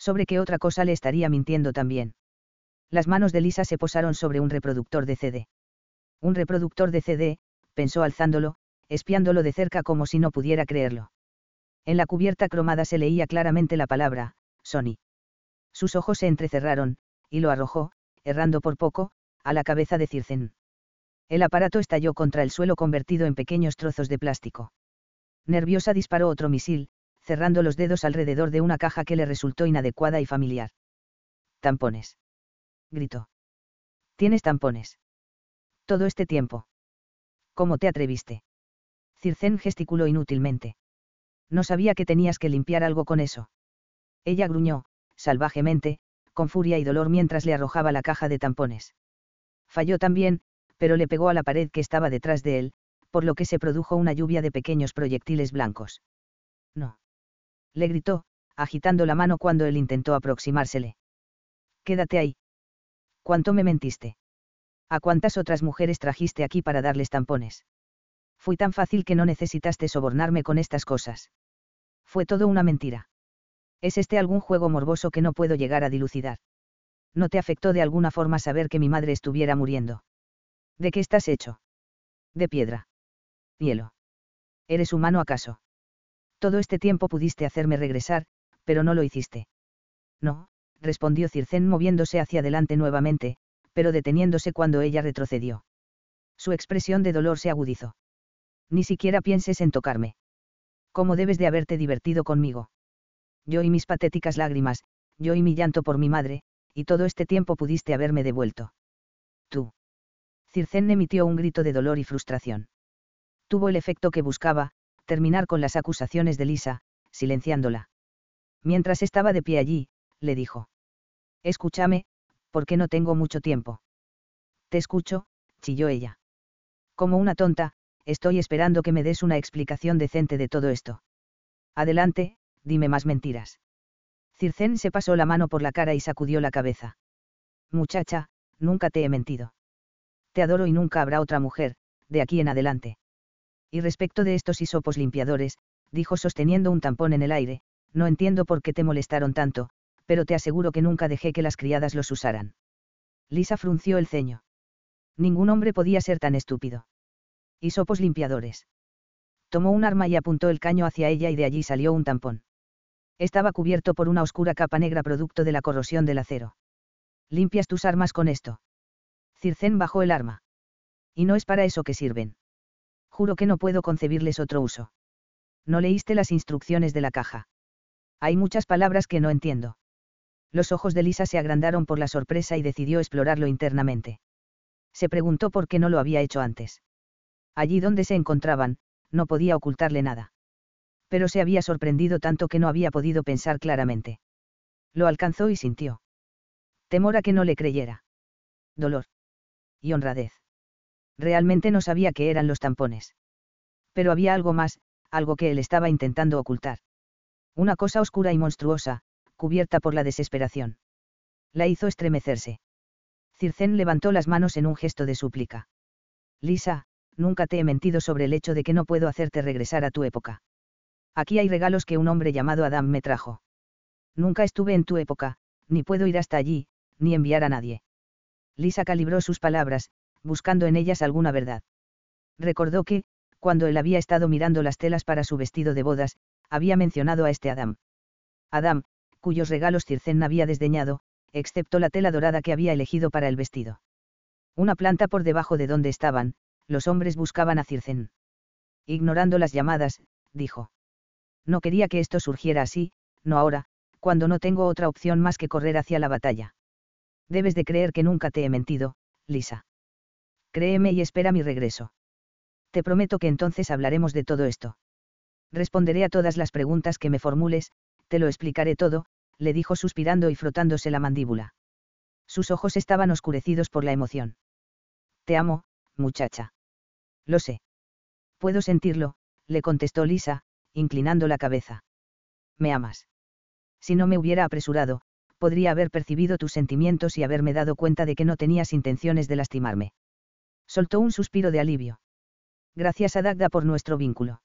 ¿Sobre qué otra cosa le estaría mintiendo también? Las manos de Lisa se posaron sobre un reproductor de CD. Un reproductor de CD, pensó alzándolo, espiándolo de cerca como si no pudiera creerlo. En la cubierta cromada se leía claramente la palabra, Sony. Sus ojos se entrecerraron, y lo arrojó, errando por poco, a la cabeza de Circen. El aparato estalló contra el suelo convertido en pequeños trozos de plástico. Nerviosa disparó otro misil, cerrando los dedos alrededor de una caja que le resultó inadecuada y familiar. Tampones. Gritó. Tienes tampones. Todo este tiempo. ¿Cómo te atreviste? Circen gesticuló inútilmente. No sabía que tenías que limpiar algo con eso. Ella gruñó, salvajemente, con furia y dolor mientras le arrojaba la caja de tampones. Falló también, pero le pegó a la pared que estaba detrás de él, por lo que se produjo una lluvia de pequeños proyectiles blancos. No. Le gritó, agitando la mano cuando él intentó aproximársele. Quédate ahí. ¿Cuánto me mentiste? ¿A cuántas otras mujeres trajiste aquí para darles tampones? Fui tan fácil que no necesitaste sobornarme con estas cosas. Fue todo una mentira. ¿Es este algún juego morboso que no puedo llegar a dilucidar? ¿No te afectó de alguna forma saber que mi madre estuviera muriendo? ¿De qué estás hecho? De piedra. Hielo. ¿Eres humano acaso? Todo este tiempo pudiste hacerme regresar, pero no lo hiciste. No, respondió Circén moviéndose hacia adelante nuevamente, pero deteniéndose cuando ella retrocedió. Su expresión de dolor se agudizó. Ni siquiera pienses en tocarme. ¿Cómo debes de haberte divertido conmigo? Yo y mis patéticas lágrimas, yo y mi llanto por mi madre, y todo este tiempo pudiste haberme devuelto. Tú. Circén emitió un grito de dolor y frustración. Tuvo el efecto que buscaba, terminar con las acusaciones de Lisa, silenciándola. Mientras estaba de pie allí, le dijo. Escúchame, porque no tengo mucho tiempo. Te escucho, chilló ella. Como una tonta, estoy esperando que me des una explicación decente de todo esto. Adelante, dime más mentiras. Circén se pasó la mano por la cara y sacudió la cabeza. Muchacha, nunca te he mentido. Te adoro y nunca habrá otra mujer, de aquí en adelante. Y respecto de estos hisopos limpiadores, dijo sosteniendo un tampón en el aire, no entiendo por qué te molestaron tanto, pero te aseguro que nunca dejé que las criadas los usaran. Lisa frunció el ceño. Ningún hombre podía ser tan estúpido. Hisopos limpiadores. Tomó un arma y apuntó el caño hacia ella y de allí salió un tampón. Estaba cubierto por una oscura capa negra producto de la corrosión del acero. Limpias tus armas con esto. Circén bajó el arma. Y no es para eso que sirven. Juro que no puedo concebirles otro uso. No leíste las instrucciones de la caja. Hay muchas palabras que no entiendo. Los ojos de Lisa se agrandaron por la sorpresa y decidió explorarlo internamente. Se preguntó por qué no lo había hecho antes. Allí donde se encontraban, no podía ocultarle nada. Pero se había sorprendido tanto que no había podido pensar claramente. Lo alcanzó y sintió. Temor a que no le creyera. Dolor. Y honradez. Realmente no sabía qué eran los tampones. Pero había algo más, algo que él estaba intentando ocultar. Una cosa oscura y monstruosa, cubierta por la desesperación. La hizo estremecerse. Circén levantó las manos en un gesto de súplica. Lisa, nunca te he mentido sobre el hecho de que no puedo hacerte regresar a tu época. Aquí hay regalos que un hombre llamado Adam me trajo. Nunca estuve en tu época, ni puedo ir hasta allí, ni enviar a nadie. Lisa calibró sus palabras, buscando en ellas alguna verdad. Recordó que, cuando él había estado mirando las telas para su vestido de bodas, había mencionado a este Adam. Adam, cuyos regalos Circen había desdeñado, excepto la tela dorada que había elegido para el vestido. Una planta por debajo de donde estaban, los hombres buscaban a Circen. Ignorando las llamadas, dijo. No quería que esto surgiera así, no ahora, cuando no tengo otra opción más que correr hacia la batalla. Debes de creer que nunca te he mentido, Lisa. Créeme y espera mi regreso. Te prometo que entonces hablaremos de todo esto. Responderé a todas las preguntas que me formules, te lo explicaré todo, le dijo suspirando y frotándose la mandíbula. Sus ojos estaban oscurecidos por la emoción. Te amo, muchacha. Lo sé. Puedo sentirlo, le contestó Lisa, inclinando la cabeza. Me amas. Si no me hubiera apresurado, podría haber percibido tus sentimientos y haberme dado cuenta de que no tenías intenciones de lastimarme. Soltó un suspiro de alivio. Gracias a Dagda por nuestro vínculo.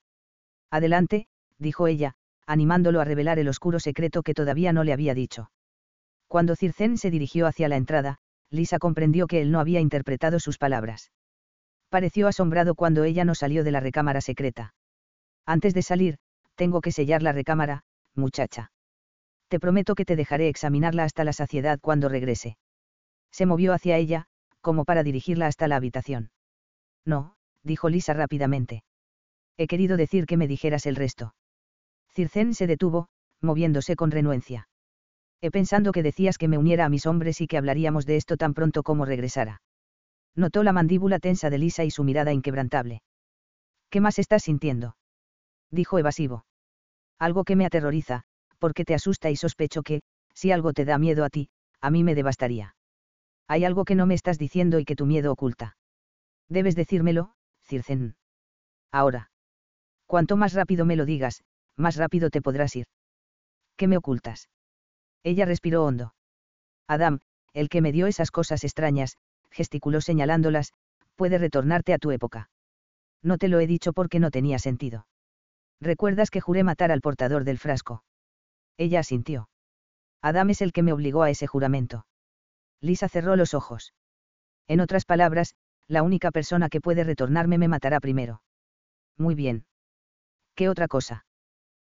Adelante, dijo ella, animándolo a revelar el oscuro secreto que todavía no le había dicho. Cuando Circén se dirigió hacia la entrada, Lisa comprendió que él no había interpretado sus palabras. Pareció asombrado cuando ella no salió de la recámara secreta. Antes de salir, tengo que sellar la recámara, muchacha. Te prometo que te dejaré examinarla hasta la saciedad cuando regrese. Se movió hacia ella, como para dirigirla hasta la habitación. No, dijo Lisa rápidamente. He querido decir que me dijeras el resto. Circén se detuvo, moviéndose con renuencia. He pensando que decías que me uniera a mis hombres y que hablaríamos de esto tan pronto como regresara. Notó la mandíbula tensa de Lisa y su mirada inquebrantable. ¿Qué más estás sintiendo? Dijo evasivo. Algo que me aterroriza, porque te asusta y sospecho que, si algo te da miedo a ti, a mí me devastaría. Hay algo que no me estás diciendo y que tu miedo oculta. Debes decírmelo, Circen. Ahora. Cuanto más rápido me lo digas, más rápido te podrás ir. ¿Qué me ocultas? Ella respiró hondo. Adam, el que me dio esas cosas extrañas, gesticuló señalándolas, puede retornarte a tu época. No te lo he dicho porque no tenía sentido. ¿Recuerdas que juré matar al portador del frasco? Ella asintió. Adam es el que me obligó a ese juramento. Lisa cerró los ojos. En otras palabras, la única persona que puede retornarme me matará primero. Muy bien. ¿Qué otra cosa?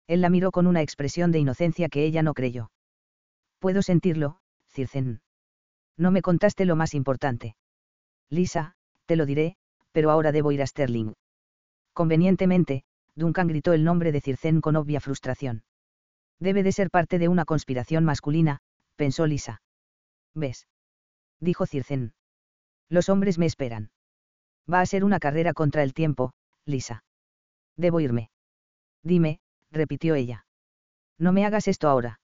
Él la miró con una expresión de inocencia que ella no creyó. Puedo sentirlo, Circen. No me contaste lo más importante. Lisa, te lo diré, pero ahora debo ir a Sterling. Convenientemente, Duncan gritó el nombre de Circen con obvia frustración. Debe de ser parte de una conspiración masculina, pensó Lisa. ¿Ves? Dijo Circen. Los hombres me esperan. Va a ser una carrera contra el tiempo, Lisa. Debo irme. Dime, repitió ella. No me hagas esto ahora.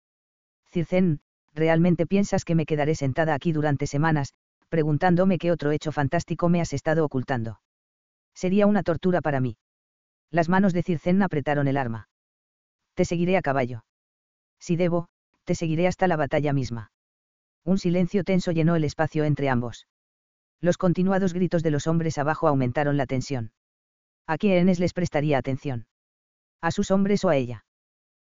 Circen, ¿realmente piensas que me quedaré sentada aquí durante semanas, preguntándome qué otro hecho fantástico me has estado ocultando? Sería una tortura para mí. Las manos de Circen apretaron el arma. Te seguiré a caballo. Si debo, te seguiré hasta la batalla misma. Un silencio tenso llenó el espacio entre ambos. Los continuados gritos de los hombres abajo aumentaron la tensión. ¿A quiénes les prestaría atención? ¿A sus hombres o a ella?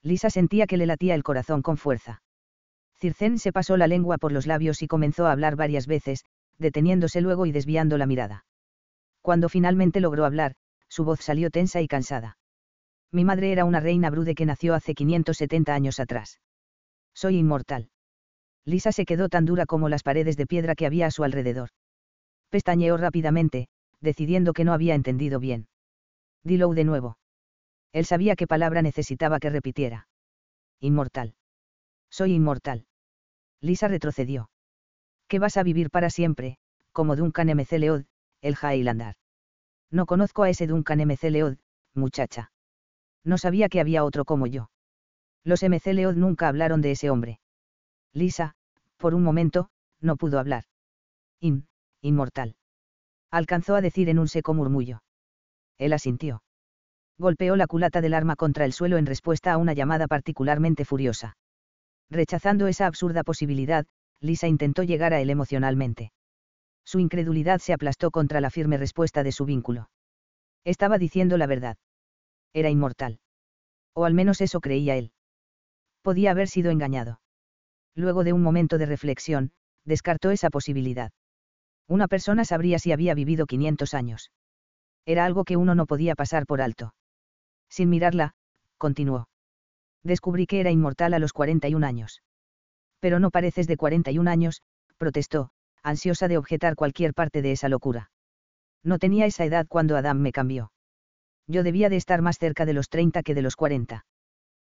Lisa sentía que le latía el corazón con fuerza. Circén se pasó la lengua por los labios y comenzó a hablar varias veces, deteniéndose luego y desviando la mirada. Cuando finalmente logró hablar, su voz salió tensa y cansada. Mi madre era una reina brude que nació hace 570 años atrás. Soy inmortal. Lisa se quedó tan dura como las paredes de piedra que había a su alrededor. Pestañeó rápidamente, decidiendo que no había entendido bien. Dilo de nuevo. Él sabía qué palabra necesitaba que repitiera. Inmortal. Soy inmortal. Lisa retrocedió. Que vas a vivir para siempre, como Duncan M. Leod, el Highlander. No conozco a ese Duncan M. Leod, muchacha. No sabía que había otro como yo. Los M. Leod nunca hablaron de ese hombre. Lisa, por un momento, no pudo hablar. In, inmortal. Alcanzó a decir en un seco murmullo. Él asintió. Golpeó la culata del arma contra el suelo en respuesta a una llamada particularmente furiosa. Rechazando esa absurda posibilidad, Lisa intentó llegar a él emocionalmente. Su incredulidad se aplastó contra la firme respuesta de su vínculo. Estaba diciendo la verdad. Era inmortal. O al menos eso creía él. Podía haber sido engañado. Luego de un momento de reflexión, descartó esa posibilidad. Una persona sabría si había vivido 500 años. Era algo que uno no podía pasar por alto. Sin mirarla, continuó. Descubrí que era inmortal a los 41 años. Pero no pareces de 41 años, protestó, ansiosa de objetar cualquier parte de esa locura. No tenía esa edad cuando Adam me cambió. Yo debía de estar más cerca de los 30 que de los 40.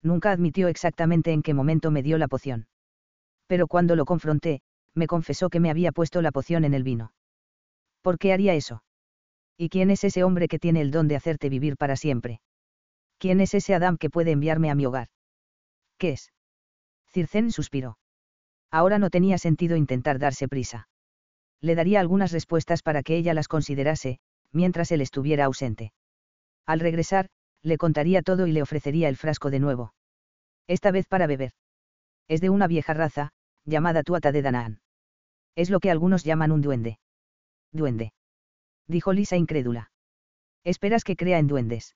Nunca admitió exactamente en qué momento me dio la poción. Pero cuando lo confronté, me confesó que me había puesto la poción en el vino. ¿Por qué haría eso? ¿Y quién es ese hombre que tiene el don de hacerte vivir para siempre? ¿Quién es ese Adam que puede enviarme a mi hogar? ¿Qué es? Circén suspiró. Ahora no tenía sentido intentar darse prisa. Le daría algunas respuestas para que ella las considerase, mientras él estuviera ausente. Al regresar, le contaría todo y le ofrecería el frasco de nuevo. Esta vez para beber. Es de una vieja raza, llamada Tuata de Danaan. Es lo que algunos llaman un duende. Duende. Dijo Lisa incrédula. ¿Esperas que crea en duendes?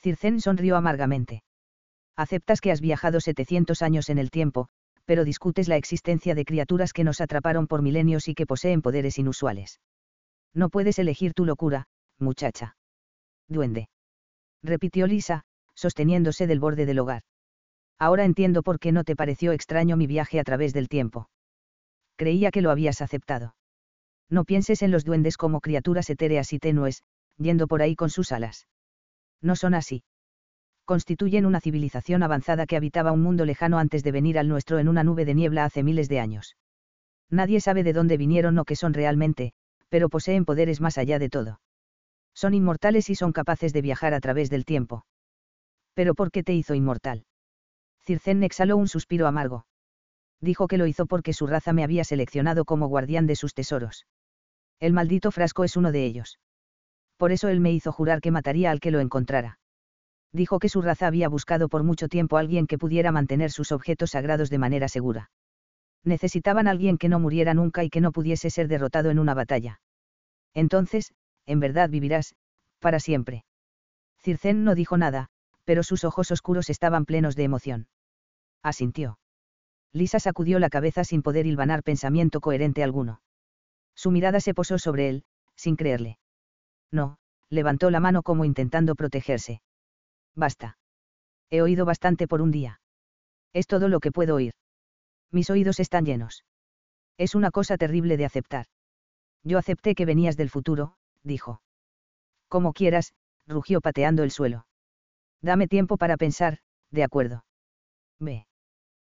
Circén sonrió amargamente. Aceptas que has viajado 700 años en el tiempo, pero discutes la existencia de criaturas que nos atraparon por milenios y que poseen poderes inusuales. No puedes elegir tu locura, muchacha. Duende. Repitió Lisa, sosteniéndose del borde del hogar. Ahora entiendo por qué no te pareció extraño mi viaje a través del tiempo. Creía que lo habías aceptado. No pienses en los duendes como criaturas etéreas y tenues, yendo por ahí con sus alas no son así. Constituyen una civilización avanzada que habitaba un mundo lejano antes de venir al nuestro en una nube de niebla hace miles de años. Nadie sabe de dónde vinieron o qué son realmente, pero poseen poderes más allá de todo. Son inmortales y son capaces de viajar a través del tiempo. ¿Pero por qué te hizo inmortal? Circen exhaló un suspiro amargo. Dijo que lo hizo porque su raza me había seleccionado como guardián de sus tesoros. El maldito frasco es uno de ellos por eso él me hizo jurar que mataría al que lo encontrara. Dijo que su raza había buscado por mucho tiempo alguien que pudiera mantener sus objetos sagrados de manera segura. Necesitaban alguien que no muriera nunca y que no pudiese ser derrotado en una batalla. Entonces, en verdad vivirás, para siempre. Circén no dijo nada, pero sus ojos oscuros estaban plenos de emoción. Asintió. Lisa sacudió la cabeza sin poder hilvanar pensamiento coherente alguno. Su mirada se posó sobre él, sin creerle. No, levantó la mano como intentando protegerse. Basta. He oído bastante por un día. Es todo lo que puedo oír. Mis oídos están llenos. Es una cosa terrible de aceptar. Yo acepté que venías del futuro, dijo. Como quieras, rugió pateando el suelo. Dame tiempo para pensar, de acuerdo. Ve.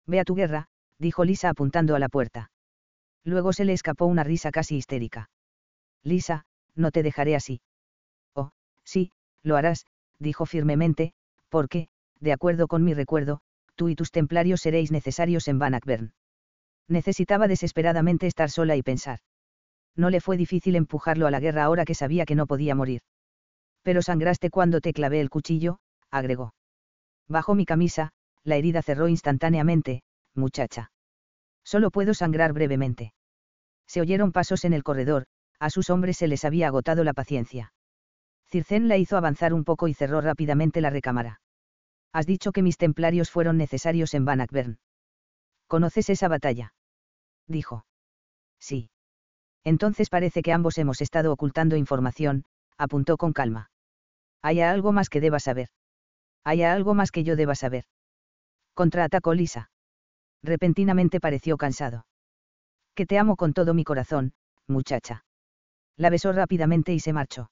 Ve a tu guerra, dijo Lisa apuntando a la puerta. Luego se le escapó una risa casi histérica. Lisa, no te dejaré así. Oh, sí, lo harás, dijo firmemente, porque, de acuerdo con mi recuerdo, tú y tus templarios seréis necesarios en Bannockburn. Necesitaba desesperadamente estar sola y pensar. No le fue difícil empujarlo a la guerra ahora que sabía que no podía morir. Pero sangraste cuando te clavé el cuchillo, agregó. Bajo mi camisa, la herida cerró instantáneamente, muchacha. Solo puedo sangrar brevemente. Se oyeron pasos en el corredor, a sus hombres se les había agotado la paciencia. Circén la hizo avanzar un poco y cerró rápidamente la recámara. Has dicho que mis templarios fueron necesarios en Bannockburn. ¿Conoces esa batalla? Dijo. Sí. Entonces parece que ambos hemos estado ocultando información, apuntó con calma. ¿Hay algo más que deba saber? ¿Hay algo más que yo deba saber? Contraatacó Lisa. Repentinamente pareció cansado. Que te amo con todo mi corazón, muchacha. La besó rápidamente y se marchó.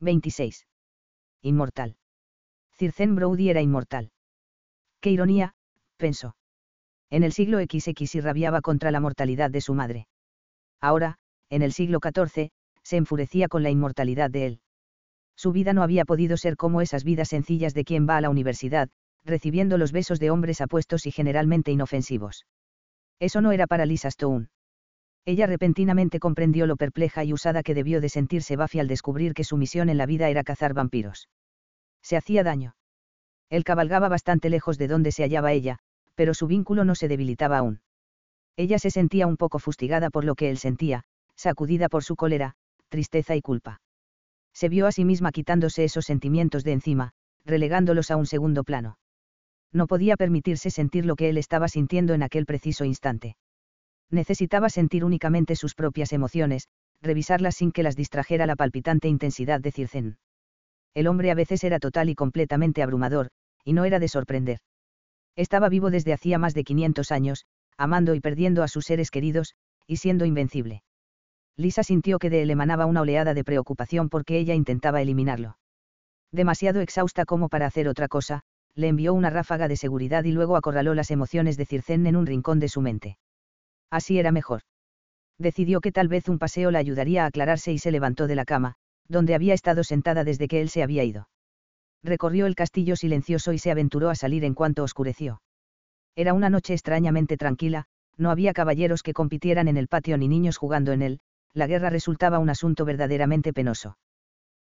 26. Inmortal. Circen Brody era inmortal. Qué ironía, pensó. En el siglo XX irrabiaba contra la mortalidad de su madre. Ahora, en el siglo XIV, se enfurecía con la inmortalidad de él. Su vida no había podido ser como esas vidas sencillas de quien va a la universidad, recibiendo los besos de hombres apuestos y generalmente inofensivos. Eso no era para Lisa Stone. Ella repentinamente comprendió lo perpleja y usada que debió de sentirse Buffy al descubrir que su misión en la vida era cazar vampiros. Se hacía daño. Él cabalgaba bastante lejos de donde se hallaba ella, pero su vínculo no se debilitaba aún. Ella se sentía un poco fustigada por lo que él sentía, sacudida por su cólera, tristeza y culpa. Se vio a sí misma quitándose esos sentimientos de encima, relegándolos a un segundo plano. No podía permitirse sentir lo que él estaba sintiendo en aquel preciso instante. Necesitaba sentir únicamente sus propias emociones, revisarlas sin que las distrajera la palpitante intensidad de Circen. El hombre a veces era total y completamente abrumador, y no era de sorprender. Estaba vivo desde hacía más de 500 años, amando y perdiendo a sus seres queridos, y siendo invencible. Lisa sintió que de él emanaba una oleada de preocupación porque ella intentaba eliminarlo. Demasiado exhausta como para hacer otra cosa, le envió una ráfaga de seguridad y luego acorraló las emociones de Circen en un rincón de su mente. Así era mejor. Decidió que tal vez un paseo la ayudaría a aclararse y se levantó de la cama, donde había estado sentada desde que él se había ido. Recorrió el castillo silencioso y se aventuró a salir en cuanto oscureció. Era una noche extrañamente tranquila, no había caballeros que compitieran en el patio ni niños jugando en él, la guerra resultaba un asunto verdaderamente penoso.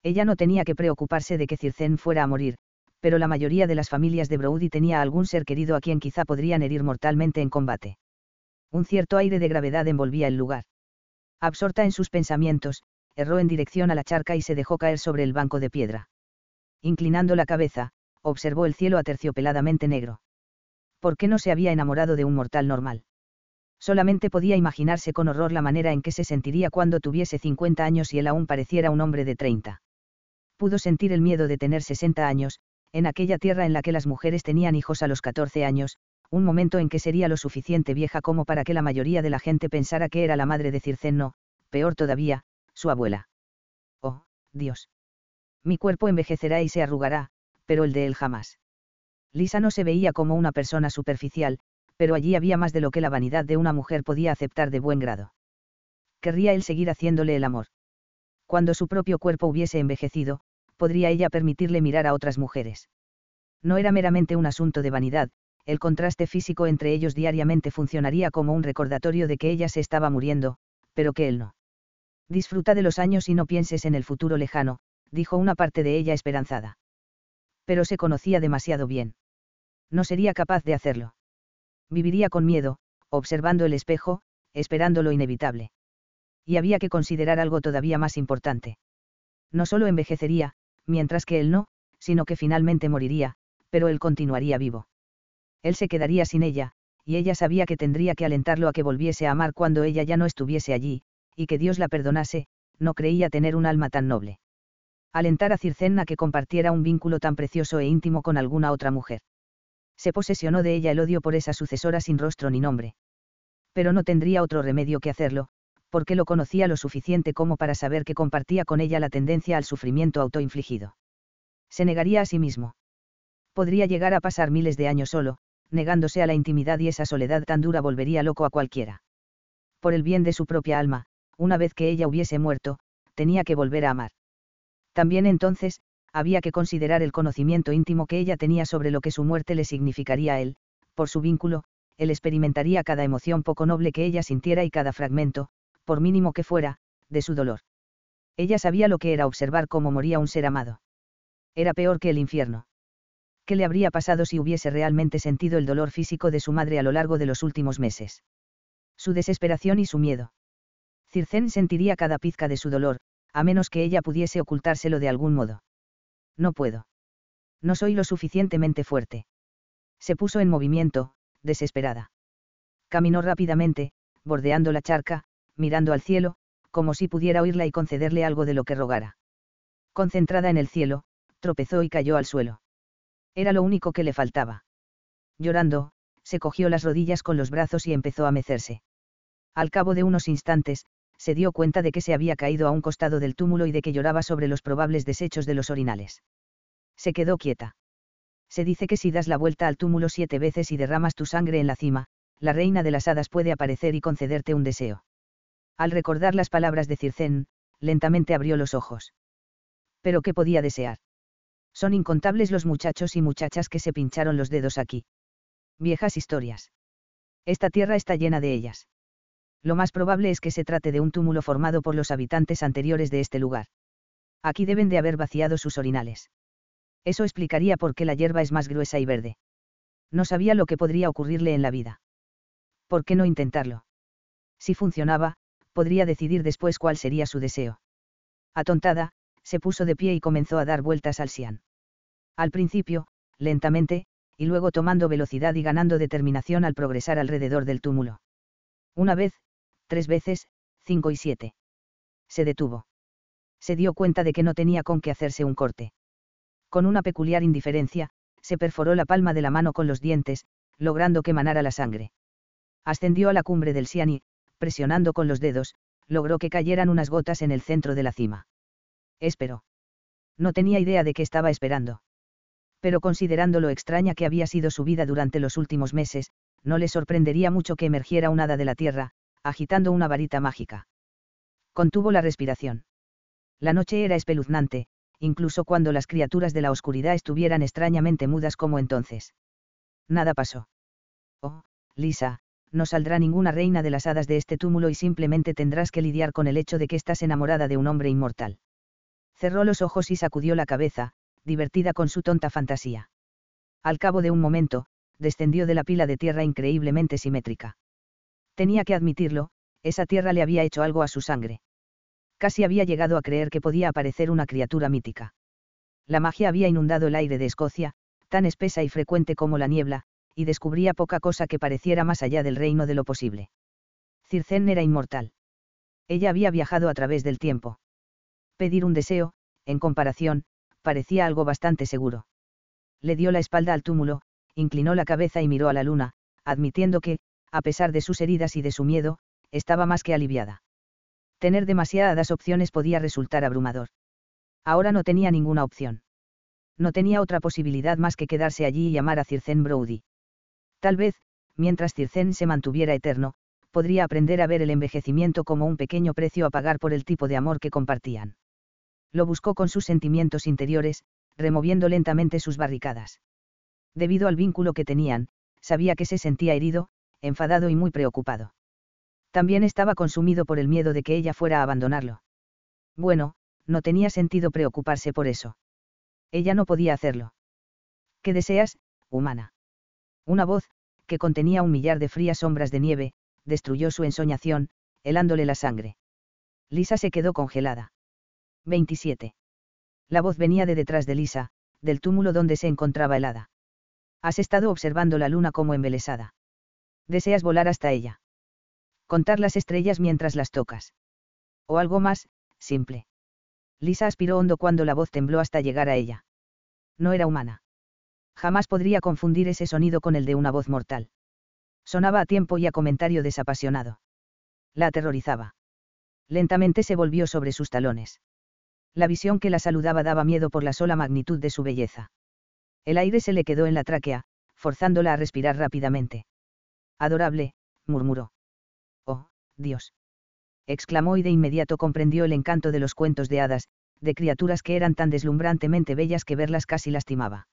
Ella no tenía que preocuparse de que Circen fuera a morir, pero la mayoría de las familias de Brody tenía algún ser querido a quien quizá podrían herir mortalmente en combate. Un cierto aire de gravedad envolvía el lugar. Absorta en sus pensamientos, erró en dirección a la charca y se dejó caer sobre el banco de piedra. Inclinando la cabeza, observó el cielo aterciopeladamente negro. ¿Por qué no se había enamorado de un mortal normal? Solamente podía imaginarse con horror la manera en que se sentiría cuando tuviese 50 años y él aún pareciera un hombre de 30. Pudo sentir el miedo de tener 60 años, en aquella tierra en la que las mujeres tenían hijos a los 14 años, un momento en que sería lo suficiente vieja como para que la mayoría de la gente pensara que era la madre de Circen no, peor todavía, su abuela. Oh, Dios. Mi cuerpo envejecerá y se arrugará, pero el de él jamás. Lisa no se veía como una persona superficial, pero allí había más de lo que la vanidad de una mujer podía aceptar de buen grado. Querría él seguir haciéndole el amor. Cuando su propio cuerpo hubiese envejecido, podría ella permitirle mirar a otras mujeres. No era meramente un asunto de vanidad, el contraste físico entre ellos diariamente funcionaría como un recordatorio de que ella se estaba muriendo, pero que él no. Disfruta de los años y no pienses en el futuro lejano, dijo una parte de ella esperanzada. Pero se conocía demasiado bien. No sería capaz de hacerlo. Viviría con miedo, observando el espejo, esperando lo inevitable. Y había que considerar algo todavía más importante. No solo envejecería, mientras que él no, sino que finalmente moriría, pero él continuaría vivo. Él se quedaría sin ella, y ella sabía que tendría que alentarlo a que volviese a amar cuando ella ya no estuviese allí, y que Dios la perdonase, no creía tener un alma tan noble. Alentar a Circen a que compartiera un vínculo tan precioso e íntimo con alguna otra mujer. Se posesionó de ella el odio por esa sucesora sin rostro ni nombre. Pero no tendría otro remedio que hacerlo, porque lo conocía lo suficiente como para saber que compartía con ella la tendencia al sufrimiento autoinfligido. Se negaría a sí mismo. Podría llegar a pasar miles de años solo, negándose a la intimidad y esa soledad tan dura volvería loco a cualquiera. Por el bien de su propia alma, una vez que ella hubiese muerto, tenía que volver a amar. También entonces, había que considerar el conocimiento íntimo que ella tenía sobre lo que su muerte le significaría a él, por su vínculo, él experimentaría cada emoción poco noble que ella sintiera y cada fragmento, por mínimo que fuera, de su dolor. Ella sabía lo que era observar cómo moría un ser amado. Era peor que el infierno. ¿Qué le habría pasado si hubiese realmente sentido el dolor físico de su madre a lo largo de los últimos meses? Su desesperación y su miedo. Circén sentiría cada pizca de su dolor, a menos que ella pudiese ocultárselo de algún modo. No puedo. No soy lo suficientemente fuerte. Se puso en movimiento, desesperada. Caminó rápidamente, bordeando la charca, mirando al cielo, como si pudiera oírla y concederle algo de lo que rogara. Concentrada en el cielo, tropezó y cayó al suelo. Era lo único que le faltaba. Llorando, se cogió las rodillas con los brazos y empezó a mecerse. Al cabo de unos instantes, se dio cuenta de que se había caído a un costado del túmulo y de que lloraba sobre los probables desechos de los orinales. Se quedó quieta. Se dice que si das la vuelta al túmulo siete veces y derramas tu sangre en la cima, la reina de las hadas puede aparecer y concederte un deseo. Al recordar las palabras de Circén, lentamente abrió los ojos. Pero ¿qué podía desear? Son incontables los muchachos y muchachas que se pincharon los dedos aquí. Viejas historias. Esta tierra está llena de ellas. Lo más probable es que se trate de un túmulo formado por los habitantes anteriores de este lugar. Aquí deben de haber vaciado sus orinales. Eso explicaría por qué la hierba es más gruesa y verde. No sabía lo que podría ocurrirle en la vida. ¿Por qué no intentarlo? Si funcionaba, podría decidir después cuál sería su deseo. Atontada, se puso de pie y comenzó a dar vueltas al Sian. Al principio, lentamente, y luego tomando velocidad y ganando determinación al progresar alrededor del túmulo. Una vez, tres veces, cinco y siete. Se detuvo. Se dio cuenta de que no tenía con qué hacerse un corte. Con una peculiar indiferencia, se perforó la palma de la mano con los dientes, logrando que manara la sangre. Ascendió a la cumbre del Sian y, presionando con los dedos, logró que cayeran unas gotas en el centro de la cima. Esperó. No tenía idea de qué estaba esperando. Pero considerando lo extraña que había sido su vida durante los últimos meses, no le sorprendería mucho que emergiera un hada de la tierra, agitando una varita mágica. Contuvo la respiración. La noche era espeluznante, incluso cuando las criaturas de la oscuridad estuvieran extrañamente mudas como entonces. Nada pasó. Oh, Lisa, no saldrá ninguna reina de las hadas de este túmulo y simplemente tendrás que lidiar con el hecho de que estás enamorada de un hombre inmortal. Cerró los ojos y sacudió la cabeza, divertida con su tonta fantasía. Al cabo de un momento, descendió de la pila de tierra increíblemente simétrica. Tenía que admitirlo, esa tierra le había hecho algo a su sangre. Casi había llegado a creer que podía aparecer una criatura mítica. La magia había inundado el aire de Escocia, tan espesa y frecuente como la niebla, y descubría poca cosa que pareciera más allá del reino de lo posible. Circén era inmortal. Ella había viajado a través del tiempo. Pedir un deseo, en comparación, parecía algo bastante seguro. Le dio la espalda al túmulo, inclinó la cabeza y miró a la luna, admitiendo que, a pesar de sus heridas y de su miedo, estaba más que aliviada. Tener demasiadas opciones podía resultar abrumador. Ahora no tenía ninguna opción. No tenía otra posibilidad más que quedarse allí y llamar a Circen Brody. Tal vez, mientras Circen se mantuviera eterno, podría aprender a ver el envejecimiento como un pequeño precio a pagar por el tipo de amor que compartían. Lo buscó con sus sentimientos interiores, removiendo lentamente sus barricadas debido al vínculo que tenían, sabía que se sentía herido, enfadado y muy preocupado. También estaba consumido por el miedo de que ella fuera a abandonarlo. Bueno, no tenía sentido preocuparse por eso. Ella no podía hacerlo. ¿Qué deseas, humana? Una voz, que contenía un millar de frías sombras de nieve, destruyó su ensoñación, helándole la sangre. Lisa se quedó congelada. 27. La voz venía de detrás de Lisa, del túmulo donde se encontraba helada. Has estado observando la luna como embelesada. Deseas volar hasta ella. Contar las estrellas mientras las tocas. O algo más, simple. Lisa aspiró hondo cuando la voz tembló hasta llegar a ella. No era humana. Jamás podría confundir ese sonido con el de una voz mortal. Sonaba a tiempo y a comentario desapasionado. La aterrorizaba. Lentamente se volvió sobre sus talones. La visión que la saludaba daba miedo por la sola magnitud de su belleza. El aire se le quedó en la tráquea, forzándola a respirar rápidamente. Adorable, murmuró. Oh, Dios. exclamó y de inmediato comprendió el encanto de los cuentos de hadas, de criaturas que eran tan deslumbrantemente bellas que verlas casi lastimaba.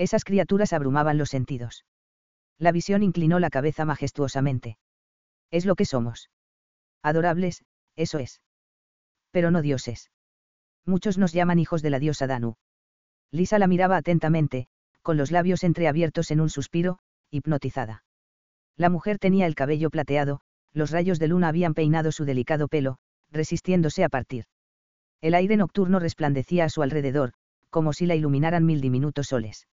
Esas criaturas abrumaban los sentidos. La visión inclinó la cabeza majestuosamente. Es lo que somos. Adorables, eso es. Pero no dioses. Muchos nos llaman hijos de la diosa Danu. Lisa la miraba atentamente, con los labios entreabiertos en un suspiro, hipnotizada. La mujer tenía el cabello plateado, los rayos de luna habían peinado su delicado pelo, resistiéndose a partir. El aire nocturno resplandecía a su alrededor, como si la iluminaran mil diminutos soles.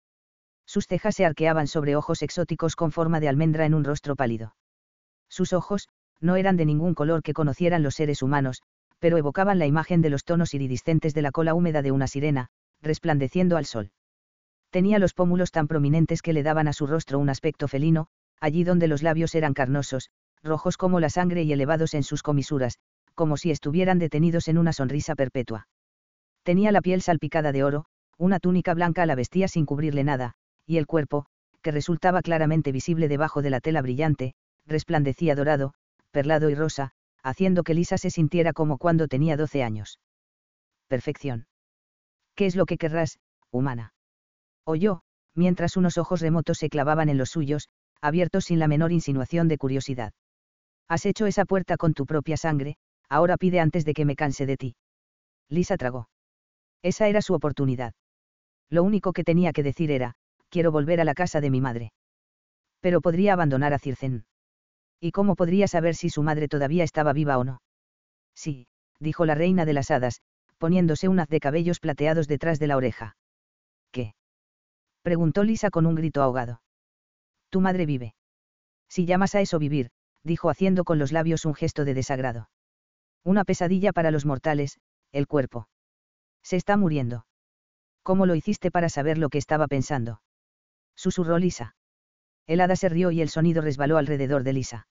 Sus cejas se arqueaban sobre ojos exóticos con forma de almendra en un rostro pálido. Sus ojos, no eran de ningún color que conocieran los seres humanos, pero evocaban la imagen de los tonos iridiscentes de la cola húmeda de una sirena, resplandeciendo al sol. Tenía los pómulos tan prominentes que le daban a su rostro un aspecto felino, allí donde los labios eran carnosos, rojos como la sangre y elevados en sus comisuras, como si estuvieran detenidos en una sonrisa perpetua. Tenía la piel salpicada de oro, una túnica blanca la vestía sin cubrirle nada, y el cuerpo, que resultaba claramente visible debajo de la tela brillante, resplandecía dorado, perlado y rosa, haciendo que Lisa se sintiera como cuando tenía doce años. Perfección. ¿Qué es lo que querrás, humana? Oyó, mientras unos ojos remotos se clavaban en los suyos, abiertos sin la menor insinuación de curiosidad. Has hecho esa puerta con tu propia sangre, ahora pide antes de que me canse de ti. Lisa tragó. Esa era su oportunidad. Lo único que tenía que decir era, quiero volver a la casa de mi madre. Pero podría abandonar a Circen. ¿Y cómo podría saber si su madre todavía estaba viva o no? Sí, dijo la reina de las hadas, poniéndose un haz de cabellos plateados detrás de la oreja. ¿Qué? preguntó Lisa con un grito ahogado. Tu madre vive. Si llamas a eso vivir, dijo haciendo con los labios un gesto de desagrado. Una pesadilla para los mortales, el cuerpo. Se está muriendo. ¿Cómo lo hiciste para saber lo que estaba pensando? Susurró Lisa. El hada se rió y el sonido resbaló alrededor de Lisa.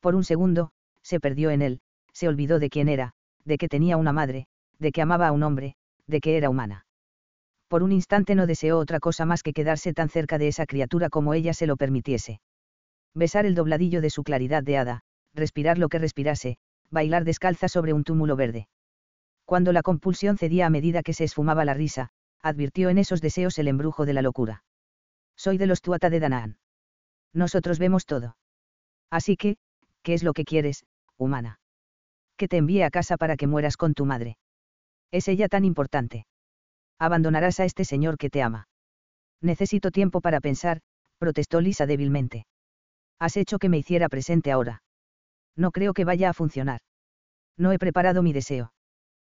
Por un segundo, se perdió en él, se olvidó de quién era, de que tenía una madre, de que amaba a un hombre, de que era humana. Por un instante no deseó otra cosa más que quedarse tan cerca de esa criatura como ella se lo permitiese. Besar el dobladillo de su claridad de hada, respirar lo que respirase, bailar descalza sobre un túmulo verde. Cuando la compulsión cedía a medida que se esfumaba la risa, advirtió en esos deseos el embrujo de la locura. Soy de los Tuata de Danaan. Nosotros vemos todo. Así que, ¿qué es lo que quieres, humana? Que te envíe a casa para que mueras con tu madre. ¿Es ella tan importante? Abandonarás a este señor que te ama. Necesito tiempo para pensar, protestó Lisa débilmente. Has hecho que me hiciera presente ahora. No creo que vaya a funcionar. No he preparado mi deseo.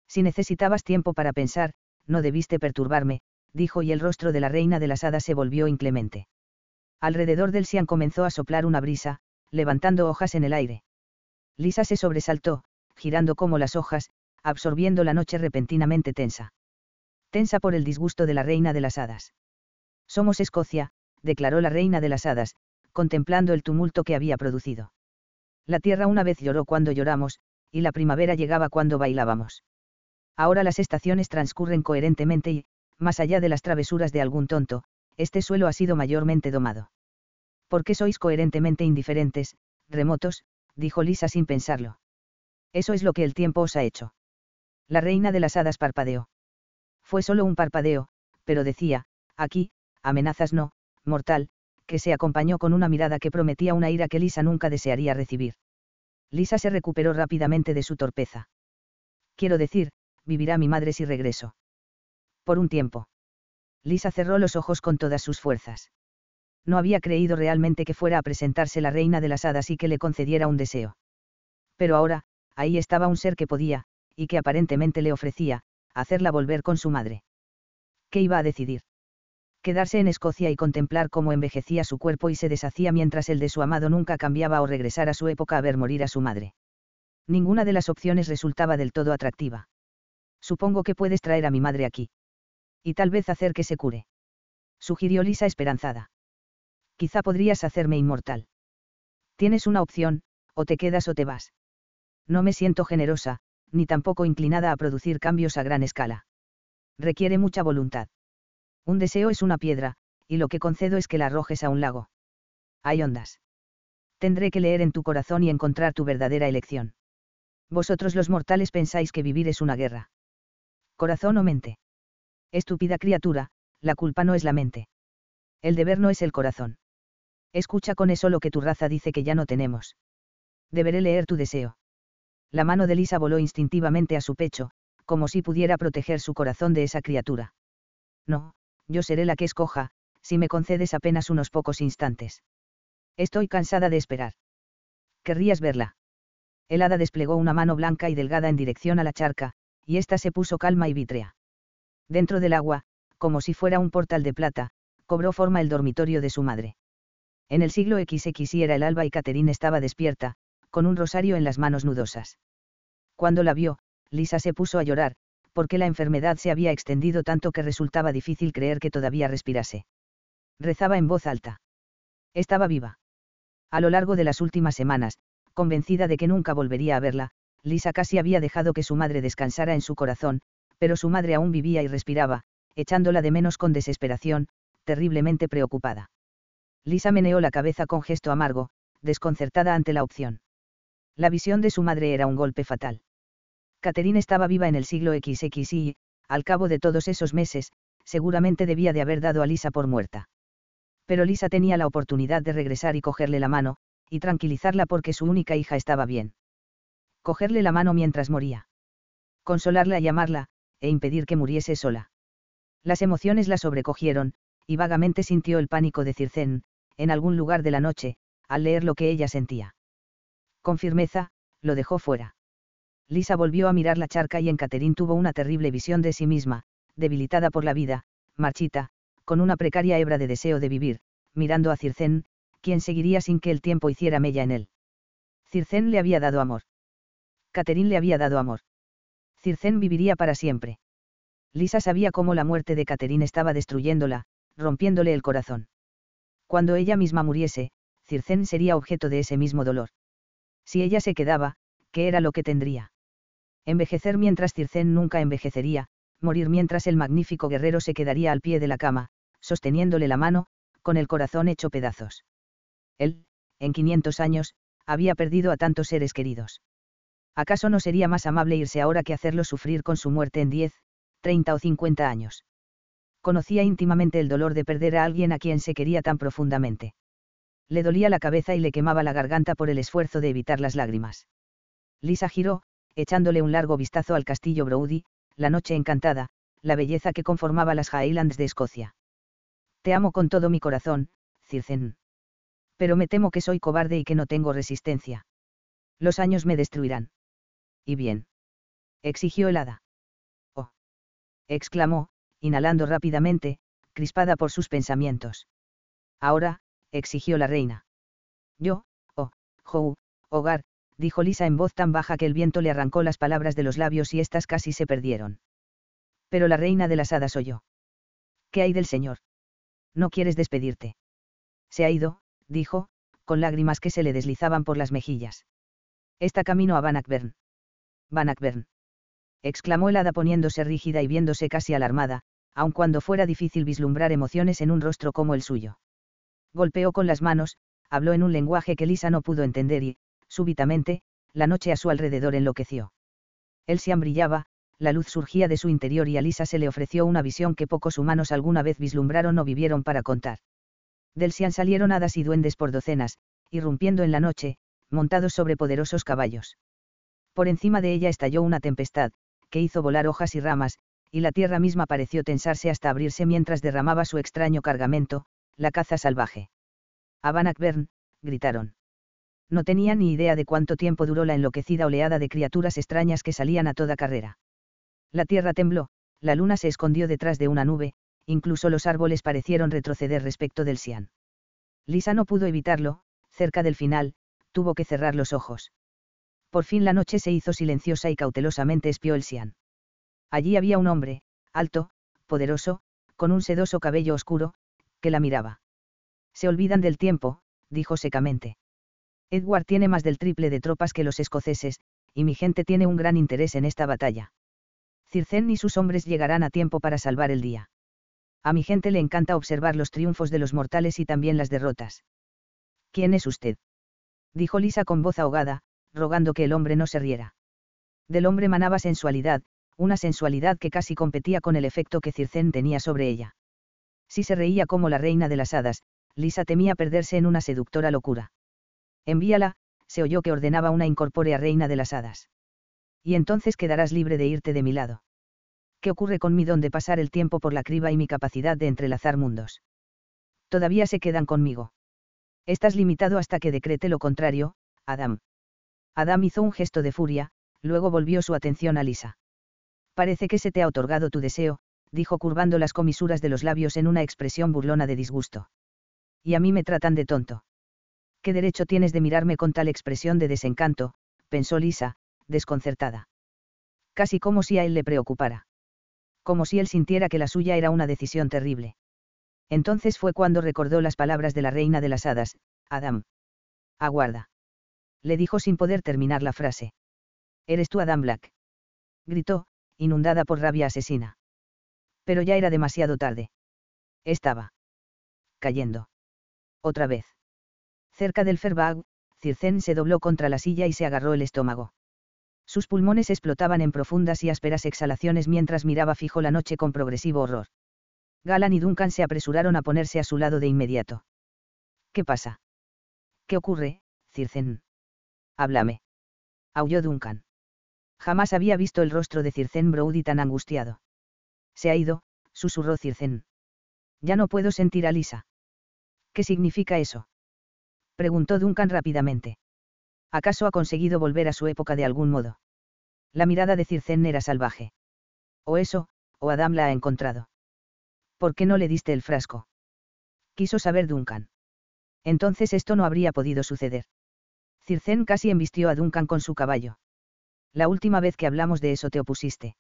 Si necesitabas tiempo para pensar, no debiste perturbarme, dijo y el rostro de la reina de las hadas se volvió inclemente. Alrededor del Sian comenzó a soplar una brisa, levantando hojas en el aire. Lisa se sobresaltó, girando como las hojas, absorbiendo la noche repentinamente tensa. Tensa por el disgusto de la reina de las hadas. Somos Escocia, declaró la reina de las hadas, contemplando el tumulto que había producido. La tierra una vez lloró cuando lloramos, y la primavera llegaba cuando bailábamos. Ahora las estaciones transcurren coherentemente y, más allá de las travesuras de algún tonto, este suelo ha sido mayormente domado. ¿Por qué sois coherentemente indiferentes, remotos? dijo Lisa sin pensarlo. Eso es lo que el tiempo os ha hecho. La reina de las hadas parpadeó. Fue solo un parpadeo, pero decía, aquí, amenazas no, mortal, que se acompañó con una mirada que prometía una ira que Lisa nunca desearía recibir. Lisa se recuperó rápidamente de su torpeza. Quiero decir, vivirá mi madre si regreso. Por un tiempo. Lisa cerró los ojos con todas sus fuerzas. No había creído realmente que fuera a presentarse la reina de las hadas y que le concediera un deseo. Pero ahora, ahí estaba un ser que podía, y que aparentemente le ofrecía, hacerla volver con su madre. ¿Qué iba a decidir? Quedarse en Escocia y contemplar cómo envejecía su cuerpo y se deshacía mientras el de su amado nunca cambiaba o regresar a su época a ver morir a su madre. Ninguna de las opciones resultaba del todo atractiva. Supongo que puedes traer a mi madre aquí. Y tal vez hacer que se cure. Sugirió Lisa esperanzada. Quizá podrías hacerme inmortal. Tienes una opción, o te quedas o te vas. No me siento generosa, ni tampoco inclinada a producir cambios a gran escala. Requiere mucha voluntad. Un deseo es una piedra, y lo que concedo es que la arrojes a un lago. Hay ondas. Tendré que leer en tu corazón y encontrar tu verdadera elección. Vosotros los mortales pensáis que vivir es una guerra corazón o mente. Estúpida criatura, la culpa no es la mente. El deber no es el corazón. Escucha con eso lo que tu raza dice que ya no tenemos. Deberé leer tu deseo. La mano de Lisa voló instintivamente a su pecho, como si pudiera proteger su corazón de esa criatura. No, yo seré la que escoja, si me concedes apenas unos pocos instantes. Estoy cansada de esperar. ¿Querrías verla? El hada desplegó una mano blanca y delgada en dirección a la charca, y ésta se puso calma y vítrea. Dentro del agua, como si fuera un portal de plata, cobró forma el dormitorio de su madre. En el siglo XX era el alba y Catherine estaba despierta, con un rosario en las manos nudosas. Cuando la vio, Lisa se puso a llorar, porque la enfermedad se había extendido tanto que resultaba difícil creer que todavía respirase. Rezaba en voz alta. Estaba viva. A lo largo de las últimas semanas, convencida de que nunca volvería a verla, Lisa casi había dejado que su madre descansara en su corazón, pero su madre aún vivía y respiraba, echándola de menos con desesperación, terriblemente preocupada. Lisa meneó la cabeza con gesto amargo, desconcertada ante la opción. La visión de su madre era un golpe fatal. Catherine estaba viva en el siglo XX y, al cabo de todos esos meses, seguramente debía de haber dado a Lisa por muerta. Pero Lisa tenía la oportunidad de regresar y cogerle la mano, y tranquilizarla porque su única hija estaba bien. Cogerle la mano mientras moría. Consolarla y amarla, e impedir que muriese sola. Las emociones la sobrecogieron, y vagamente sintió el pánico de Circén, en algún lugar de la noche, al leer lo que ella sentía. Con firmeza, lo dejó fuera. Lisa volvió a mirar la charca y en Caterín tuvo una terrible visión de sí misma, debilitada por la vida, marchita, con una precaria hebra de deseo de vivir, mirando a Circén, quien seguiría sin que el tiempo hiciera mella en él. Circén le había dado amor. Caterín le había dado amor. Circén viviría para siempre. Lisa sabía cómo la muerte de Caterín estaba destruyéndola, rompiéndole el corazón. Cuando ella misma muriese, Circén sería objeto de ese mismo dolor. Si ella se quedaba, ¿qué era lo que tendría? Envejecer mientras Circén nunca envejecería, morir mientras el magnífico guerrero se quedaría al pie de la cama, sosteniéndole la mano, con el corazón hecho pedazos. Él, en 500 años, había perdido a tantos seres queridos. ¿Acaso no sería más amable irse ahora que hacerlo sufrir con su muerte en 10, 30 o 50 años? Conocía íntimamente el dolor de perder a alguien a quien se quería tan profundamente. Le dolía la cabeza y le quemaba la garganta por el esfuerzo de evitar las lágrimas. Lisa giró, echándole un largo vistazo al castillo Brodie, la noche encantada, la belleza que conformaba las Highlands de Escocia. Te amo con todo mi corazón, Circen. Pero me temo que soy cobarde y que no tengo resistencia. Los años me destruirán. ¿Y bien? exigió el hada. Oh. exclamó, inhalando rápidamente, crispada por sus pensamientos. Ahora, exigió la reina. Yo, oh, Jou, hogar, dijo Lisa en voz tan baja que el viento le arrancó las palabras de los labios y éstas casi se perdieron. Pero la reina de las hadas yo. ¿Qué hay del señor? ¿No quieres despedirte? Se ha ido, dijo, con lágrimas que se le deslizaban por las mejillas. Está camino a Bannockburn. Bannockburn. exclamó el hada poniéndose rígida y viéndose casi alarmada, aun cuando fuera difícil vislumbrar emociones en un rostro como el suyo. Golpeó con las manos, habló en un lenguaje que Lisa no pudo entender y, súbitamente, la noche a su alrededor enloqueció. El Siam brillaba, la luz surgía de su interior y a Lisa se le ofreció una visión que pocos humanos alguna vez vislumbraron o vivieron para contar. Del Siam salieron hadas y duendes por docenas, irrumpiendo en la noche, montados sobre poderosos caballos. Por encima de ella estalló una tempestad, que hizo volar hojas y ramas, y la tierra misma pareció tensarse hasta abrirse mientras derramaba su extraño cargamento, la caza salvaje. Bannockburn, gritaron. No tenía ni idea de cuánto tiempo duró la enloquecida oleada de criaturas extrañas que salían a toda carrera. La tierra tembló, la luna se escondió detrás de una nube, incluso los árboles parecieron retroceder respecto del Sian. Lisa no pudo evitarlo, cerca del final, tuvo que cerrar los ojos. Por fin la noche se hizo silenciosa y cautelosamente espió el Sian. Allí había un hombre, alto, poderoso, con un sedoso cabello oscuro, que la miraba. Se olvidan del tiempo, dijo secamente. Edward tiene más del triple de tropas que los escoceses, y mi gente tiene un gran interés en esta batalla. Circen y sus hombres llegarán a tiempo para salvar el día. A mi gente le encanta observar los triunfos de los mortales y también las derrotas. ¿Quién es usted? dijo Lisa con voz ahogada, rogando que el hombre no se riera. Del hombre manaba sensualidad, una sensualidad que casi competía con el efecto que Circen tenía sobre ella. Si se reía como la reina de las hadas, Lisa temía perderse en una seductora locura. Envíala, se oyó que ordenaba una incorpórea reina de las hadas. Y entonces quedarás libre de irte de mi lado. ¿Qué ocurre con mi don de pasar el tiempo por la criba y mi capacidad de entrelazar mundos? Todavía se quedan conmigo. Estás limitado hasta que decrete lo contrario, Adam. Adam hizo un gesto de furia, luego volvió su atención a Lisa. Parece que se te ha otorgado tu deseo, dijo curvando las comisuras de los labios en una expresión burlona de disgusto. Y a mí me tratan de tonto. ¿Qué derecho tienes de mirarme con tal expresión de desencanto? pensó Lisa, desconcertada. Casi como si a él le preocupara. Como si él sintiera que la suya era una decisión terrible. Entonces fue cuando recordó las palabras de la reina de las hadas, Adam. Aguarda. Le dijo sin poder terminar la frase. ¿Eres tú Adam Black? Gritó, inundada por rabia asesina. Pero ya era demasiado tarde. Estaba. cayendo. Otra vez. Cerca del Ferbag, Circen se dobló contra la silla y se agarró el estómago. Sus pulmones explotaban en profundas y ásperas exhalaciones mientras miraba fijo la noche con progresivo horror. Galan y Duncan se apresuraron a ponerse a su lado de inmediato. ¿Qué pasa? ¿Qué ocurre, Circen? Háblame. Aulló Duncan. Jamás había visto el rostro de Circen Brody tan angustiado. Se ha ido, susurró Circen. Ya no puedo sentir a Lisa. ¿Qué significa eso? Preguntó Duncan rápidamente. ¿Acaso ha conseguido volver a su época de algún modo? La mirada de Circen era salvaje. O eso, o Adam la ha encontrado. ¿Por qué no le diste el frasco? Quiso saber Duncan. Entonces esto no habría podido suceder. Circen casi embistió a Duncan con su caballo. La última vez que hablamos de eso te opusiste.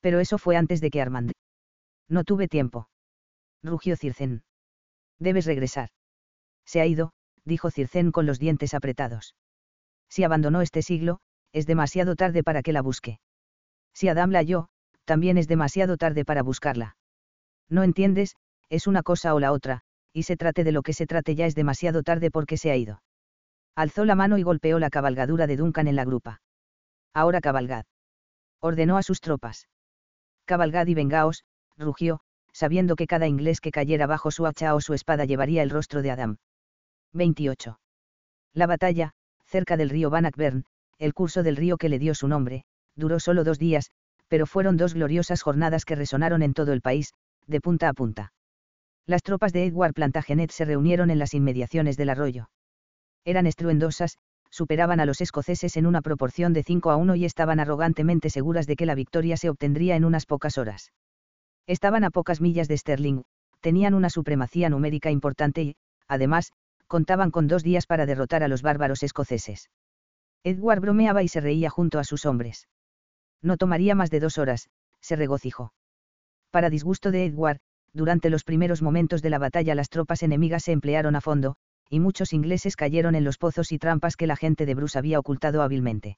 Pero eso fue antes de que Armand. No tuve tiempo. Rugió Circen. Debes regresar. Se ha ido, dijo Circen con los dientes apretados. Si abandonó este siglo, es demasiado tarde para que la busque. Si Adam la halló, también es demasiado tarde para buscarla. No entiendes, es una cosa o la otra, y se trate de lo que se trate ya es demasiado tarde porque se ha ido. Alzó la mano y golpeó la cabalgadura de Duncan en la grupa. Ahora cabalgad. Ordenó a sus tropas. Cabalgad y vengaos, rugió, sabiendo que cada inglés que cayera bajo su hacha o su espada llevaría el rostro de Adam. 28. La batalla, cerca del río Bannockburn, el curso del río que le dio su nombre, duró solo dos días, pero fueron dos gloriosas jornadas que resonaron en todo el país, de punta a punta. Las tropas de Edward Plantagenet se reunieron en las inmediaciones del arroyo. Eran estruendosas, superaban a los escoceses en una proporción de 5 a 1 y estaban arrogantemente seguras de que la victoria se obtendría en unas pocas horas. Estaban a pocas millas de Sterling, tenían una supremacía numérica importante y, además, contaban con dos días para derrotar a los bárbaros escoceses. Edward bromeaba y se reía junto a sus hombres. No tomaría más de dos horas, se regocijó. Para disgusto de Edward, durante los primeros momentos de la batalla las tropas enemigas se emplearon a fondo, y muchos ingleses cayeron en los pozos y trampas que la gente de Bruce había ocultado hábilmente.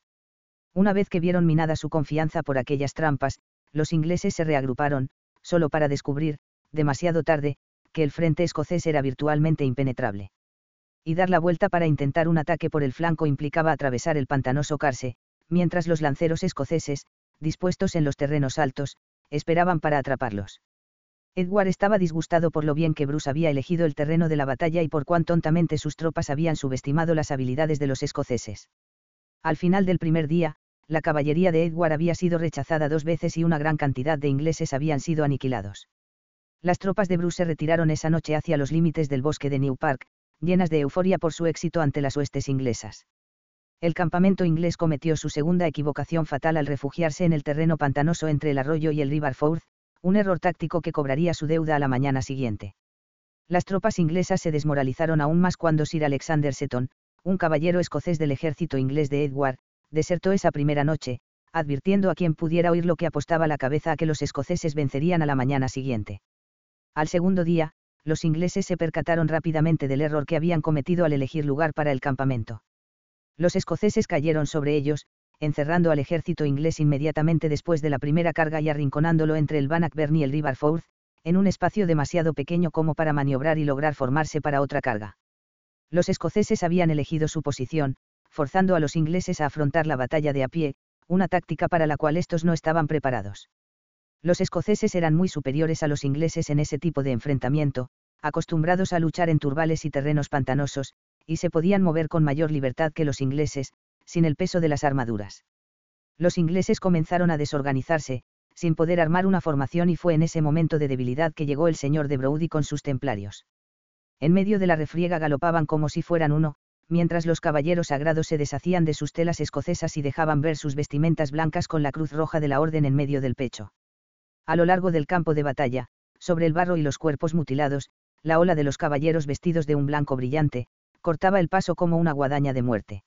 Una vez que vieron minada su confianza por aquellas trampas, los ingleses se reagruparon, solo para descubrir, demasiado tarde, que el frente escocés era virtualmente impenetrable y dar la vuelta para intentar un ataque por el flanco implicaba atravesar el pantanoso Carse, mientras los lanceros escoceses, dispuestos en los terrenos altos, esperaban para atraparlos. Edward estaba disgustado por lo bien que Bruce había elegido el terreno de la batalla y por cuán tontamente sus tropas habían subestimado las habilidades de los escoceses. Al final del primer día, la caballería de Edward había sido rechazada dos veces y una gran cantidad de ingleses habían sido aniquilados. Las tropas de Bruce se retiraron esa noche hacia los límites del bosque de New Park, llenas de euforia por su éxito ante las huestes inglesas. El campamento inglés cometió su segunda equivocación fatal al refugiarse en el terreno pantanoso entre el arroyo y el River Forth, un error táctico que cobraría su deuda a la mañana siguiente. Las tropas inglesas se desmoralizaron aún más cuando Sir Alexander Seton, un caballero escocés del ejército inglés de Edward, desertó esa primera noche, advirtiendo a quien pudiera oír lo que apostaba la cabeza a que los escoceses vencerían a la mañana siguiente. Al segundo día, los ingleses se percataron rápidamente del error que habían cometido al elegir lugar para el campamento. Los escoceses cayeron sobre ellos, encerrando al ejército inglés inmediatamente después de la primera carga y arrinconándolo entre el Bannockburn y el River Forth, en un espacio demasiado pequeño como para maniobrar y lograr formarse para otra carga. Los escoceses habían elegido su posición, forzando a los ingleses a afrontar la batalla de a pie, una táctica para la cual estos no estaban preparados. Los escoceses eran muy superiores a los ingleses en ese tipo de enfrentamiento, acostumbrados a luchar en turbales y terrenos pantanosos, y se podían mover con mayor libertad que los ingleses, sin el peso de las armaduras. Los ingleses comenzaron a desorganizarse, sin poder armar una formación y fue en ese momento de debilidad que llegó el señor de Broudy con sus templarios. En medio de la refriega galopaban como si fueran uno, mientras los caballeros sagrados se deshacían de sus telas escocesas y dejaban ver sus vestimentas blancas con la cruz roja de la orden en medio del pecho. A lo largo del campo de batalla, sobre el barro y los cuerpos mutilados, la ola de los caballeros vestidos de un blanco brillante, cortaba el paso como una guadaña de muerte.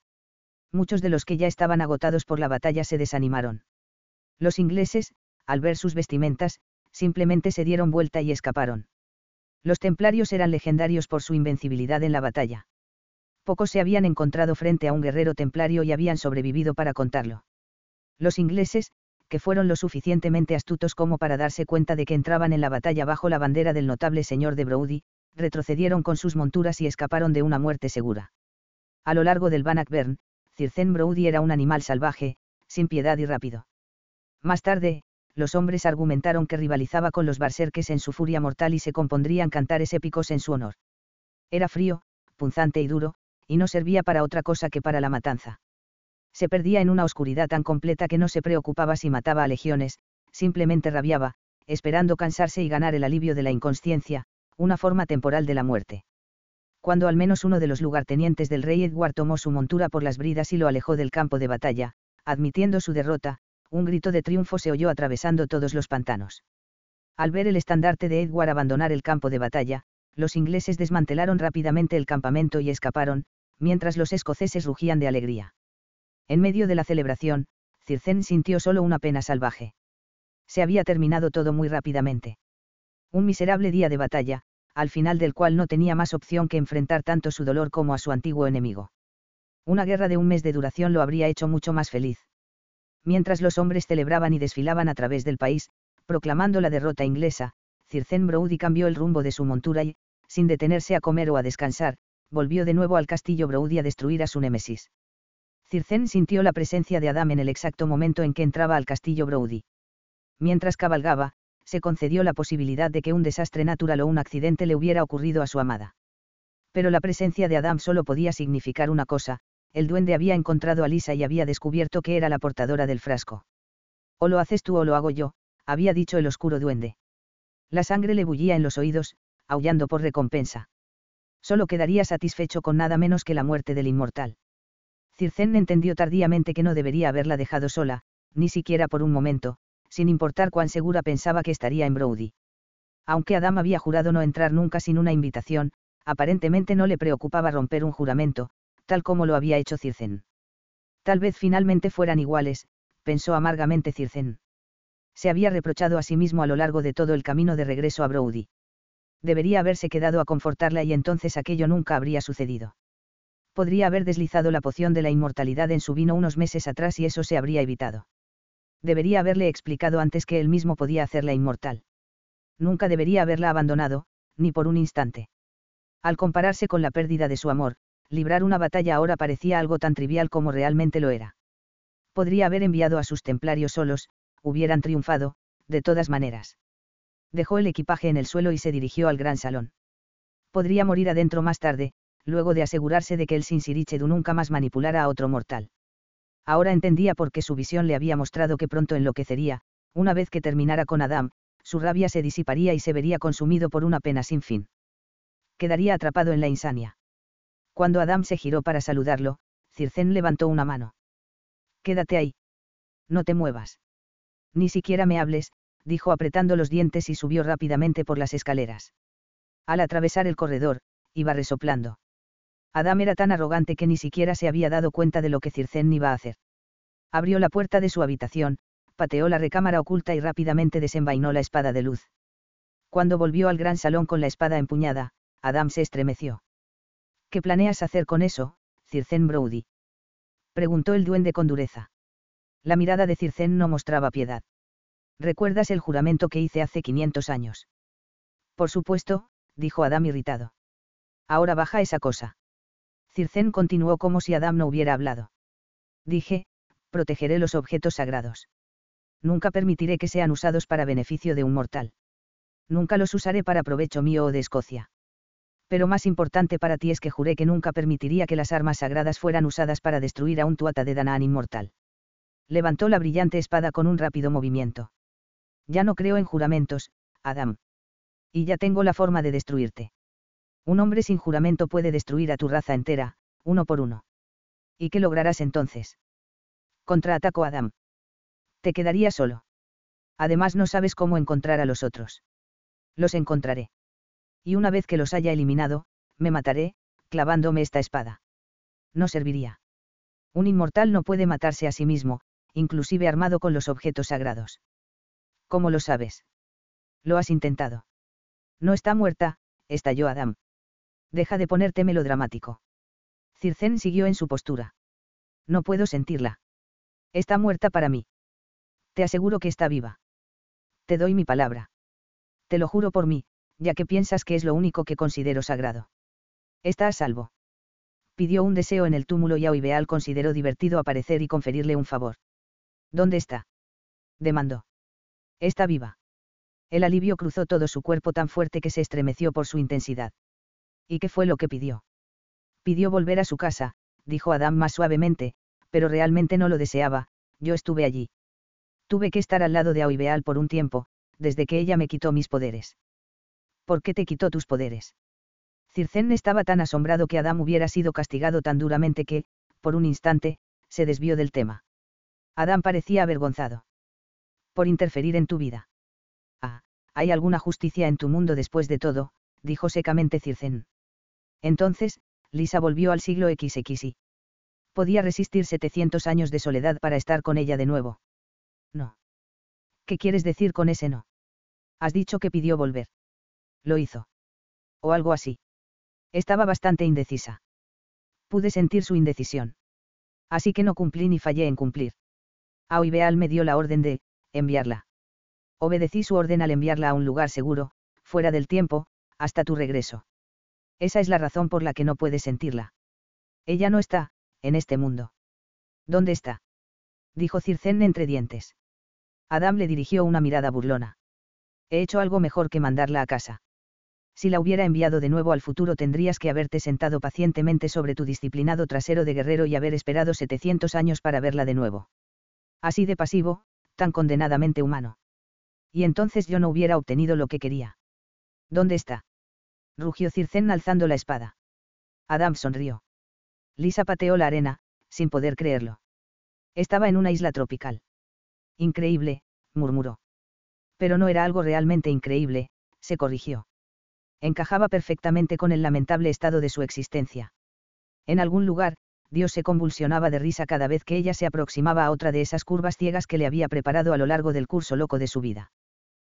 Muchos de los que ya estaban agotados por la batalla se desanimaron. Los ingleses, al ver sus vestimentas, simplemente se dieron vuelta y escaparon. Los templarios eran legendarios por su invencibilidad en la batalla. Pocos se habían encontrado frente a un guerrero templario y habían sobrevivido para contarlo. Los ingleses, que fueron lo suficientemente astutos como para darse cuenta de que entraban en la batalla bajo la bandera del notable señor de Broudy, retrocedieron con sus monturas y escaparon de una muerte segura. A lo largo del Bannockburn, Circen Brody era un animal salvaje, sin piedad y rápido. Más tarde, los hombres argumentaron que rivalizaba con los barserques en su furia mortal y se compondrían cantares épicos en su honor. Era frío, punzante y duro, y no servía para otra cosa que para la matanza. Se perdía en una oscuridad tan completa que no se preocupaba si mataba a legiones, simplemente rabiaba, esperando cansarse y ganar el alivio de la inconsciencia, una forma temporal de la muerte. Cuando al menos uno de los lugartenientes del rey Edward tomó su montura por las bridas y lo alejó del campo de batalla, admitiendo su derrota, un grito de triunfo se oyó atravesando todos los pantanos. Al ver el estandarte de Edward abandonar el campo de batalla, los ingleses desmantelaron rápidamente el campamento y escaparon, mientras los escoceses rugían de alegría. En medio de la celebración, Circen sintió solo una pena salvaje. Se había terminado todo muy rápidamente. Un miserable día de batalla, al final del cual no tenía más opción que enfrentar tanto su dolor como a su antiguo enemigo. Una guerra de un mes de duración lo habría hecho mucho más feliz mientras los hombres celebraban y desfilaban a través del país, proclamando la derrota inglesa, Circen Brody cambió el rumbo de su montura y, sin detenerse a comer o a descansar, volvió de nuevo al castillo Brody a destruir a su némesis. Circen sintió la presencia de Adam en el exacto momento en que entraba al castillo Brody. Mientras cabalgaba, se concedió la posibilidad de que un desastre natural o un accidente le hubiera ocurrido a su amada. Pero la presencia de Adam solo podía significar una cosa, el duende había encontrado a Lisa y había descubierto que era la portadora del frasco. O lo haces tú o lo hago yo, había dicho el oscuro duende. La sangre le bullía en los oídos, aullando por recompensa. Solo quedaría satisfecho con nada menos que la muerte del inmortal. Circen entendió tardíamente que no debería haberla dejado sola, ni siquiera por un momento, sin importar cuán segura pensaba que estaría en Brody. Aunque Adam había jurado no entrar nunca sin una invitación, aparentemente no le preocupaba romper un juramento, tal como lo había hecho Circen. Tal vez finalmente fueran iguales, pensó amargamente Circen. Se había reprochado a sí mismo a lo largo de todo el camino de regreso a Brody. Debería haberse quedado a confortarla y entonces aquello nunca habría sucedido. Podría haber deslizado la poción de la inmortalidad en su vino unos meses atrás y eso se habría evitado. Debería haberle explicado antes que él mismo podía hacerla inmortal. Nunca debería haberla abandonado, ni por un instante. Al compararse con la pérdida de su amor, librar una batalla ahora parecía algo tan trivial como realmente lo era. Podría haber enviado a sus templarios solos, hubieran triunfado, de todas maneras. Dejó el equipaje en el suelo y se dirigió al gran salón. Podría morir adentro más tarde, luego de asegurarse de que el Sinsirichedu nunca más manipulara a otro mortal. Ahora entendía por qué su visión le había mostrado que pronto enloquecería, una vez que terminara con Adam, su rabia se disiparía y se vería consumido por una pena sin fin. Quedaría atrapado en la insania. Cuando Adam se giró para saludarlo, Circen levantó una mano. Quédate ahí. No te muevas. Ni siquiera me hables, dijo apretando los dientes y subió rápidamente por las escaleras. Al atravesar el corredor, iba resoplando. Adam era tan arrogante que ni siquiera se había dado cuenta de lo que Circen iba a hacer. Abrió la puerta de su habitación, pateó la recámara oculta y rápidamente desenvainó la espada de luz. Cuando volvió al gran salón con la espada empuñada, Adam se estremeció. ¿Qué planeas hacer con eso, Circen Brody? Preguntó el duende con dureza. La mirada de Circen no mostraba piedad. ¿Recuerdas el juramento que hice hace 500 años? Por supuesto, dijo Adam irritado. Ahora baja esa cosa. Circen continuó como si Adam no hubiera hablado. Dije, protegeré los objetos sagrados. Nunca permitiré que sean usados para beneficio de un mortal. Nunca los usaré para provecho mío o de Escocia pero más importante para ti es que juré que nunca permitiría que las armas sagradas fueran usadas para destruir a un tuata de Danaan inmortal. Levantó la brillante espada con un rápido movimiento. Ya no creo en juramentos, Adam. Y ya tengo la forma de destruirte. Un hombre sin juramento puede destruir a tu raza entera, uno por uno. ¿Y qué lograrás entonces? Contraataco Adam. Te quedaría solo. Además no sabes cómo encontrar a los otros. Los encontraré y una vez que los haya eliminado, me mataré, clavándome esta espada. No serviría. Un inmortal no puede matarse a sí mismo, inclusive armado con los objetos sagrados. ¿Cómo lo sabes? Lo has intentado. No está muerta, estalló Adam. Deja de ponerte melodramático. Circen siguió en su postura. No puedo sentirla. Está muerta para mí. Te aseguro que está viva. Te doy mi palabra. Te lo juro por mí, ya que piensas que es lo único que considero sagrado. Está a salvo. Pidió un deseo en el túmulo y Auibeal consideró divertido aparecer y conferirle un favor. ¿Dónde está? demandó. Está viva. El alivio cruzó todo su cuerpo tan fuerte que se estremeció por su intensidad. ¿Y qué fue lo que pidió? Pidió volver a su casa, dijo Adam más suavemente, pero realmente no lo deseaba, yo estuve allí. Tuve que estar al lado de Auibeal por un tiempo, desde que ella me quitó mis poderes. ¿Por qué te quitó tus poderes? Circen estaba tan asombrado que Adam hubiera sido castigado tan duramente que, por un instante, se desvió del tema. Adam parecía avergonzado. Por interferir en tu vida. Ah, hay alguna justicia en tu mundo después de todo, dijo secamente Circen. Entonces, Lisa volvió al siglo XXI. Podía resistir 700 años de soledad para estar con ella de nuevo. No. ¿Qué quieres decir con ese no? Has dicho que pidió volver. Lo hizo. O algo así. Estaba bastante indecisa. Pude sentir su indecisión. Así que no cumplí ni fallé en cumplir. Auibeal me dio la orden de, enviarla. Obedecí su orden al enviarla a un lugar seguro, fuera del tiempo, hasta tu regreso. Esa es la razón por la que no puedes sentirla. Ella no está, en este mundo. ¿Dónde está? Dijo Circen entre dientes. Adam le dirigió una mirada burlona. He hecho algo mejor que mandarla a casa. Si la hubiera enviado de nuevo al futuro tendrías que haberte sentado pacientemente sobre tu disciplinado trasero de guerrero y haber esperado 700 años para verla de nuevo. Así de pasivo, tan condenadamente humano. Y entonces yo no hubiera obtenido lo que quería. ¿Dónde está? Rugió Circen alzando la espada. Adam sonrió. Lisa pateó la arena, sin poder creerlo. Estaba en una isla tropical. Increíble, murmuró. Pero no era algo realmente increíble, se corrigió. Encajaba perfectamente con el lamentable estado de su existencia. En algún lugar, Dios se convulsionaba de risa cada vez que ella se aproximaba a otra de esas curvas ciegas que le había preparado a lo largo del curso loco de su vida.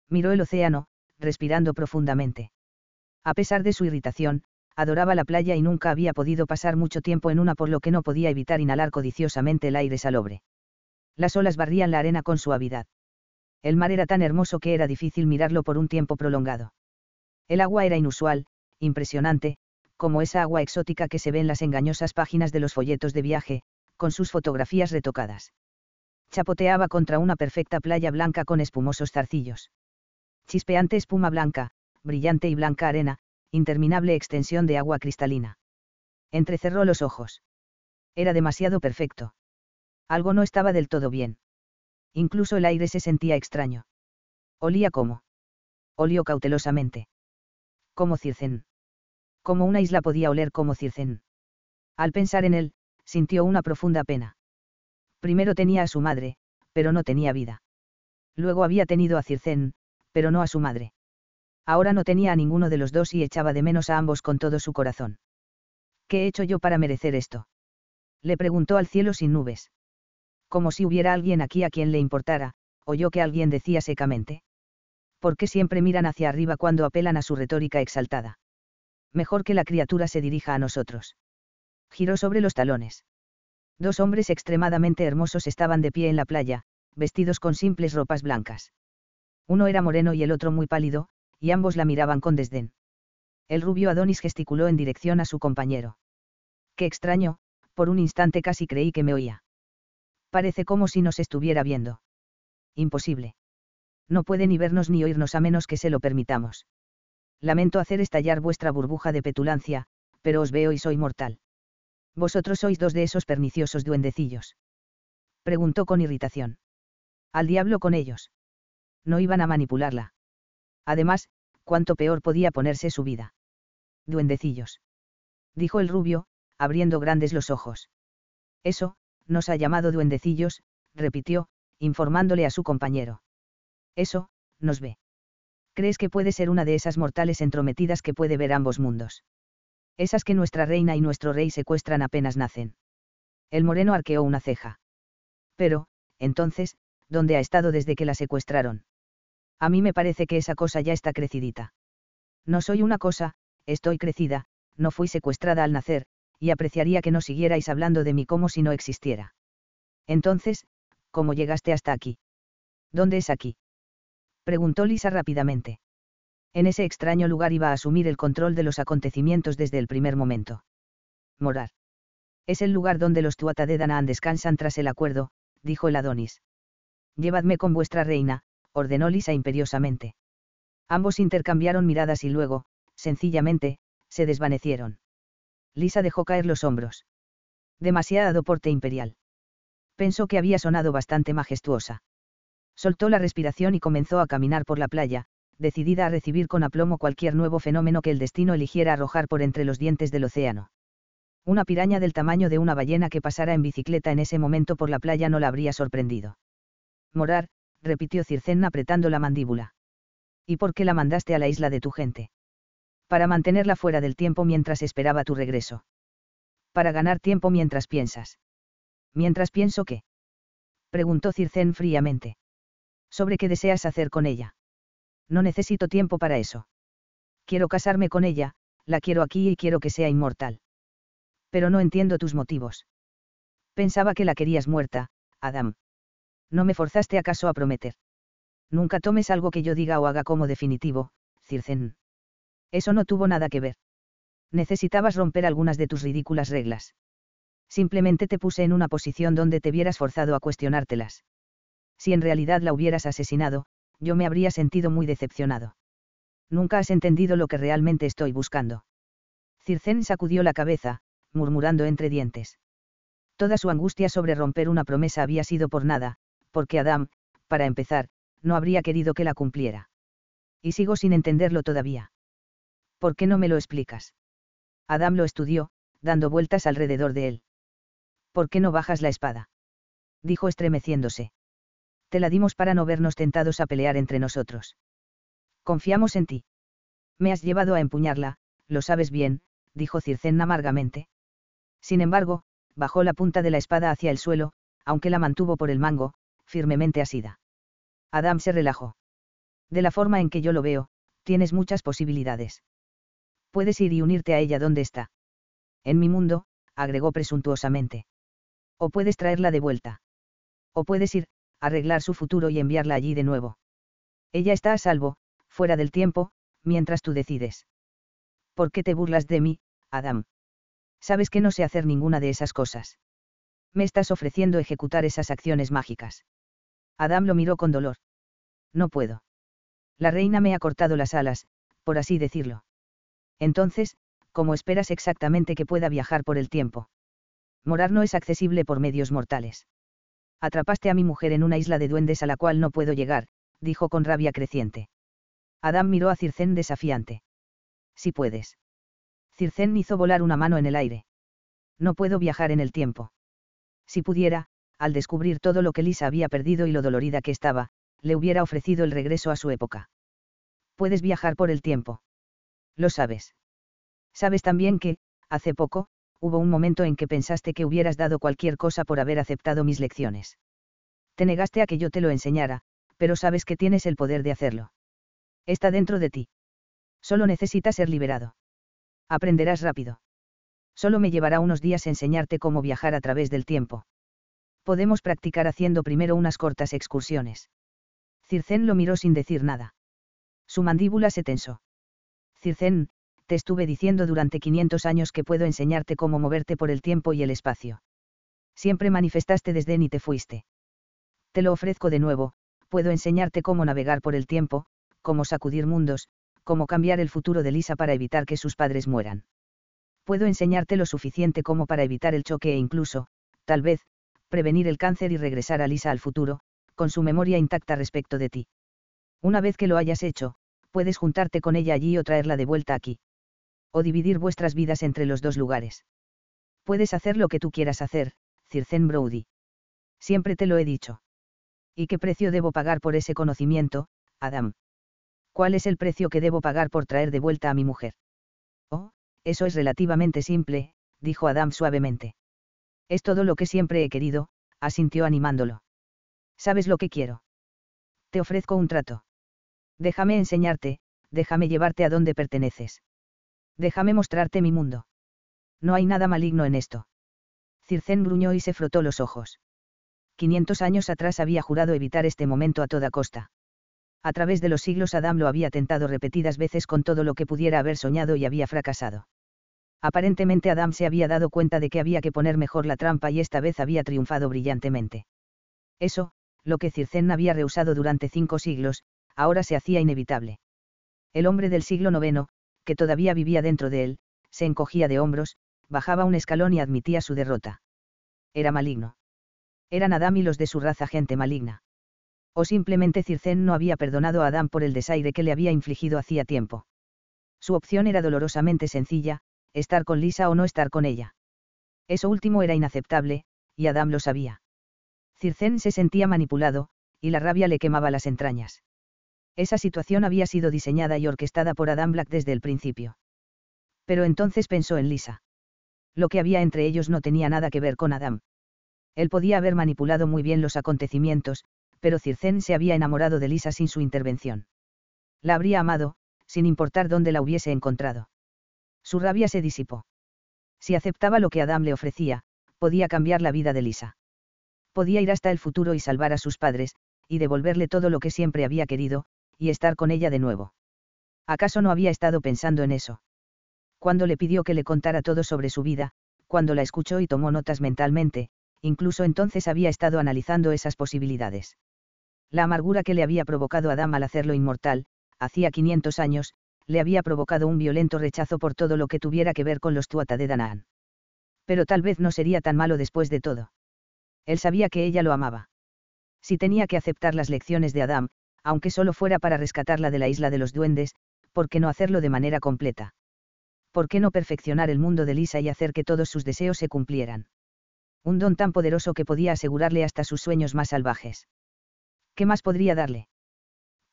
Miró el océano, respirando profundamente. A pesar de su irritación, adoraba la playa y nunca había podido pasar mucho tiempo en una por lo que no podía evitar inhalar codiciosamente el aire salobre. Las olas barrían la arena con suavidad. El mar era tan hermoso que era difícil mirarlo por un tiempo prolongado. El agua era inusual, impresionante, como esa agua exótica que se ve en las engañosas páginas de los folletos de viaje, con sus fotografías retocadas. Chapoteaba contra una perfecta playa blanca con espumosos zarcillos. Chispeante espuma blanca, brillante y blanca arena, interminable extensión de agua cristalina. Entrecerró los ojos. Era demasiado perfecto. Algo no estaba del todo bien. Incluso el aire se sentía extraño. Olía como. Olió cautelosamente. Como Circen. Como una isla podía oler como Circen. Al pensar en él, sintió una profunda pena. Primero tenía a su madre, pero no tenía vida. Luego había tenido a Circen, pero no a su madre. Ahora no tenía a ninguno de los dos y echaba de menos a ambos con todo su corazón. ¿Qué he hecho yo para merecer esto? Le preguntó al cielo sin nubes. Como si hubiera alguien aquí a quien le importara, oyó que alguien decía secamente. ¿Por qué siempre miran hacia arriba cuando apelan a su retórica exaltada? Mejor que la criatura se dirija a nosotros. Giró sobre los talones. Dos hombres extremadamente hermosos estaban de pie en la playa, vestidos con simples ropas blancas. Uno era moreno y el otro muy pálido, y ambos la miraban con desdén. El rubio Adonis gesticuló en dirección a su compañero. Qué extraño, por un instante casi creí que me oía. Parece como si nos estuviera viendo. Imposible. No puede ni vernos ni oírnos a menos que se lo permitamos. Lamento hacer estallar vuestra burbuja de petulancia, pero os veo y soy mortal. Vosotros sois dos de esos perniciosos duendecillos. Preguntó con irritación. Al diablo con ellos. No iban a manipularla. Además, cuánto peor podía ponerse su vida. Duendecillos. Dijo el rubio, abriendo grandes los ojos. Eso, nos ha llamado duendecillos, repitió, informándole a su compañero. Eso, nos ve. ¿Crees que puede ser una de esas mortales entrometidas que puede ver ambos mundos? Esas que nuestra reina y nuestro rey secuestran apenas nacen. El moreno arqueó una ceja. Pero, entonces, ¿dónde ha estado desde que la secuestraron? A mí me parece que esa cosa ya está crecidita. No soy una cosa, estoy crecida, no fui secuestrada al nacer, y apreciaría que no siguierais hablando de mí como si no existiera. Entonces, ¿cómo llegaste hasta aquí? ¿Dónde es aquí? Preguntó Lisa rápidamente. En ese extraño lugar iba a asumir el control de los acontecimientos desde el primer momento. Morar. Es el lugar donde los Tuatha de Danaan descansan tras el acuerdo, dijo el Adonis. Llevadme con vuestra reina, ordenó Lisa imperiosamente. Ambos intercambiaron miradas y luego, sencillamente, se desvanecieron. Lisa dejó caer los hombros. Demasiado porte imperial. Pensó que había sonado bastante majestuosa. Soltó la respiración y comenzó a caminar por la playa, decidida a recibir con aplomo cualquier nuevo fenómeno que el destino eligiera arrojar por entre los dientes del océano. Una piraña del tamaño de una ballena que pasara en bicicleta en ese momento por la playa no la habría sorprendido. Morar, repitió Circén apretando la mandíbula. ¿Y por qué la mandaste a la isla de tu gente? Para mantenerla fuera del tiempo mientras esperaba tu regreso. Para ganar tiempo mientras piensas. Mientras pienso qué? Preguntó Circén fríamente. ¿Sobre qué deseas hacer con ella? No necesito tiempo para eso. Quiero casarme con ella, la quiero aquí y quiero que sea inmortal. Pero no entiendo tus motivos. Pensaba que la querías muerta, Adam. No me forzaste acaso a prometer. Nunca tomes algo que yo diga o haga como definitivo, Circen. Eso no tuvo nada que ver. Necesitabas romper algunas de tus ridículas reglas. Simplemente te puse en una posición donde te vieras forzado a cuestionártelas. Si en realidad la hubieras asesinado, yo me habría sentido muy decepcionado. Nunca has entendido lo que realmente estoy buscando. Circén sacudió la cabeza, murmurando entre dientes. Toda su angustia sobre romper una promesa había sido por nada, porque Adam, para empezar, no habría querido que la cumpliera. Y sigo sin entenderlo todavía. ¿Por qué no me lo explicas? Adam lo estudió, dando vueltas alrededor de él. ¿Por qué no bajas la espada? Dijo estremeciéndose te la dimos para no vernos tentados a pelear entre nosotros. Confiamos en ti. Me has llevado a empuñarla, lo sabes bien, dijo Circén amargamente. Sin embargo, bajó la punta de la espada hacia el suelo, aunque la mantuvo por el mango, firmemente asida. Adam se relajó. De la forma en que yo lo veo, tienes muchas posibilidades. Puedes ir y unirte a ella donde está. En mi mundo, agregó presuntuosamente. O puedes traerla de vuelta. O puedes ir, arreglar su futuro y enviarla allí de nuevo. Ella está a salvo, fuera del tiempo, mientras tú decides. ¿Por qué te burlas de mí, Adam? Sabes que no sé hacer ninguna de esas cosas. Me estás ofreciendo ejecutar esas acciones mágicas. Adam lo miró con dolor. No puedo. La reina me ha cortado las alas, por así decirlo. Entonces, ¿cómo esperas exactamente que pueda viajar por el tiempo? Morar no es accesible por medios mortales. Atrapaste a mi mujer en una isla de duendes a la cual no puedo llegar, dijo con rabia creciente. Adam miró a Circén desafiante. Si puedes. Circén hizo volar una mano en el aire. No puedo viajar en el tiempo. Si pudiera, al descubrir todo lo que Lisa había perdido y lo dolorida que estaba, le hubiera ofrecido el regreso a su época. Puedes viajar por el tiempo. Lo sabes. Sabes también que, hace poco, hubo un momento en que pensaste que hubieras dado cualquier cosa por haber aceptado mis lecciones. Te negaste a que yo te lo enseñara, pero sabes que tienes el poder de hacerlo. Está dentro de ti. Solo necesitas ser liberado. Aprenderás rápido. Solo me llevará unos días enseñarte cómo viajar a través del tiempo. Podemos practicar haciendo primero unas cortas excursiones. Circén lo miró sin decir nada. Su mandíbula se tensó. Circén, te estuve diciendo durante 500 años que puedo enseñarte cómo moverte por el tiempo y el espacio. Siempre manifestaste desdén y te fuiste. Te lo ofrezco de nuevo, puedo enseñarte cómo navegar por el tiempo, cómo sacudir mundos, cómo cambiar el futuro de Lisa para evitar que sus padres mueran. Puedo enseñarte lo suficiente como para evitar el choque e incluso, tal vez, prevenir el cáncer y regresar a Lisa al futuro, con su memoria intacta respecto de ti. Una vez que lo hayas hecho, puedes juntarte con ella allí o traerla de vuelta aquí o dividir vuestras vidas entre los dos lugares. Puedes hacer lo que tú quieras hacer, Circen Brody. Siempre te lo he dicho. ¿Y qué precio debo pagar por ese conocimiento, Adam? ¿Cuál es el precio que debo pagar por traer de vuelta a mi mujer? Oh, eso es relativamente simple, dijo Adam suavemente. Es todo lo que siempre he querido, asintió animándolo. ¿Sabes lo que quiero? Te ofrezco un trato. Déjame enseñarte, déjame llevarte a donde perteneces. Déjame mostrarte mi mundo. No hay nada maligno en esto. Circén gruñó y se frotó los ojos. 500 años atrás había jurado evitar este momento a toda costa. A través de los siglos Adam lo había tentado repetidas veces con todo lo que pudiera haber soñado y había fracasado. Aparentemente Adam se había dado cuenta de que había que poner mejor la trampa y esta vez había triunfado brillantemente. Eso, lo que Circen había rehusado durante cinco siglos, ahora se hacía inevitable. El hombre del siglo IX, que todavía vivía dentro de él, se encogía de hombros, bajaba un escalón y admitía su derrota. Era maligno. Eran Adam y los de su raza gente maligna. O simplemente Circen no había perdonado a Adán por el desaire que le había infligido hacía tiempo. Su opción era dolorosamente sencilla, estar con Lisa o no estar con ella. Eso último era inaceptable, y Adam lo sabía. Circen se sentía manipulado, y la rabia le quemaba las entrañas. Esa situación había sido diseñada y orquestada por Adam Black desde el principio. Pero entonces pensó en Lisa. Lo que había entre ellos no tenía nada que ver con Adam. Él podía haber manipulado muy bien los acontecimientos, pero Circen se había enamorado de Lisa sin su intervención. La habría amado, sin importar dónde la hubiese encontrado. Su rabia se disipó. Si aceptaba lo que Adam le ofrecía, podía cambiar la vida de Lisa. Podía ir hasta el futuro y salvar a sus padres, y devolverle todo lo que siempre había querido, y estar con ella de nuevo. ¿Acaso no había estado pensando en eso? Cuando le pidió que le contara todo sobre su vida, cuando la escuchó y tomó notas mentalmente, incluso entonces había estado analizando esas posibilidades. La amargura que le había provocado Adam al hacerlo inmortal, hacía 500 años, le había provocado un violento rechazo por todo lo que tuviera que ver con los Tuata de Danaan. Pero tal vez no sería tan malo después de todo. Él sabía que ella lo amaba. Si tenía que aceptar las lecciones de Adam, aunque solo fuera para rescatarla de la isla de los duendes, ¿por qué no hacerlo de manera completa? ¿Por qué no perfeccionar el mundo de Lisa y hacer que todos sus deseos se cumplieran? Un don tan poderoso que podía asegurarle hasta sus sueños más salvajes. ¿Qué más podría darle?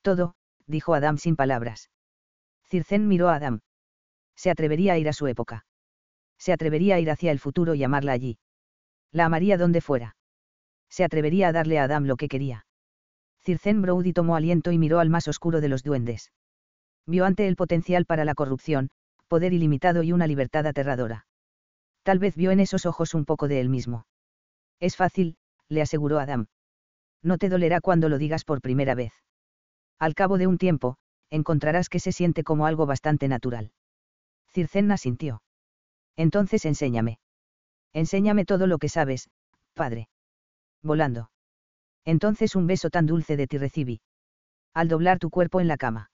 Todo, dijo Adam sin palabras. Circen miró a Adam. Se atrevería a ir a su época. Se atrevería a ir hacia el futuro y amarla allí. La amaría donde fuera. Se atrevería a darle a Adam lo que quería. Circen Brody tomó aliento y miró al más oscuro de los duendes. Vio ante el potencial para la corrupción, poder ilimitado y una libertad aterradora. Tal vez vio en esos ojos un poco de él mismo. Es fácil, le aseguró Adam no te dolerá cuando lo digas por primera vez. Al cabo de un tiempo, encontrarás que se siente como algo bastante natural. Circenna sintió. Entonces enséñame. Enséñame todo lo que sabes, padre. Volando. Entonces un beso tan dulce de ti recibí. Al doblar tu cuerpo en la cama.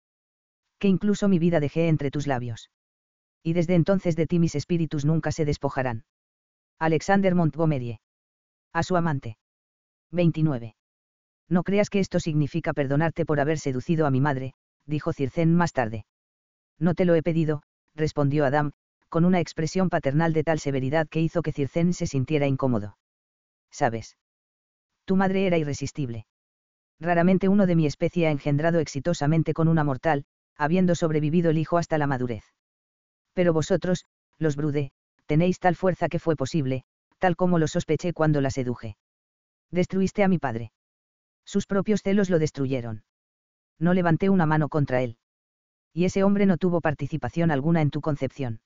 Que incluso mi vida dejé entre tus labios. Y desde entonces de ti mis espíritus nunca se despojarán. Alexander Montgomery. A su amante. 29. No creas que esto significa perdonarte por haber seducido a mi madre, dijo Circén más tarde. No te lo he pedido, respondió Adam, con una expresión paternal de tal severidad que hizo que Circén se sintiera incómodo. ¿Sabes? Tu madre era irresistible. Raramente uno de mi especie ha engendrado exitosamente con una mortal, habiendo sobrevivido el hijo hasta la madurez. Pero vosotros, los Brude, tenéis tal fuerza que fue posible, tal como lo sospeché cuando la seduje. Destruiste a mi padre. Sus propios celos lo destruyeron. No levanté una mano contra él. Y ese hombre no tuvo participación alguna en tu concepción.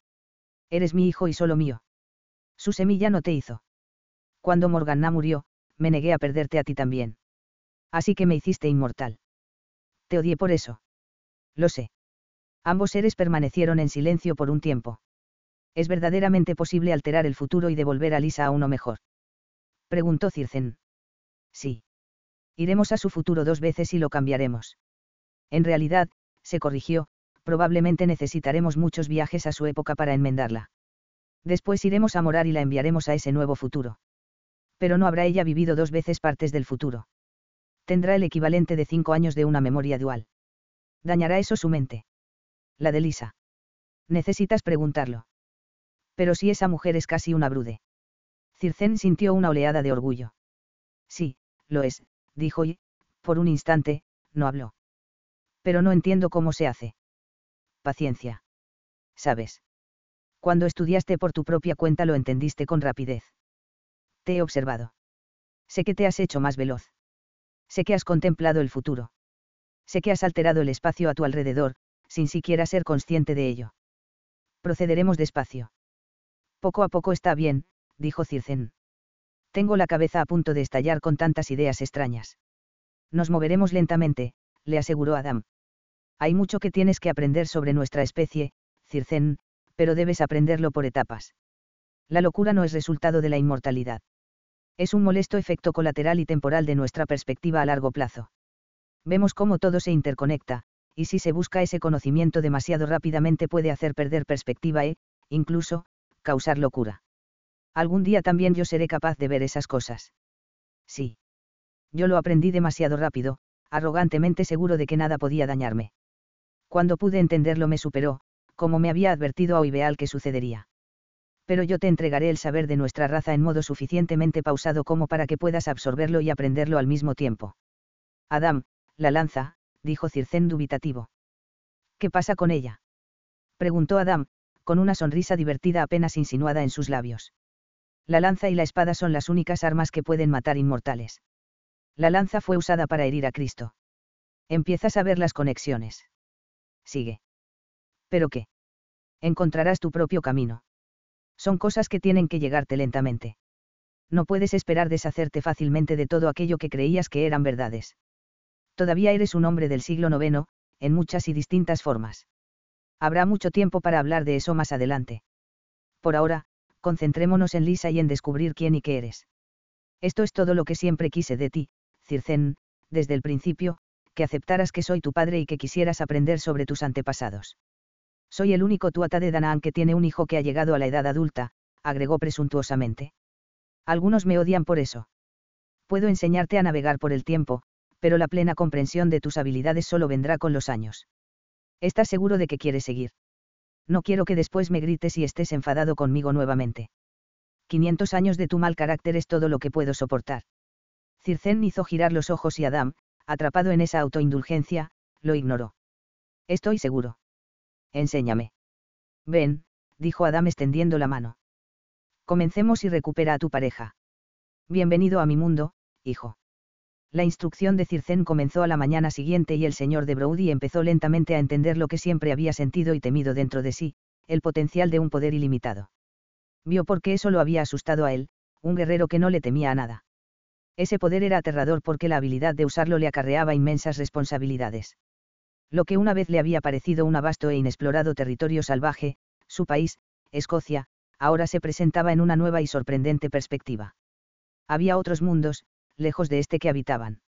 Eres mi hijo y solo mío. Su semilla no te hizo. Cuando Morganna murió, me negué a perderte a ti también. Así que me hiciste inmortal. Te odié por eso. Lo sé. Ambos seres permanecieron en silencio por un tiempo. ¿Es verdaderamente posible alterar el futuro y devolver a Lisa a uno mejor? Preguntó Circen. Sí. Iremos a su futuro dos veces y lo cambiaremos. En realidad, se corrigió, probablemente necesitaremos muchos viajes a su época para enmendarla. Después iremos a morar y la enviaremos a ese nuevo futuro. Pero no habrá ella vivido dos veces partes del futuro. Tendrá el equivalente de cinco años de una memoria dual. ¿Dañará eso su mente? La de Lisa. Necesitas preguntarlo. Pero si esa mujer es casi una brude. Circen sintió una oleada de orgullo. Sí, lo es, dijo y, por un instante, no habló. Pero no entiendo cómo se hace. Paciencia. ¿Sabes? Cuando estudiaste por tu propia cuenta lo entendiste con rapidez. Te he observado. Sé que te has hecho más veloz. Sé que has contemplado el futuro. Sé que has alterado el espacio a tu alrededor, sin siquiera ser consciente de ello. Procederemos despacio. Poco a poco está bien, dijo Circen. Tengo la cabeza a punto de estallar con tantas ideas extrañas. Nos moveremos lentamente, le aseguró Adam. Hay mucho que tienes que aprender sobre nuestra especie, Circen, pero debes aprenderlo por etapas. La locura no es resultado de la inmortalidad. Es un molesto efecto colateral y temporal de nuestra perspectiva a largo plazo. Vemos cómo todo se interconecta, y si se busca ese conocimiento demasiado rápidamente puede hacer perder perspectiva e, incluso, causar locura. Algún día también yo seré capaz de ver esas cosas. Sí. Yo lo aprendí demasiado rápido, arrogantemente seguro de que nada podía dañarme. Cuando pude entenderlo me superó, como me había advertido a Oibeal que sucedería. Pero yo te entregaré el saber de nuestra raza en modo suficientemente pausado como para que puedas absorberlo y aprenderlo al mismo tiempo. Adam, la lanza, dijo Circén dubitativo. ¿Qué pasa con ella? preguntó Adam, con una sonrisa divertida apenas insinuada en sus labios. La lanza y la espada son las únicas armas que pueden matar inmortales. La lanza fue usada para herir a Cristo. Empiezas a ver las conexiones. Sigue. ¿Pero qué? Encontrarás tu propio camino. Son cosas que tienen que llegarte lentamente. No puedes esperar deshacerte fácilmente de todo aquello que creías que eran verdades. Todavía eres un hombre del siglo IX, en muchas y distintas formas. Habrá mucho tiempo para hablar de eso más adelante. Por ahora, concentrémonos en Lisa y en descubrir quién y qué eres. Esto es todo lo que siempre quise de ti, Circen, desde el principio, que aceptaras que soy tu padre y que quisieras aprender sobre tus antepasados. Soy el único tuata de Danaan que tiene un hijo que ha llegado a la edad adulta, agregó presuntuosamente. Algunos me odian por eso. Puedo enseñarte a navegar por el tiempo, pero la plena comprensión de tus habilidades solo vendrá con los años. ¿Estás seguro de que quieres seguir? No quiero que después me grites y estés enfadado conmigo nuevamente. 500 años de tu mal carácter es todo lo que puedo soportar. Circén hizo girar los ojos y Adam, atrapado en esa autoindulgencia, lo ignoró. Estoy seguro. Enséñame. Ven, dijo Adam extendiendo la mano. Comencemos y recupera a tu pareja. Bienvenido a mi mundo, hijo. La instrucción de Circén comenzó a la mañana siguiente y el señor de Brody empezó lentamente a entender lo que siempre había sentido y temido dentro de sí, el potencial de un poder ilimitado. Vio por qué eso lo había asustado a él, un guerrero que no le temía a nada. Ese poder era aterrador porque la habilidad de usarlo le acarreaba inmensas responsabilidades. Lo que una vez le había parecido un vasto e inexplorado territorio salvaje, su país, Escocia, ahora se presentaba en una nueva y sorprendente perspectiva. Había otros mundos, lejos de este que habitaban.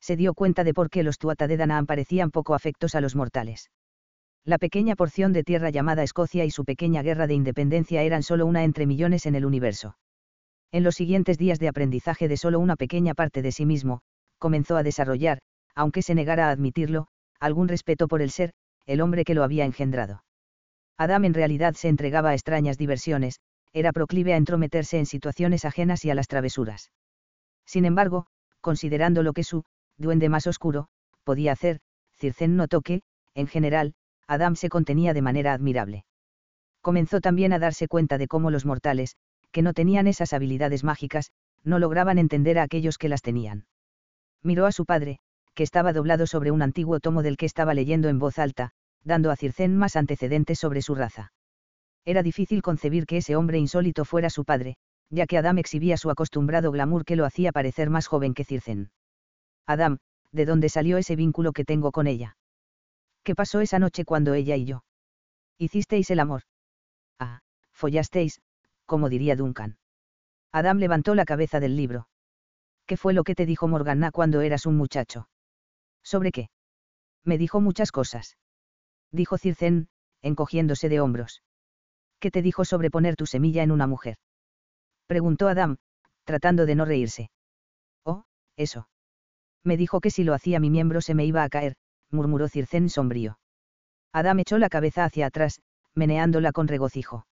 Se dio cuenta de por qué los Tuata de Danaan parecían poco afectos a los mortales. La pequeña porción de tierra llamada Escocia y su pequeña guerra de independencia eran solo una entre millones en el universo. En los siguientes días de aprendizaje de solo una pequeña parte de sí mismo, comenzó a desarrollar, aunque se negara a admitirlo, algún respeto por el ser, el hombre que lo había engendrado. Adam en realidad se entregaba a extrañas diversiones, era proclive a entrometerse en situaciones ajenas y a las travesuras. Sin embargo, considerando lo que su, duende más oscuro, podía hacer, Circen notó que, en general, Adam se contenía de manera admirable. Comenzó también a darse cuenta de cómo los mortales, que no tenían esas habilidades mágicas, no lograban entender a aquellos que las tenían. Miró a su padre, que estaba doblado sobre un antiguo tomo del que estaba leyendo en voz alta, dando a Circén más antecedentes sobre su raza. Era difícil concebir que ese hombre insólito fuera su padre, ya que Adam exhibía su acostumbrado glamour que lo hacía parecer más joven que Circen. Adam, ¿de dónde salió ese vínculo que tengo con ella? ¿Qué pasó esa noche cuando ella y yo? Hicisteis el amor. Ah, follasteis, como diría Duncan. Adam levantó la cabeza del libro. ¿Qué fue lo que te dijo Morgana cuando eras un muchacho? ¿Sobre qué? Me dijo muchas cosas. Dijo Circen, encogiéndose de hombros. ¿Qué te dijo sobre poner tu semilla en una mujer? preguntó Adam, tratando de no reírse. Oh, eso. Me dijo que si lo hacía mi miembro se me iba a caer, murmuró Circén sombrío. Adam echó la cabeza hacia atrás, meneándola con regocijo.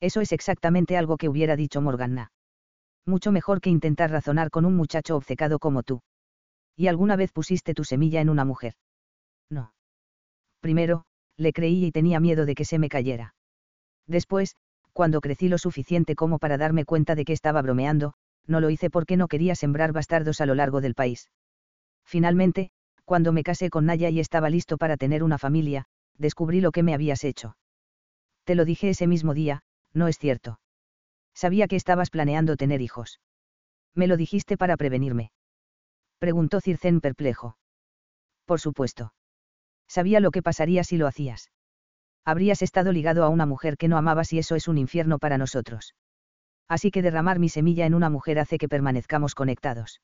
Eso es exactamente algo que hubiera dicho Morgana. Mucho mejor que intentar razonar con un muchacho obcecado como tú. ¿Y alguna vez pusiste tu semilla en una mujer? No. Primero, le creí y tenía miedo de que se me cayera. Después, cuando crecí lo suficiente como para darme cuenta de que estaba bromeando, no lo hice porque no quería sembrar bastardos a lo largo del país. Finalmente, cuando me casé con Naya y estaba listo para tener una familia, descubrí lo que me habías hecho. Te lo dije ese mismo día, no es cierto. Sabía que estabas planeando tener hijos. Me lo dijiste para prevenirme. Preguntó Circén perplejo. Por supuesto. Sabía lo que pasaría si lo hacías. Habrías estado ligado a una mujer que no amabas y eso es un infierno para nosotros. Así que derramar mi semilla en una mujer hace que permanezcamos conectados.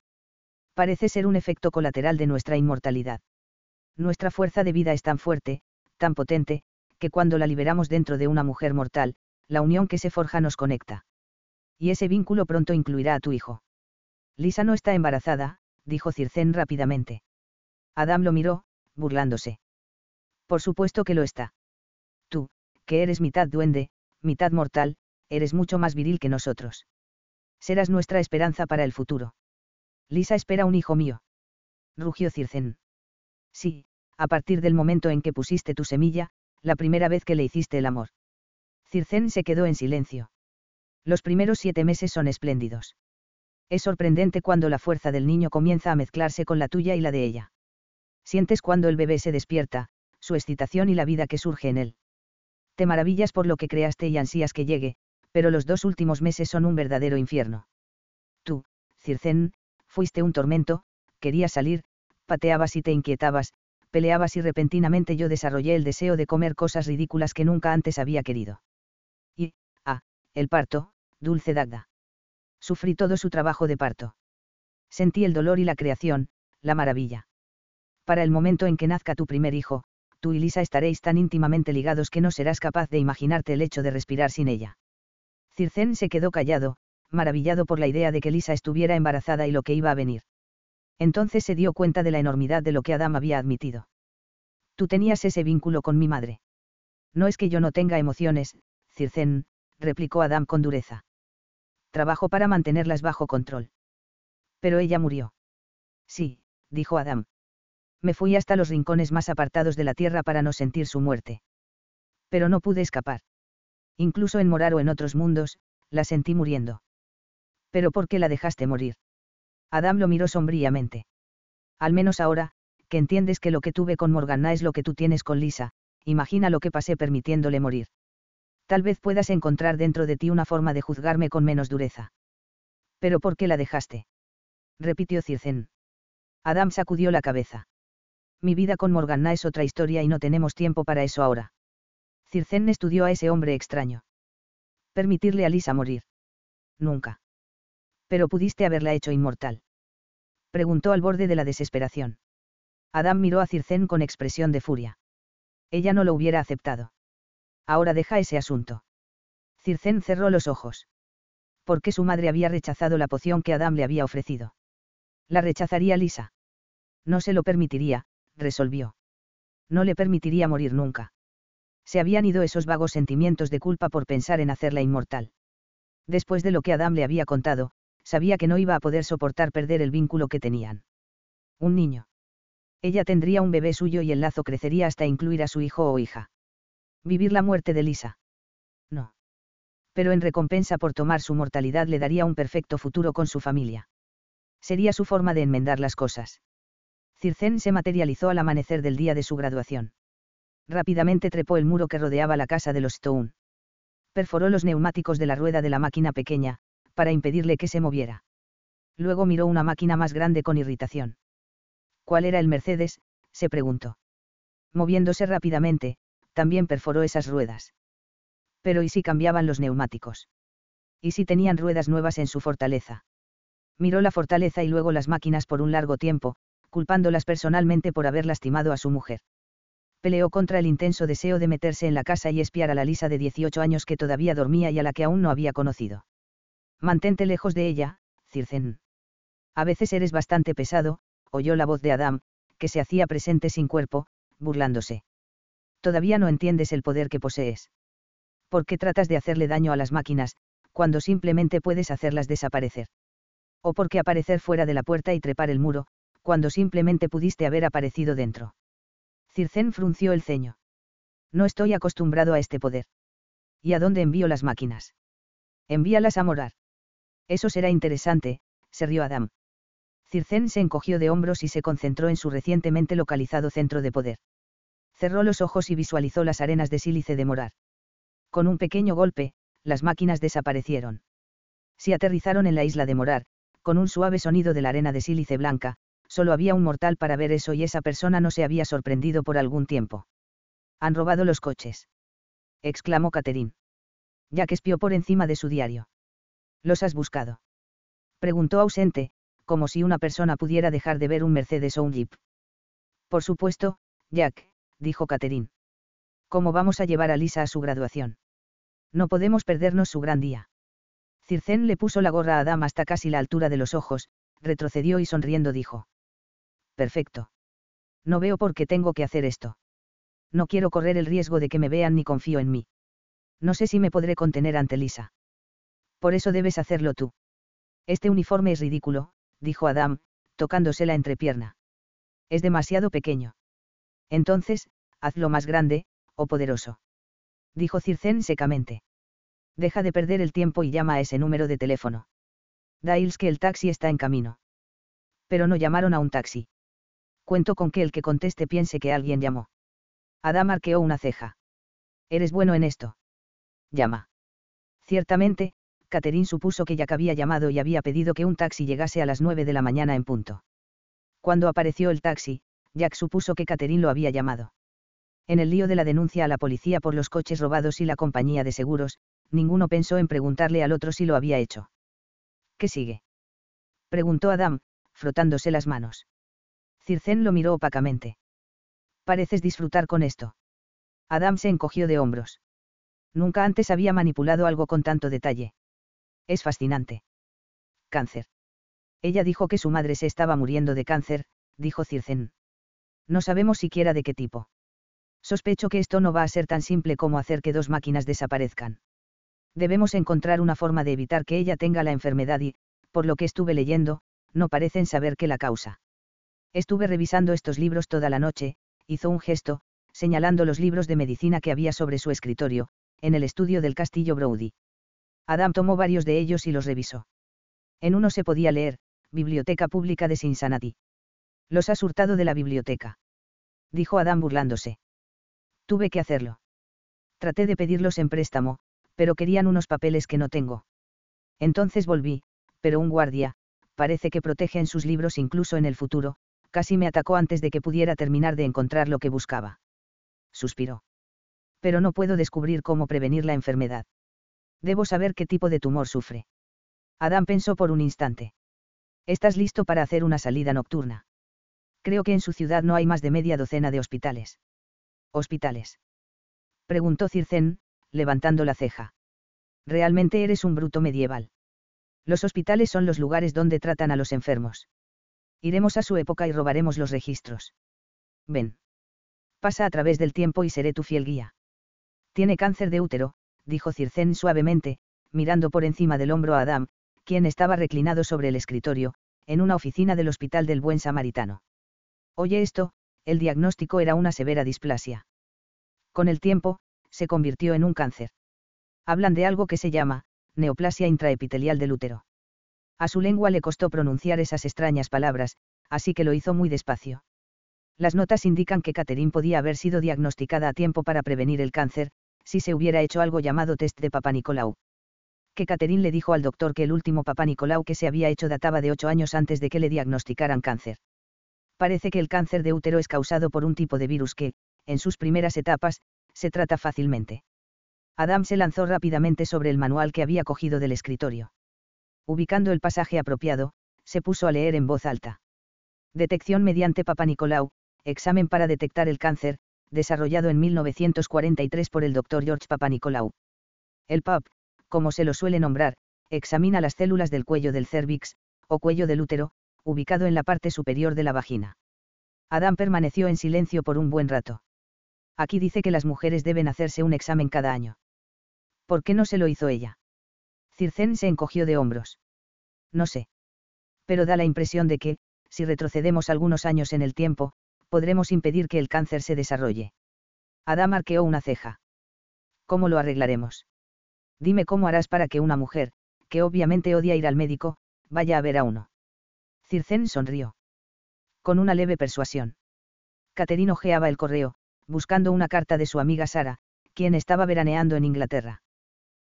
Parece ser un efecto colateral de nuestra inmortalidad. Nuestra fuerza de vida es tan fuerte, tan potente, que cuando la liberamos dentro de una mujer mortal, la unión que se forja nos conecta. Y ese vínculo pronto incluirá a tu hijo. Lisa no está embarazada, dijo Circén rápidamente. Adam lo miró, burlándose. Por supuesto que lo está. Tú, que eres mitad duende, mitad mortal, eres mucho más viril que nosotros. Serás nuestra esperanza para el futuro. Lisa espera un hijo mío. Rugió Circen. Sí, a partir del momento en que pusiste tu semilla, la primera vez que le hiciste el amor. Circen se quedó en silencio. Los primeros siete meses son espléndidos. Es sorprendente cuando la fuerza del niño comienza a mezclarse con la tuya y la de ella. Sientes cuando el bebé se despierta, su excitación y la vida que surge en él. Te maravillas por lo que creaste y ansías que llegue, pero los dos últimos meses son un verdadero infierno. Tú, Circen, fuiste un tormento, querías salir, pateabas y te inquietabas, peleabas y repentinamente yo desarrollé el deseo de comer cosas ridículas que nunca antes había querido. El parto, dulce Dagda. Sufrí todo su trabajo de parto. Sentí el dolor y la creación, la maravilla. Para el momento en que nazca tu primer hijo, tú y Lisa estaréis tan íntimamente ligados que no serás capaz de imaginarte el hecho de respirar sin ella. Circén se quedó callado, maravillado por la idea de que Lisa estuviera embarazada y lo que iba a venir. Entonces se dio cuenta de la enormidad de lo que Adam había admitido. Tú tenías ese vínculo con mi madre. No es que yo no tenga emociones, Circén, replicó Adam con dureza. Trabajo para mantenerlas bajo control. Pero ella murió. Sí, dijo Adam me fui hasta los rincones más apartados de la tierra para no sentir su muerte. Pero no pude escapar. Incluso en morar o en otros mundos, la sentí muriendo. ¿Pero por qué la dejaste morir? Adam lo miró sombríamente. Al menos ahora, que entiendes que lo que tuve con Morgana es lo que tú tienes con Lisa, imagina lo que pasé permitiéndole morir. Tal vez puedas encontrar dentro de ti una forma de juzgarme con menos dureza. ¿Pero por qué la dejaste? repitió Circen. Adam sacudió la cabeza. Mi vida con Morgana es otra historia y no tenemos tiempo para eso ahora. Circen estudió a ese hombre extraño. Permitirle a Lisa morir. Nunca. Pero pudiste haberla hecho inmortal. Preguntó al borde de la desesperación. Adam miró a Circen con expresión de furia. Ella no lo hubiera aceptado. Ahora deja ese asunto. Circen cerró los ojos. Porque su madre había rechazado la poción que Adam le había ofrecido. La rechazaría Lisa. No se lo permitiría, resolvió. No le permitiría morir nunca. Se habían ido esos vagos sentimientos de culpa por pensar en hacerla inmortal. Después de lo que Adam le había contado, sabía que no iba a poder soportar perder el vínculo que tenían. Un niño. Ella tendría un bebé suyo y el lazo crecería hasta incluir a su hijo o hija. Vivir la muerte de Lisa. No. Pero en recompensa por tomar su mortalidad le daría un perfecto futuro con su familia. Sería su forma de enmendar las cosas. Circén se materializó al amanecer del día de su graduación. Rápidamente trepó el muro que rodeaba la casa de los Stone. Perforó los neumáticos de la rueda de la máquina pequeña, para impedirle que se moviera. Luego miró una máquina más grande con irritación. ¿Cuál era el Mercedes? se preguntó. Moviéndose rápidamente, también perforó esas ruedas. Pero ¿y si cambiaban los neumáticos? ¿Y si tenían ruedas nuevas en su fortaleza? Miró la fortaleza y luego las máquinas por un largo tiempo, culpándolas personalmente por haber lastimado a su mujer. Peleó contra el intenso deseo de meterse en la casa y espiar a la Lisa de 18 años que todavía dormía y a la que aún no había conocido. Mantente lejos de ella, Circen. A veces eres bastante pesado, oyó la voz de Adam, que se hacía presente sin cuerpo, burlándose. Todavía no entiendes el poder que posees. ¿Por qué tratas de hacerle daño a las máquinas, cuando simplemente puedes hacerlas desaparecer? ¿O por qué aparecer fuera de la puerta y trepar el muro, cuando simplemente pudiste haber aparecido dentro. Circén frunció el ceño. No estoy acostumbrado a este poder. ¿Y a dónde envío las máquinas? Envíalas a morar. Eso será interesante, se rió Adam. Circén se encogió de hombros y se concentró en su recientemente localizado centro de poder. Cerró los ojos y visualizó las arenas de sílice de morar. Con un pequeño golpe, las máquinas desaparecieron. Si aterrizaron en la isla de morar, con un suave sonido de la arena de sílice blanca, Solo había un mortal para ver eso y esa persona no se había sorprendido por algún tiempo. Han robado los coches. exclamó Catherine. Jack espió por encima de su diario. ¿Los has buscado? Preguntó ausente, como si una persona pudiera dejar de ver un Mercedes o un Jeep. Por supuesto, Jack, dijo Catherine. ¿Cómo vamos a llevar a Lisa a su graduación? No podemos perdernos su gran día. Circén le puso la gorra a Adam hasta casi la altura de los ojos, retrocedió y sonriendo dijo. Perfecto. No veo por qué tengo que hacer esto. No quiero correr el riesgo de que me vean ni confío en mí. No sé si me podré contener ante Lisa. Por eso debes hacerlo tú. Este uniforme es ridículo, dijo Adam, tocándose la entrepierna. Es demasiado pequeño. Entonces, hazlo más grande, o poderoso. Dijo Circén secamente. Deja de perder el tiempo y llama a ese número de teléfono. Diles que el taxi está en camino. Pero no llamaron a un taxi. Cuento con que el que conteste piense que alguien llamó. Adam arqueó una ceja. Eres bueno en esto. Llama. Ciertamente, Catherine supuso que Jack había llamado y había pedido que un taxi llegase a las nueve de la mañana en punto. Cuando apareció el taxi, Jack supuso que Catherine lo había llamado. En el lío de la denuncia a la policía por los coches robados y la compañía de seguros, ninguno pensó en preguntarle al otro si lo había hecho. ¿Qué sigue? preguntó Adam, frotándose las manos. Circén lo miró opacamente. Pareces disfrutar con esto. Adam se encogió de hombros. Nunca antes había manipulado algo con tanto detalle. Es fascinante. Cáncer. Ella dijo que su madre se estaba muriendo de cáncer, dijo Circen. No sabemos siquiera de qué tipo. Sospecho que esto no va a ser tan simple como hacer que dos máquinas desaparezcan. Debemos encontrar una forma de evitar que ella tenga la enfermedad y, por lo que estuve leyendo, no parecen saber qué la causa. Estuve revisando estos libros toda la noche, hizo un gesto, señalando los libros de medicina que había sobre su escritorio, en el estudio del castillo Brody. Adam tomó varios de ellos y los revisó. En uno se podía leer, Biblioteca Pública de Cincinnati. Los has hurtado de la biblioteca. Dijo Adam burlándose. Tuve que hacerlo. Traté de pedirlos en préstamo, pero querían unos papeles que no tengo. Entonces volví, pero un guardia, parece que protege en sus libros incluso en el futuro, casi me atacó antes de que pudiera terminar de encontrar lo que buscaba. Suspiró. Pero no puedo descubrir cómo prevenir la enfermedad. Debo saber qué tipo de tumor sufre. Adam pensó por un instante. ¿Estás listo para hacer una salida nocturna? Creo que en su ciudad no hay más de media docena de hospitales. ¿Hospitales? Preguntó Circen, levantando la ceja. Realmente eres un bruto medieval. Los hospitales son los lugares donde tratan a los enfermos. Iremos a su época y robaremos los registros. Ven. Pasa a través del tiempo y seré tu fiel guía. Tiene cáncer de útero, dijo Circén suavemente, mirando por encima del hombro a Adam, quien estaba reclinado sobre el escritorio, en una oficina del Hospital del Buen Samaritano. Oye esto, el diagnóstico era una severa displasia. Con el tiempo, se convirtió en un cáncer. Hablan de algo que se llama, neoplasia intraepitelial del útero. A su lengua le costó pronunciar esas extrañas palabras, así que lo hizo muy despacio. Las notas indican que Catherine podía haber sido diagnosticada a tiempo para prevenir el cáncer, si se hubiera hecho algo llamado test de Papa Nicolau. Que Catherine le dijo al doctor que el último Papa Nicolau que se había hecho databa de ocho años antes de que le diagnosticaran cáncer parece que el cáncer de útero es causado por un tipo de virus que, en sus primeras etapas, se trata fácilmente. Adam se lanzó rápidamente sobre el manual que había cogido del escritorio. Ubicando el pasaje apropiado, se puso a leer en voz alta. Detección mediante Papa Nicolau, examen para detectar el cáncer, desarrollado en 1943 por el Dr. George Papa Nicolau. El PAP, como se lo suele nombrar, examina las células del cuello del cervix, o cuello del útero, ubicado en la parte superior de la vagina. Adam permaneció en silencio por un buen rato. Aquí dice que las mujeres deben hacerse un examen cada año. ¿Por qué no se lo hizo ella? Circén se encogió de hombros. No sé. Pero da la impresión de que, si retrocedemos algunos años en el tiempo, podremos impedir que el cáncer se desarrolle. Adam arqueó una ceja. ¿Cómo lo arreglaremos? Dime cómo harás para que una mujer, que obviamente odia ir al médico, vaya a ver a uno. Circén sonrió. Con una leve persuasión. Caterine ojeaba el correo, buscando una carta de su amiga Sara, quien estaba veraneando en Inglaterra.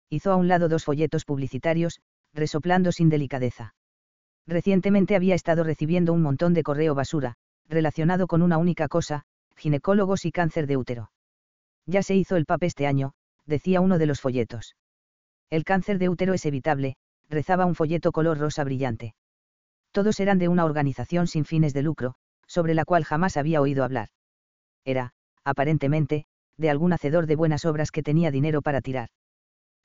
Hizo a un lado dos folletos publicitarios, resoplando sin delicadeza. Recientemente había estado recibiendo un montón de correo basura, relacionado con una única cosa, ginecólogos y cáncer de útero. Ya se hizo el PAP este año, decía uno de los folletos. El cáncer de útero es evitable, rezaba un folleto color rosa brillante. Todos eran de una organización sin fines de lucro, sobre la cual jamás había oído hablar. Era, aparentemente, de algún hacedor de buenas obras que tenía dinero para tirar.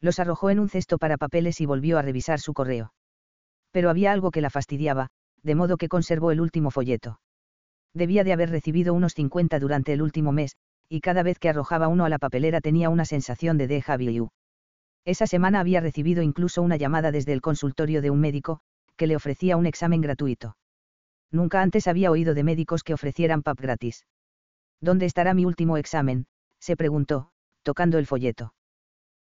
Los arrojó en un cesto para papeles y volvió a revisar su correo. Pero había algo que la fastidiaba, de modo que conservó el último folleto. Debía de haber recibido unos 50 durante el último mes, y cada vez que arrojaba uno a la papelera tenía una sensación de deja vu. Esa semana había recibido incluso una llamada desde el consultorio de un médico, que le ofrecía un examen gratuito. Nunca antes había oído de médicos que ofrecieran PAP gratis. ¿Dónde estará mi último examen? se preguntó, tocando el folleto.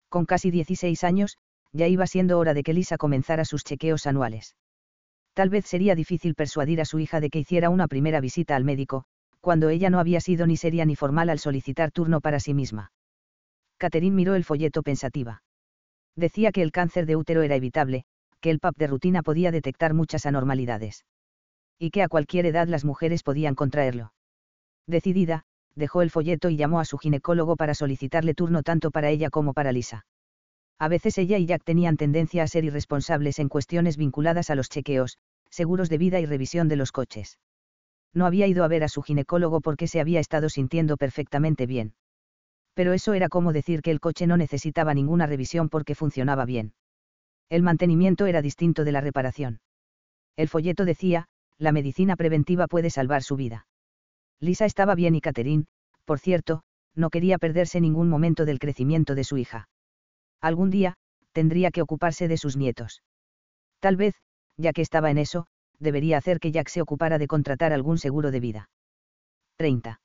Con casi 16 años, ya iba siendo hora de que Lisa comenzara sus chequeos anuales. Tal vez sería difícil persuadir a su hija de que hiciera una primera visita al médico, cuando ella no había sido ni seria ni formal al solicitar turno para sí misma. Catherine miró el folleto pensativa. Decía que el cáncer de útero era evitable, que el PAP de rutina podía detectar muchas anormalidades. Y que a cualquier edad las mujeres podían contraerlo. Decidida, dejó el folleto y llamó a su ginecólogo para solicitarle turno tanto para ella como para Lisa. A veces ella y Jack tenían tendencia a ser irresponsables en cuestiones vinculadas a los chequeos, seguros de vida y revisión de los coches. No había ido a ver a su ginecólogo porque se había estado sintiendo perfectamente bien. Pero eso era como decir que el coche no necesitaba ninguna revisión porque funcionaba bien. El mantenimiento era distinto de la reparación. El folleto decía, la medicina preventiva puede salvar su vida. Lisa estaba bien y Catherine, por cierto, no quería perderse ningún momento del crecimiento de su hija. Algún día, tendría que ocuparse de sus nietos. Tal vez, ya que estaba en eso, debería hacer que Jack se ocupara de contratar algún seguro de vida. 30.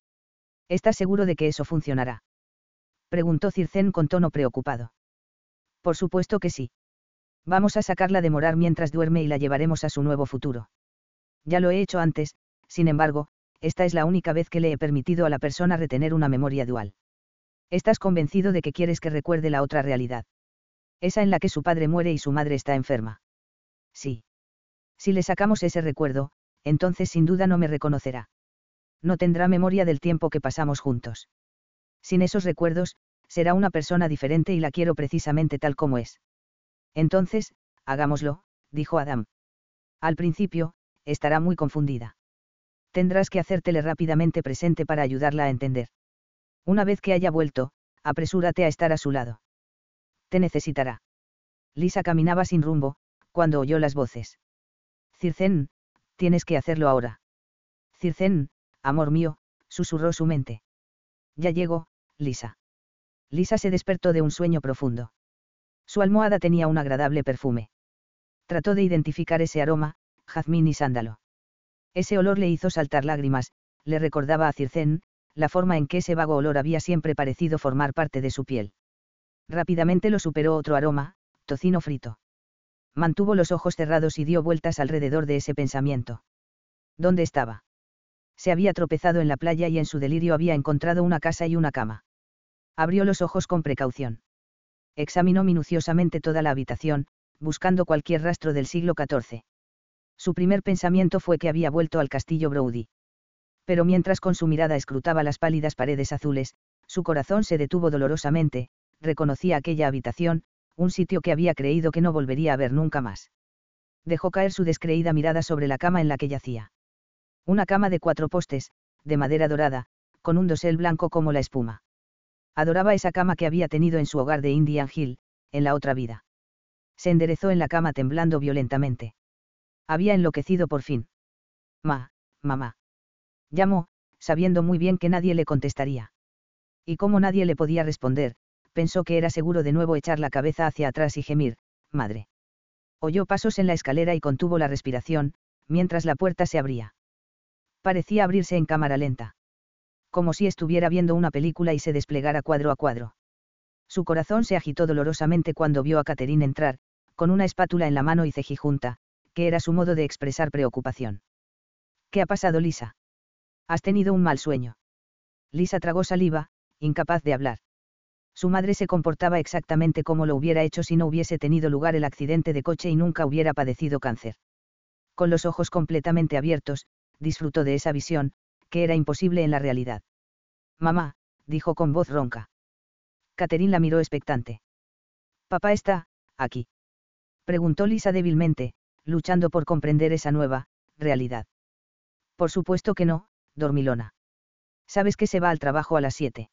¿Estás seguro de que eso funcionará? Preguntó Circen con tono preocupado. Por supuesto que sí. Vamos a sacarla de morar mientras duerme y la llevaremos a su nuevo futuro. Ya lo he hecho antes, sin embargo, esta es la única vez que le he permitido a la persona retener una memoria dual. Estás convencido de que quieres que recuerde la otra realidad. Esa en la que su padre muere y su madre está enferma. Sí. Si le sacamos ese recuerdo, entonces sin duda no me reconocerá. No tendrá memoria del tiempo que pasamos juntos. Sin esos recuerdos, será una persona diferente y la quiero precisamente tal como es. Entonces, hagámoslo, dijo Adam. Al principio, estará muy confundida. Tendrás que hacértele rápidamente presente para ayudarla a entender. Una vez que haya vuelto, apresúrate a estar a su lado. Te necesitará. Lisa caminaba sin rumbo, cuando oyó las voces. Circen, tienes que hacerlo ahora. Circen, amor mío, susurró su mente. Ya llego, Lisa. Lisa se despertó de un sueño profundo. Su almohada tenía un agradable perfume. Trató de identificar ese aroma, jazmín y sándalo. Ese olor le hizo saltar lágrimas, le recordaba a Circén, la forma en que ese vago olor había siempre parecido formar parte de su piel. Rápidamente lo superó otro aroma, tocino frito. Mantuvo los ojos cerrados y dio vueltas alrededor de ese pensamiento. ¿Dónde estaba? Se había tropezado en la playa y en su delirio había encontrado una casa y una cama. Abrió los ojos con precaución examinó minuciosamente toda la habitación, buscando cualquier rastro del siglo XIV. Su primer pensamiento fue que había vuelto al castillo Brody. Pero mientras con su mirada escrutaba las pálidas paredes azules, su corazón se detuvo dolorosamente, reconocía aquella habitación, un sitio que había creído que no volvería a ver nunca más. Dejó caer su descreída mirada sobre la cama en la que yacía. Una cama de cuatro postes, de madera dorada, con un dosel blanco como la espuma. Adoraba esa cama que había tenido en su hogar de Indian Hill, en la otra vida. Se enderezó en la cama temblando violentamente. Había enloquecido por fin. Ma, mamá. Llamó, sabiendo muy bien que nadie le contestaría. Y como nadie le podía responder, pensó que era seguro de nuevo echar la cabeza hacia atrás y gemir, madre. Oyó pasos en la escalera y contuvo la respiración, mientras la puerta se abría. Parecía abrirse en cámara lenta como si estuviera viendo una película y se desplegara cuadro a cuadro. Su corazón se agitó dolorosamente cuando vio a Catherine entrar, con una espátula en la mano y cejijunta, que era su modo de expresar preocupación. ¿Qué ha pasado, Lisa? Has tenido un mal sueño. Lisa tragó saliva, incapaz de hablar. Su madre se comportaba exactamente como lo hubiera hecho si no hubiese tenido lugar el accidente de coche y nunca hubiera padecido cáncer. Con los ojos completamente abiertos, disfrutó de esa visión, que era imposible en la realidad. Mamá, dijo con voz ronca. Catherine la miró expectante. Papá está, aquí. Preguntó Lisa débilmente, luchando por comprender esa nueva, realidad. Por supuesto que no, dormilona. Sabes que se va al trabajo a las siete.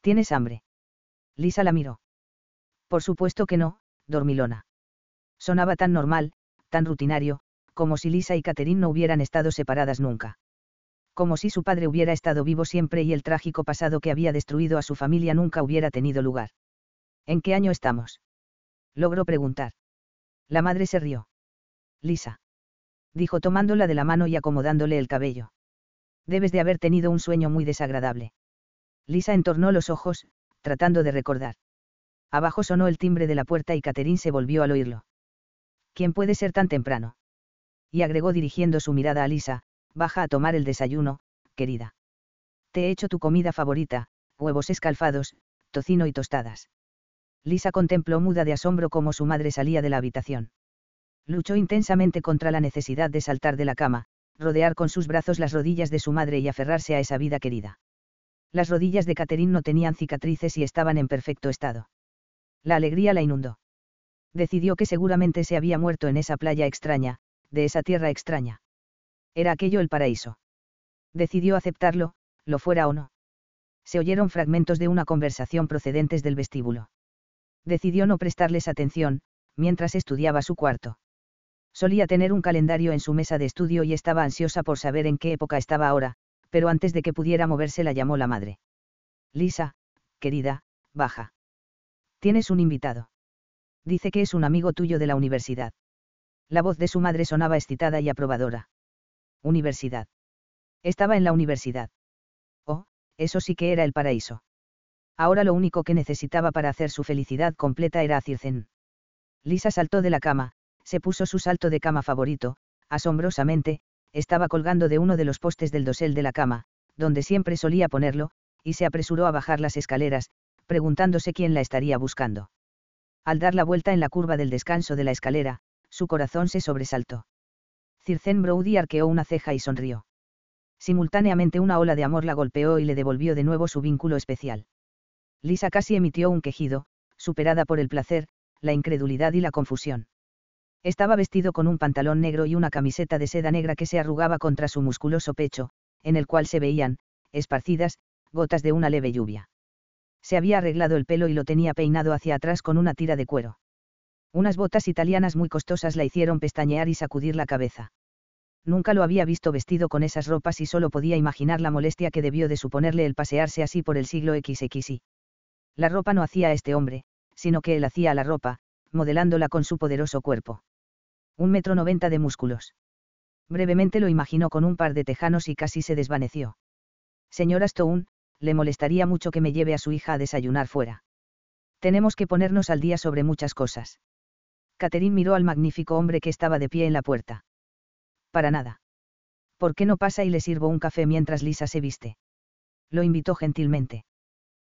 ¿Tienes hambre? Lisa la miró. Por supuesto que no, dormilona. Sonaba tan normal, tan rutinario, como si Lisa y Catherine no hubieran estado separadas nunca. Como si su padre hubiera estado vivo siempre y el trágico pasado que había destruido a su familia nunca hubiera tenido lugar. ¿En qué año estamos? Logró preguntar. La madre se rió. Lisa. Dijo tomándola de la mano y acomodándole el cabello. Debes de haber tenido un sueño muy desagradable. Lisa entornó los ojos, tratando de recordar. Abajo sonó el timbre de la puerta y Catherine se volvió al oírlo. ¿Quién puede ser tan temprano? Y agregó dirigiendo su mirada a Lisa, baja a tomar el desayuno, querida. Te he hecho tu comida favorita, huevos escalfados, tocino y tostadas. Lisa contempló muda de asombro cómo su madre salía de la habitación. Luchó intensamente contra la necesidad de saltar de la cama, rodear con sus brazos las rodillas de su madre y aferrarse a esa vida querida. Las rodillas de Catherine no tenían cicatrices y estaban en perfecto estado. La alegría la inundó. Decidió que seguramente se había muerto en esa playa extraña, de esa tierra extraña. Era aquello el paraíso. Decidió aceptarlo, lo fuera o no. Se oyeron fragmentos de una conversación procedentes del vestíbulo. Decidió no prestarles atención, mientras estudiaba su cuarto. Solía tener un calendario en su mesa de estudio y estaba ansiosa por saber en qué época estaba ahora, pero antes de que pudiera moverse la llamó la madre. Lisa, querida, baja. Tienes un invitado. Dice que es un amigo tuyo de la universidad. La voz de su madre sonaba excitada y aprobadora. Universidad. Estaba en la universidad. Oh, eso sí que era el paraíso. Ahora lo único que necesitaba para hacer su felicidad completa era a Circen. Lisa saltó de la cama, se puso su salto de cama favorito, asombrosamente, estaba colgando de uno de los postes del dosel de la cama, donde siempre solía ponerlo, y se apresuró a bajar las escaleras, preguntándose quién la estaría buscando. Al dar la vuelta en la curva del descanso de la escalera, su corazón se sobresaltó. Circen Brody arqueó una ceja y sonrió. Simultáneamente una ola de amor la golpeó y le devolvió de nuevo su vínculo especial. Lisa casi emitió un quejido, superada por el placer, la incredulidad y la confusión. Estaba vestido con un pantalón negro y una camiseta de seda negra que se arrugaba contra su musculoso pecho, en el cual se veían, esparcidas, gotas de una leve lluvia. Se había arreglado el pelo y lo tenía peinado hacia atrás con una tira de cuero. Unas botas italianas muy costosas la hicieron pestañear y sacudir la cabeza. Nunca lo había visto vestido con esas ropas y solo podía imaginar la molestia que debió de suponerle el pasearse así por el siglo XXI. La ropa no hacía a este hombre, sino que él hacía la ropa, modelándola con su poderoso cuerpo. Un metro noventa de músculos. Brevemente lo imaginó con un par de tejanos y casi se desvaneció. Señora Stone, le molestaría mucho que me lleve a su hija a desayunar fuera. Tenemos que ponernos al día sobre muchas cosas. Catherine miró al magnífico hombre que estaba de pie en la puerta. Para nada. ¿Por qué no pasa y le sirvo un café mientras Lisa se viste? Lo invitó gentilmente.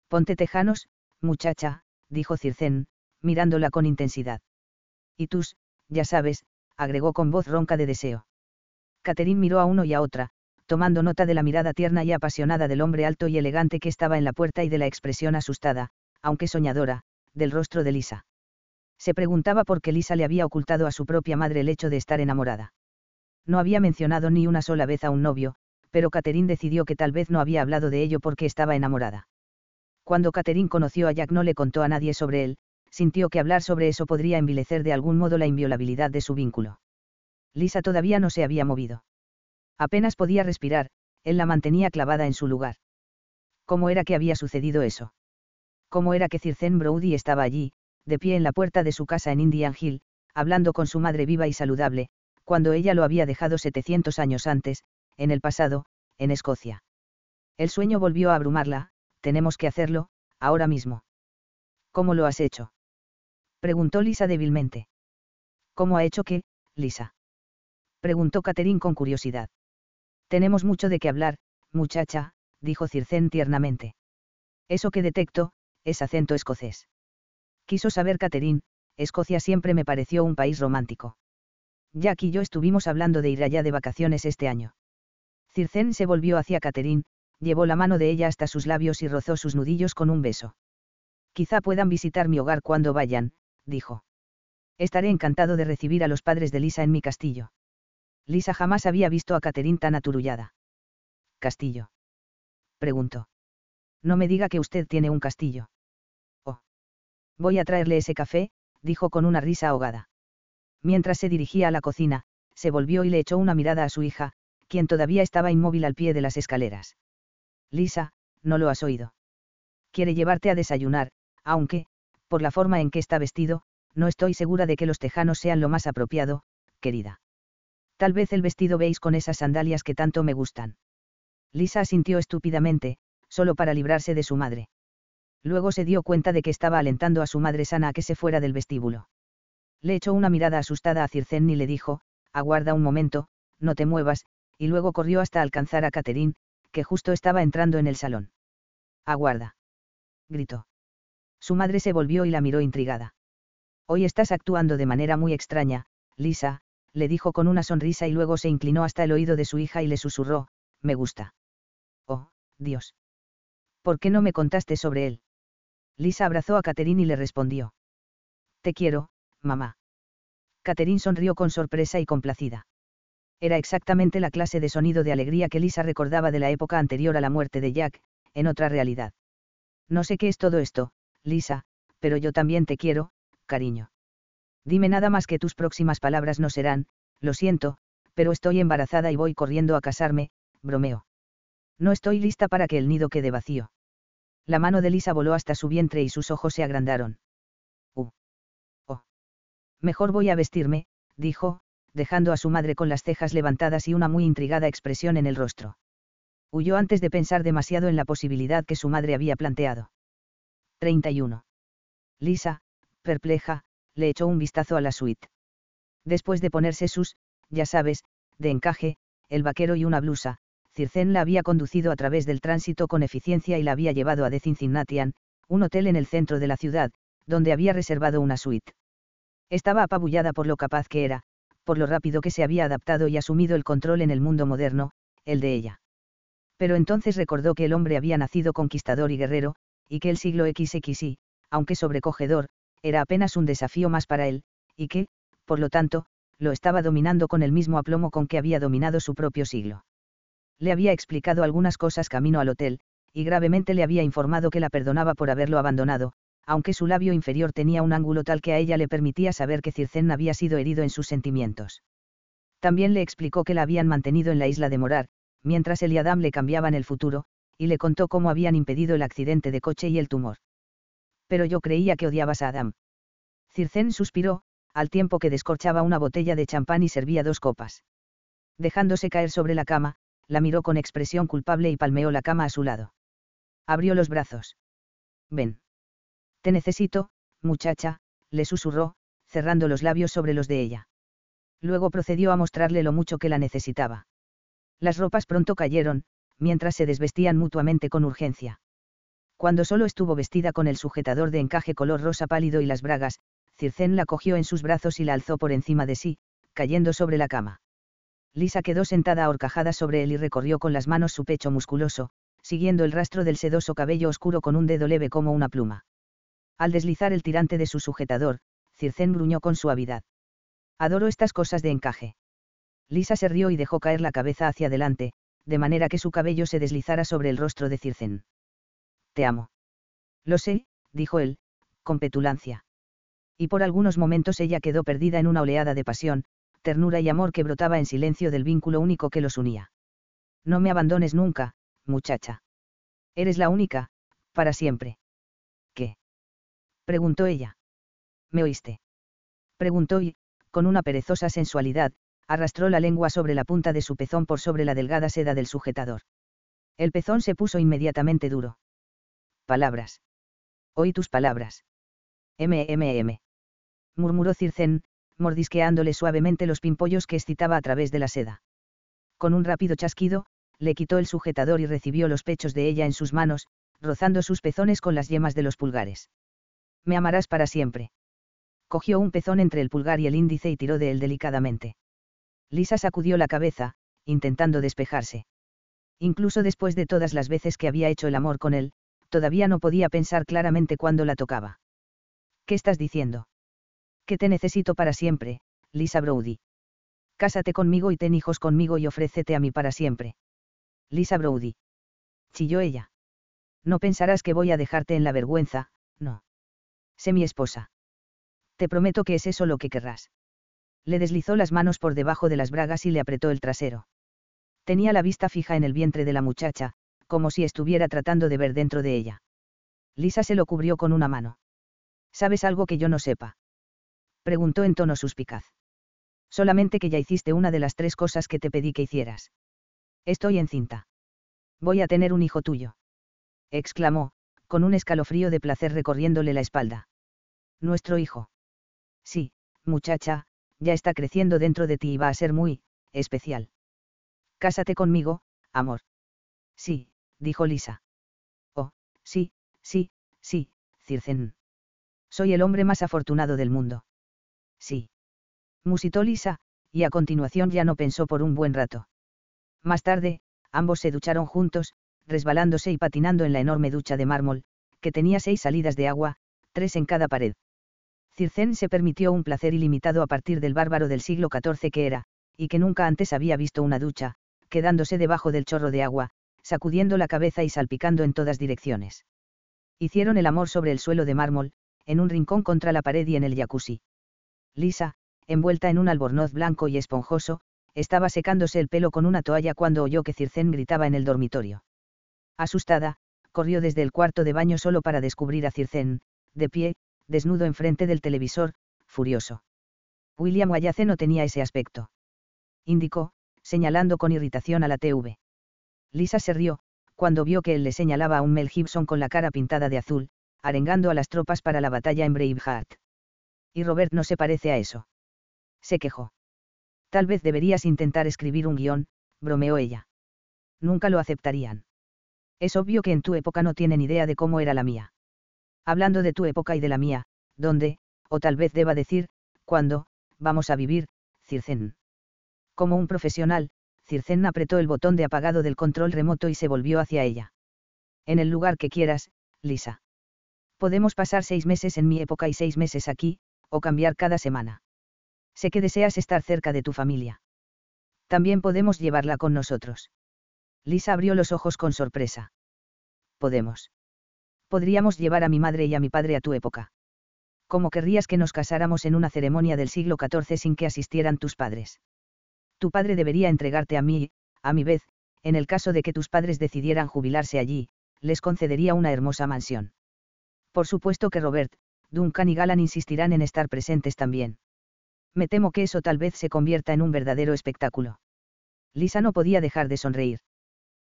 Ponte tejanos, muchacha, dijo Circen, mirándola con intensidad. Y tus, ya sabes, agregó con voz ronca de deseo. Catherine miró a uno y a otra, tomando nota de la mirada tierna y apasionada del hombre alto y elegante que estaba en la puerta y de la expresión asustada, aunque soñadora, del rostro de Lisa. Se preguntaba por qué Lisa le había ocultado a su propia madre el hecho de estar enamorada. No había mencionado ni una sola vez a un novio, pero Catherine decidió que tal vez no había hablado de ello porque estaba enamorada. Cuando Catherine conoció a Jack no le contó a nadie sobre él, sintió que hablar sobre eso podría envilecer de algún modo la inviolabilidad de su vínculo. Lisa todavía no se había movido. Apenas podía respirar, él la mantenía clavada en su lugar. ¿Cómo era que había sucedido eso? ¿Cómo era que Circen Brody estaba allí, de pie en la puerta de su casa en Indian Hill, hablando con su madre viva y saludable, cuando ella lo había dejado 700 años antes, en el pasado, en Escocia? El sueño volvió a abrumarla, tenemos que hacerlo, ahora mismo. ¿Cómo lo has hecho? Preguntó Lisa débilmente. ¿Cómo ha hecho qué, Lisa? Preguntó Catherine con curiosidad. Tenemos mucho de qué hablar, muchacha, dijo Circén tiernamente. Eso que detecto, es acento escocés. Quiso saber Catherine, Escocia siempre me pareció un país romántico. Jack y yo estuvimos hablando de ir allá de vacaciones este año. Circen se volvió hacia Catherine, llevó la mano de ella hasta sus labios y rozó sus nudillos con un beso. Quizá puedan visitar mi hogar cuando vayan, dijo. Estaré encantado de recibir a los padres de Lisa en mi castillo. Lisa jamás había visto a Catherine tan aturullada. ¿Castillo? Preguntó. No me diga que usted tiene un castillo. Voy a traerle ese café, dijo con una risa ahogada. Mientras se dirigía a la cocina, se volvió y le echó una mirada a su hija, quien todavía estaba inmóvil al pie de las escaleras. Lisa, no lo has oído. Quiere llevarte a desayunar, aunque, por la forma en que está vestido, no estoy segura de que los tejanos sean lo más apropiado, querida. Tal vez el vestido veis con esas sandalias que tanto me gustan. Lisa asintió estúpidamente, solo para librarse de su madre. Luego se dio cuenta de que estaba alentando a su madre sana a que se fuera del vestíbulo. Le echó una mirada asustada a Circen y le dijo, aguarda un momento, no te muevas, y luego corrió hasta alcanzar a Catherine, que justo estaba entrando en el salón. Aguarda. Gritó. Su madre se volvió y la miró intrigada. Hoy estás actuando de manera muy extraña, Lisa, le dijo con una sonrisa y luego se inclinó hasta el oído de su hija y le susurró, me gusta. Oh, Dios. ¿Por qué no me contaste sobre él? Lisa abrazó a Catherine y le respondió. Te quiero, mamá. Catherine sonrió con sorpresa y complacida. Era exactamente la clase de sonido de alegría que Lisa recordaba de la época anterior a la muerte de Jack, en otra realidad. No sé qué es todo esto, Lisa, pero yo también te quiero, cariño. Dime nada más que tus próximas palabras no serán, lo siento, pero estoy embarazada y voy corriendo a casarme, bromeo. No estoy lista para que el nido quede vacío. La mano de Lisa voló hasta su vientre y sus ojos se agrandaron. Uh. Oh. Mejor voy a vestirme, dijo, dejando a su madre con las cejas levantadas y una muy intrigada expresión en el rostro. Huyó antes de pensar demasiado en la posibilidad que su madre había planteado. 31. Lisa, perpleja, le echó un vistazo a la suite. Después de ponerse sus, ya sabes, de encaje, el vaquero y una blusa, Circen la había conducido a través del tránsito con eficiencia y la había llevado a The Cincinnatian, un hotel en el centro de la ciudad, donde había reservado una suite. Estaba apabullada por lo capaz que era, por lo rápido que se había adaptado y asumido el control en el mundo moderno, el de ella. Pero entonces recordó que el hombre había nacido conquistador y guerrero, y que el siglo XXI, aunque sobrecogedor, era apenas un desafío más para él, y que, por lo tanto, lo estaba dominando con el mismo aplomo con que había dominado su propio siglo. Le había explicado algunas cosas camino al hotel, y gravemente le había informado que la perdonaba por haberlo abandonado, aunque su labio inferior tenía un ángulo tal que a ella le permitía saber que Circen había sido herido en sus sentimientos. También le explicó que la habían mantenido en la isla de Morar, mientras él y Adam le cambiaban el futuro, y le contó cómo habían impedido el accidente de coche y el tumor. Pero yo creía que odiabas a Adam. Circen suspiró, al tiempo que descorchaba una botella de champán y servía dos copas. Dejándose caer sobre la cama, la miró con expresión culpable y palmeó la cama a su lado. Abrió los brazos. Ven. Te necesito, muchacha, le susurró, cerrando los labios sobre los de ella. Luego procedió a mostrarle lo mucho que la necesitaba. Las ropas pronto cayeron, mientras se desvestían mutuamente con urgencia. Cuando solo estuvo vestida con el sujetador de encaje color rosa pálido y las bragas, Circén la cogió en sus brazos y la alzó por encima de sí, cayendo sobre la cama. Lisa quedó sentada ahorcajada sobre él y recorrió con las manos su pecho musculoso, siguiendo el rastro del sedoso cabello oscuro con un dedo leve como una pluma. Al deslizar el tirante de su sujetador, Circén gruñó con suavidad. Adoro estas cosas de encaje. Lisa se rió y dejó caer la cabeza hacia adelante, de manera que su cabello se deslizara sobre el rostro de Circén. Te amo. Lo sé, dijo él, con petulancia. Y por algunos momentos ella quedó perdida en una oleada de pasión, ternura y amor que brotaba en silencio del vínculo único que los unía. No me abandones nunca, muchacha. Eres la única, para siempre preguntó ella. ¿Me oíste? Preguntó y, con una perezosa sensualidad, arrastró la lengua sobre la punta de su pezón por sobre la delgada seda del sujetador. El pezón se puso inmediatamente duro. Palabras. Oí tus palabras. MMM. murmuró Circen, mordisqueándole suavemente los pimpollos que excitaba a través de la seda. Con un rápido chasquido, le quitó el sujetador y recibió los pechos de ella en sus manos, rozando sus pezones con las yemas de los pulgares me amarás para siempre. Cogió un pezón entre el pulgar y el índice y tiró de él delicadamente. Lisa sacudió la cabeza, intentando despejarse. Incluso después de todas las veces que había hecho el amor con él, todavía no podía pensar claramente cuándo la tocaba. ¿Qué estás diciendo? Que te necesito para siempre, Lisa Brody. Cásate conmigo y ten hijos conmigo y ofrécete a mí para siempre. Lisa Brody. Chilló ella. No pensarás que voy a dejarte en la vergüenza, no. Sé mi esposa. Te prometo que es eso lo que querrás. Le deslizó las manos por debajo de las bragas y le apretó el trasero. Tenía la vista fija en el vientre de la muchacha, como si estuviera tratando de ver dentro de ella. Lisa se lo cubrió con una mano. ¿Sabes algo que yo no sepa? Preguntó en tono suspicaz. Solamente que ya hiciste una de las tres cosas que te pedí que hicieras. Estoy encinta. Voy a tener un hijo tuyo. Exclamó, con un escalofrío de placer recorriéndole la espalda. Nuestro hijo. Sí, muchacha, ya está creciendo dentro de ti y va a ser muy, especial. Cásate conmigo, amor. Sí, dijo Lisa. Oh, sí, sí, sí, Circen. Soy el hombre más afortunado del mundo. Sí. Musitó Lisa, y a continuación ya no pensó por un buen rato. Más tarde, ambos se ducharon juntos, resbalándose y patinando en la enorme ducha de mármol, que tenía seis salidas de agua, tres en cada pared. Circen se permitió un placer ilimitado a partir del bárbaro del siglo XIV que era, y que nunca antes había visto una ducha, quedándose debajo del chorro de agua, sacudiendo la cabeza y salpicando en todas direcciones. Hicieron el amor sobre el suelo de mármol, en un rincón contra la pared y en el jacuzzi. Lisa, envuelta en un albornoz blanco y esponjoso, estaba secándose el pelo con una toalla cuando oyó que Circén gritaba en el dormitorio. Asustada, corrió desde el cuarto de baño solo para descubrir a Circén, de pie, desnudo enfrente del televisor, furioso. William Wallace no tenía ese aspecto. Indicó, señalando con irritación a la TV. Lisa se rió, cuando vio que él le señalaba a un Mel Gibson con la cara pintada de azul, arengando a las tropas para la batalla en Braveheart. Y Robert no se parece a eso. Se quejó. Tal vez deberías intentar escribir un guion, bromeó ella. Nunca lo aceptarían. Es obvio que en tu época no tienen idea de cómo era la mía. Hablando de tu época y de la mía, ¿dónde, o tal vez deba decir, cuándo, vamos a vivir, Circen. Como un profesional, Circen apretó el botón de apagado del control remoto y se volvió hacia ella. En el lugar que quieras, Lisa. Podemos pasar seis meses en mi época y seis meses aquí, o cambiar cada semana. Sé que deseas estar cerca de tu familia. También podemos llevarla con nosotros. Lisa abrió los ojos con sorpresa. Podemos. Podríamos llevar a mi madre y a mi padre a tu época. ¿Cómo querrías que nos casáramos en una ceremonia del siglo XIV sin que asistieran tus padres? Tu padre debería entregarte a mí, a mi vez, en el caso de que tus padres decidieran jubilarse allí, les concedería una hermosa mansión. Por supuesto que Robert, Duncan y Galan insistirán en estar presentes también. Me temo que eso tal vez se convierta en un verdadero espectáculo. Lisa no podía dejar de sonreír.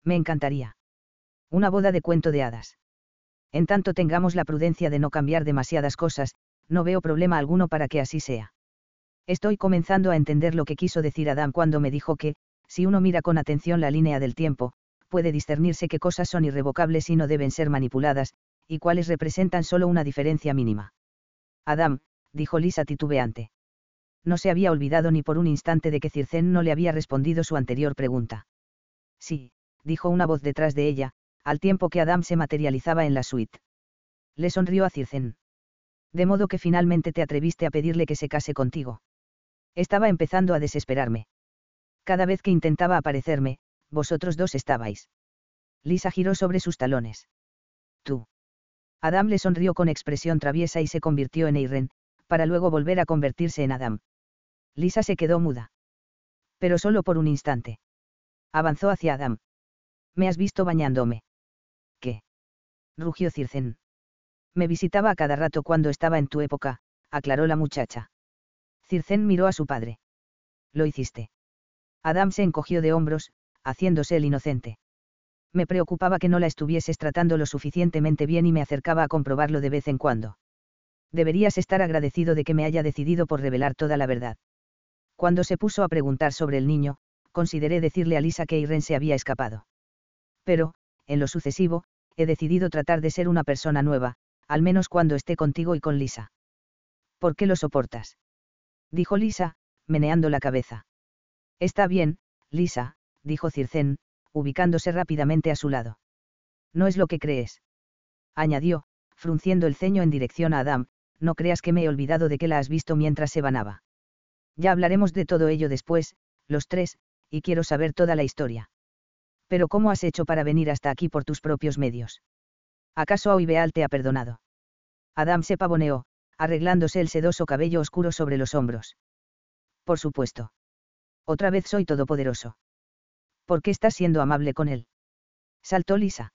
Me encantaría. Una boda de cuento de hadas. En tanto tengamos la prudencia de no cambiar demasiadas cosas, no veo problema alguno para que así sea. Estoy comenzando a entender lo que quiso decir Adam cuando me dijo que, si uno mira con atención la línea del tiempo, puede discernirse qué cosas son irrevocables y no deben ser manipuladas, y cuáles representan solo una diferencia mínima. Adam, dijo Lisa titubeante. No se había olvidado ni por un instante de que Circén no le había respondido su anterior pregunta. Sí, dijo una voz detrás de ella, al tiempo que Adam se materializaba en la suite. Le sonrió a Circen. De modo que finalmente te atreviste a pedirle que se case contigo. Estaba empezando a desesperarme. Cada vez que intentaba aparecerme, vosotros dos estabais. Lisa giró sobre sus talones. Tú. Adam le sonrió con expresión traviesa y se convirtió en Eiren, para luego volver a convertirse en Adam. Lisa se quedó muda. Pero solo por un instante. Avanzó hacia Adam. Me has visto bañándome. ¿Qué? rugió Circen. Me visitaba a cada rato cuando estaba en tu época, aclaró la muchacha. Circen miró a su padre. Lo hiciste. Adam se encogió de hombros, haciéndose el inocente. Me preocupaba que no la estuvieses tratando lo suficientemente bien y me acercaba a comprobarlo de vez en cuando. Deberías estar agradecido de que me haya decidido por revelar toda la verdad. Cuando se puso a preguntar sobre el niño, consideré decirle a Lisa que Irene se había escapado pero, en lo sucesivo, he decidido tratar de ser una persona nueva, al menos cuando esté contigo y con Lisa. ¿Por qué lo soportas? Dijo Lisa, meneando la cabeza. Está bien, Lisa, dijo Circén, ubicándose rápidamente a su lado. No es lo que crees. Añadió, frunciendo el ceño en dirección a Adam, no creas que me he olvidado de que la has visto mientras se banaba. Ya hablaremos de todo ello después, los tres, y quiero saber toda la historia. Pero ¿cómo has hecho para venir hasta aquí por tus propios medios? ¿Acaso Auibeal te ha perdonado? Adam se pavoneó, arreglándose el sedoso cabello oscuro sobre los hombros. Por supuesto. Otra vez soy todopoderoso. ¿Por qué estás siendo amable con él? Saltó Lisa.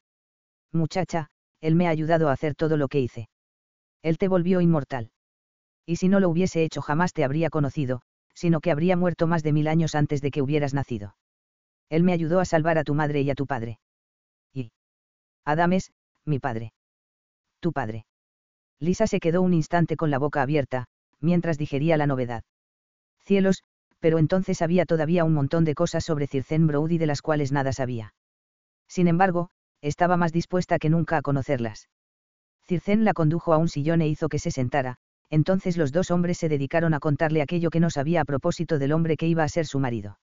Muchacha, él me ha ayudado a hacer todo lo que hice. Él te volvió inmortal. Y si no lo hubiese hecho jamás te habría conocido, sino que habría muerto más de mil años antes de que hubieras nacido. Él me ayudó a salvar a tu madre y a tu padre. Y. Adames, mi padre. Tu padre. Lisa se quedó un instante con la boca abierta, mientras digería la novedad. Cielos, pero entonces había todavía un montón de cosas sobre Circen Brody de las cuales nada sabía. Sin embargo, estaba más dispuesta que nunca a conocerlas. Circen la condujo a un sillón e hizo que se sentara, entonces los dos hombres se dedicaron a contarle aquello que no sabía a propósito del hombre que iba a ser su marido.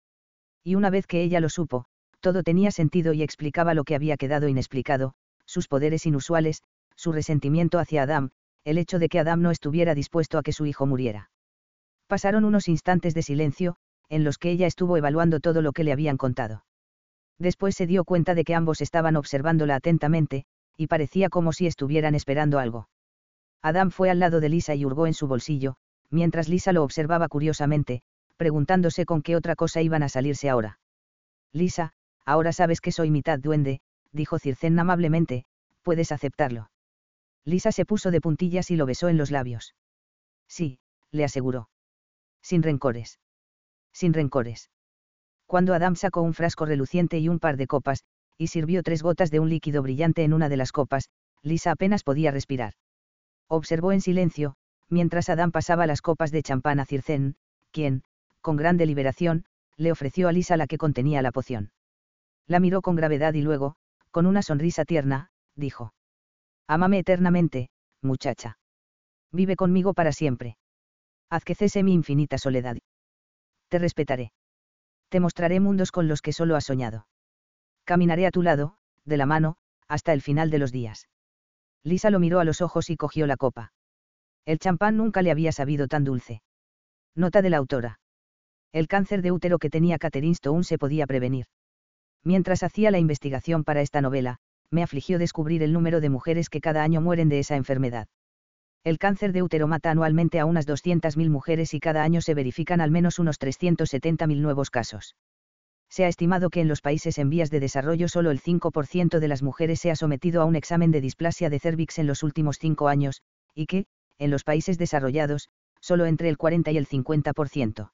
Y una vez que ella lo supo, todo tenía sentido y explicaba lo que había quedado inexplicado, sus poderes inusuales, su resentimiento hacia Adam, el hecho de que Adam no estuviera dispuesto a que su hijo muriera. Pasaron unos instantes de silencio, en los que ella estuvo evaluando todo lo que le habían contado. Después se dio cuenta de que ambos estaban observándola atentamente, y parecía como si estuvieran esperando algo. Adam fue al lado de Lisa y hurgó en su bolsillo, mientras Lisa lo observaba curiosamente, preguntándose con qué otra cosa iban a salirse ahora. Lisa, ahora sabes que soy mitad duende, dijo Circen amablemente, puedes aceptarlo. Lisa se puso de puntillas y lo besó en los labios. Sí, le aseguró. Sin rencores. Sin rencores. Cuando Adam sacó un frasco reluciente y un par de copas, y sirvió tres gotas de un líquido brillante en una de las copas, Lisa apenas podía respirar. Observó en silencio, mientras Adán pasaba las copas de champán a Circén, quien, con gran deliberación, le ofreció a Lisa la que contenía la poción. La miró con gravedad y luego, con una sonrisa tierna, dijo. Ámame eternamente, muchacha. Vive conmigo para siempre. Haz que cese mi infinita soledad. Te respetaré. Te mostraré mundos con los que solo has soñado. Caminaré a tu lado, de la mano, hasta el final de los días. Lisa lo miró a los ojos y cogió la copa. El champán nunca le había sabido tan dulce. Nota de la autora. El cáncer de útero que tenía Catherine Stone se podía prevenir. Mientras hacía la investigación para esta novela, me afligió descubrir el número de mujeres que cada año mueren de esa enfermedad. El cáncer de útero mata anualmente a unas 200.000 mujeres y cada año se verifican al menos unos 370.000 nuevos casos se ha estimado que en los países en vías de desarrollo solo el 5% de las mujeres se ha sometido a un examen de displasia de cervix en los últimos cinco años, y que, en los países desarrollados, solo entre el 40 y el 50%.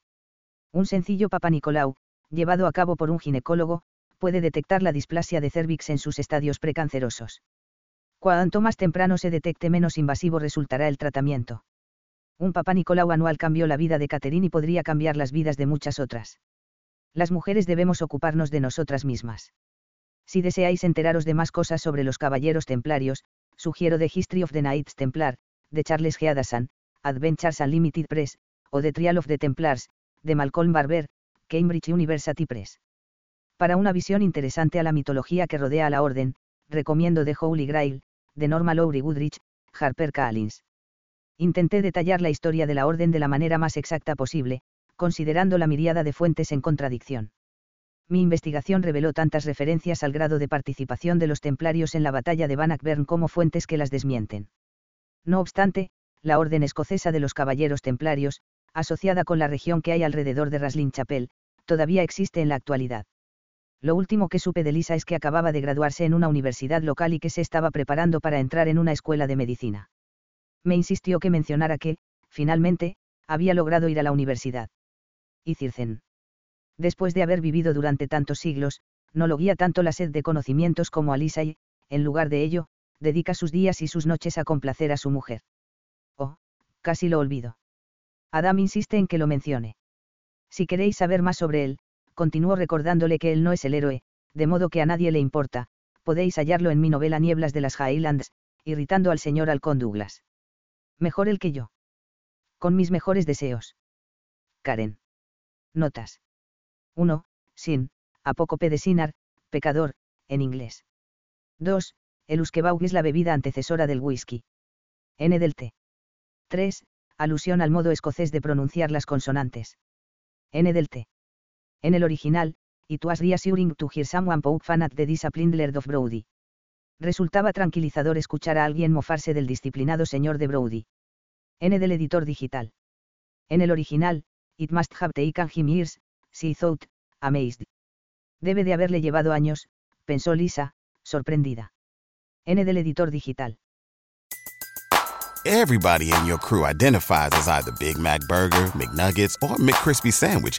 Un sencillo Papa Nicolau, llevado a cabo por un ginecólogo, puede detectar la displasia de cervix en sus estadios precancerosos. Cuanto más temprano se detecte menos invasivo resultará el tratamiento. Un Papa Nicolau anual cambió la vida de Caterine y podría cambiar las vidas de muchas otras las mujeres debemos ocuparnos de nosotras mismas. Si deseáis enteraros de más cosas sobre los caballeros templarios, sugiero The History of the Knights Templar, de Charles G. Addison, Adventures Unlimited Press, o The Trial of the Templars, de Malcolm Barber, Cambridge University Press. Para una visión interesante a la mitología que rodea a la orden, recomiendo The Holy Grail, de Norma Lowry Goodrich, Harper Collins. Intenté detallar la historia de la orden de la manera más exacta posible, considerando la miriada de fuentes en contradicción. Mi investigación reveló tantas referencias al grado de participación de los templarios en la batalla de Bannockburn como fuentes que las desmienten. No obstante, la Orden Escocesa de los Caballeros Templarios, asociada con la región que hay alrededor de Raslin Chapel, todavía existe en la actualidad. Lo último que supe de Lisa es que acababa de graduarse en una universidad local y que se estaba preparando para entrar en una escuela de medicina. Me insistió que mencionara que, finalmente, había logrado ir a la universidad y Circen. Después de haber vivido durante tantos siglos, no lo guía tanto la sed de conocimientos como Alisa y, en lugar de ello, dedica sus días y sus noches a complacer a su mujer. Oh, casi lo olvido. Adam insiste en que lo mencione. Si queréis saber más sobre él, continúo recordándole que él no es el héroe, de modo que a nadie le importa, podéis hallarlo en mi novela Nieblas de las Highlands, irritando al señor Alcón Douglas. Mejor el que yo. Con mis mejores deseos. Karen. Notas. 1. Sin, apócope de Sinar, pecador, en inglés. 2. El usquebaug es la bebida antecesora del whisky. N del té. 3. Alusión al modo escocés de pronunciar las consonantes. N del té. En el original, It was reassuring to hear someone poke fun at the disciplined Lord of Brody. Resultaba tranquilizador escuchar a alguien mofarse del disciplinado señor de Brody. N del editor digital. En el original, It must have taken him years, she thought, amazed. Debe de haberle llevado años, pensó Lisa, sorprendida. N del editor digital. Everybody in your crew identifies as either Big Mac Burger, McNuggets, or McCrispy Sandwich.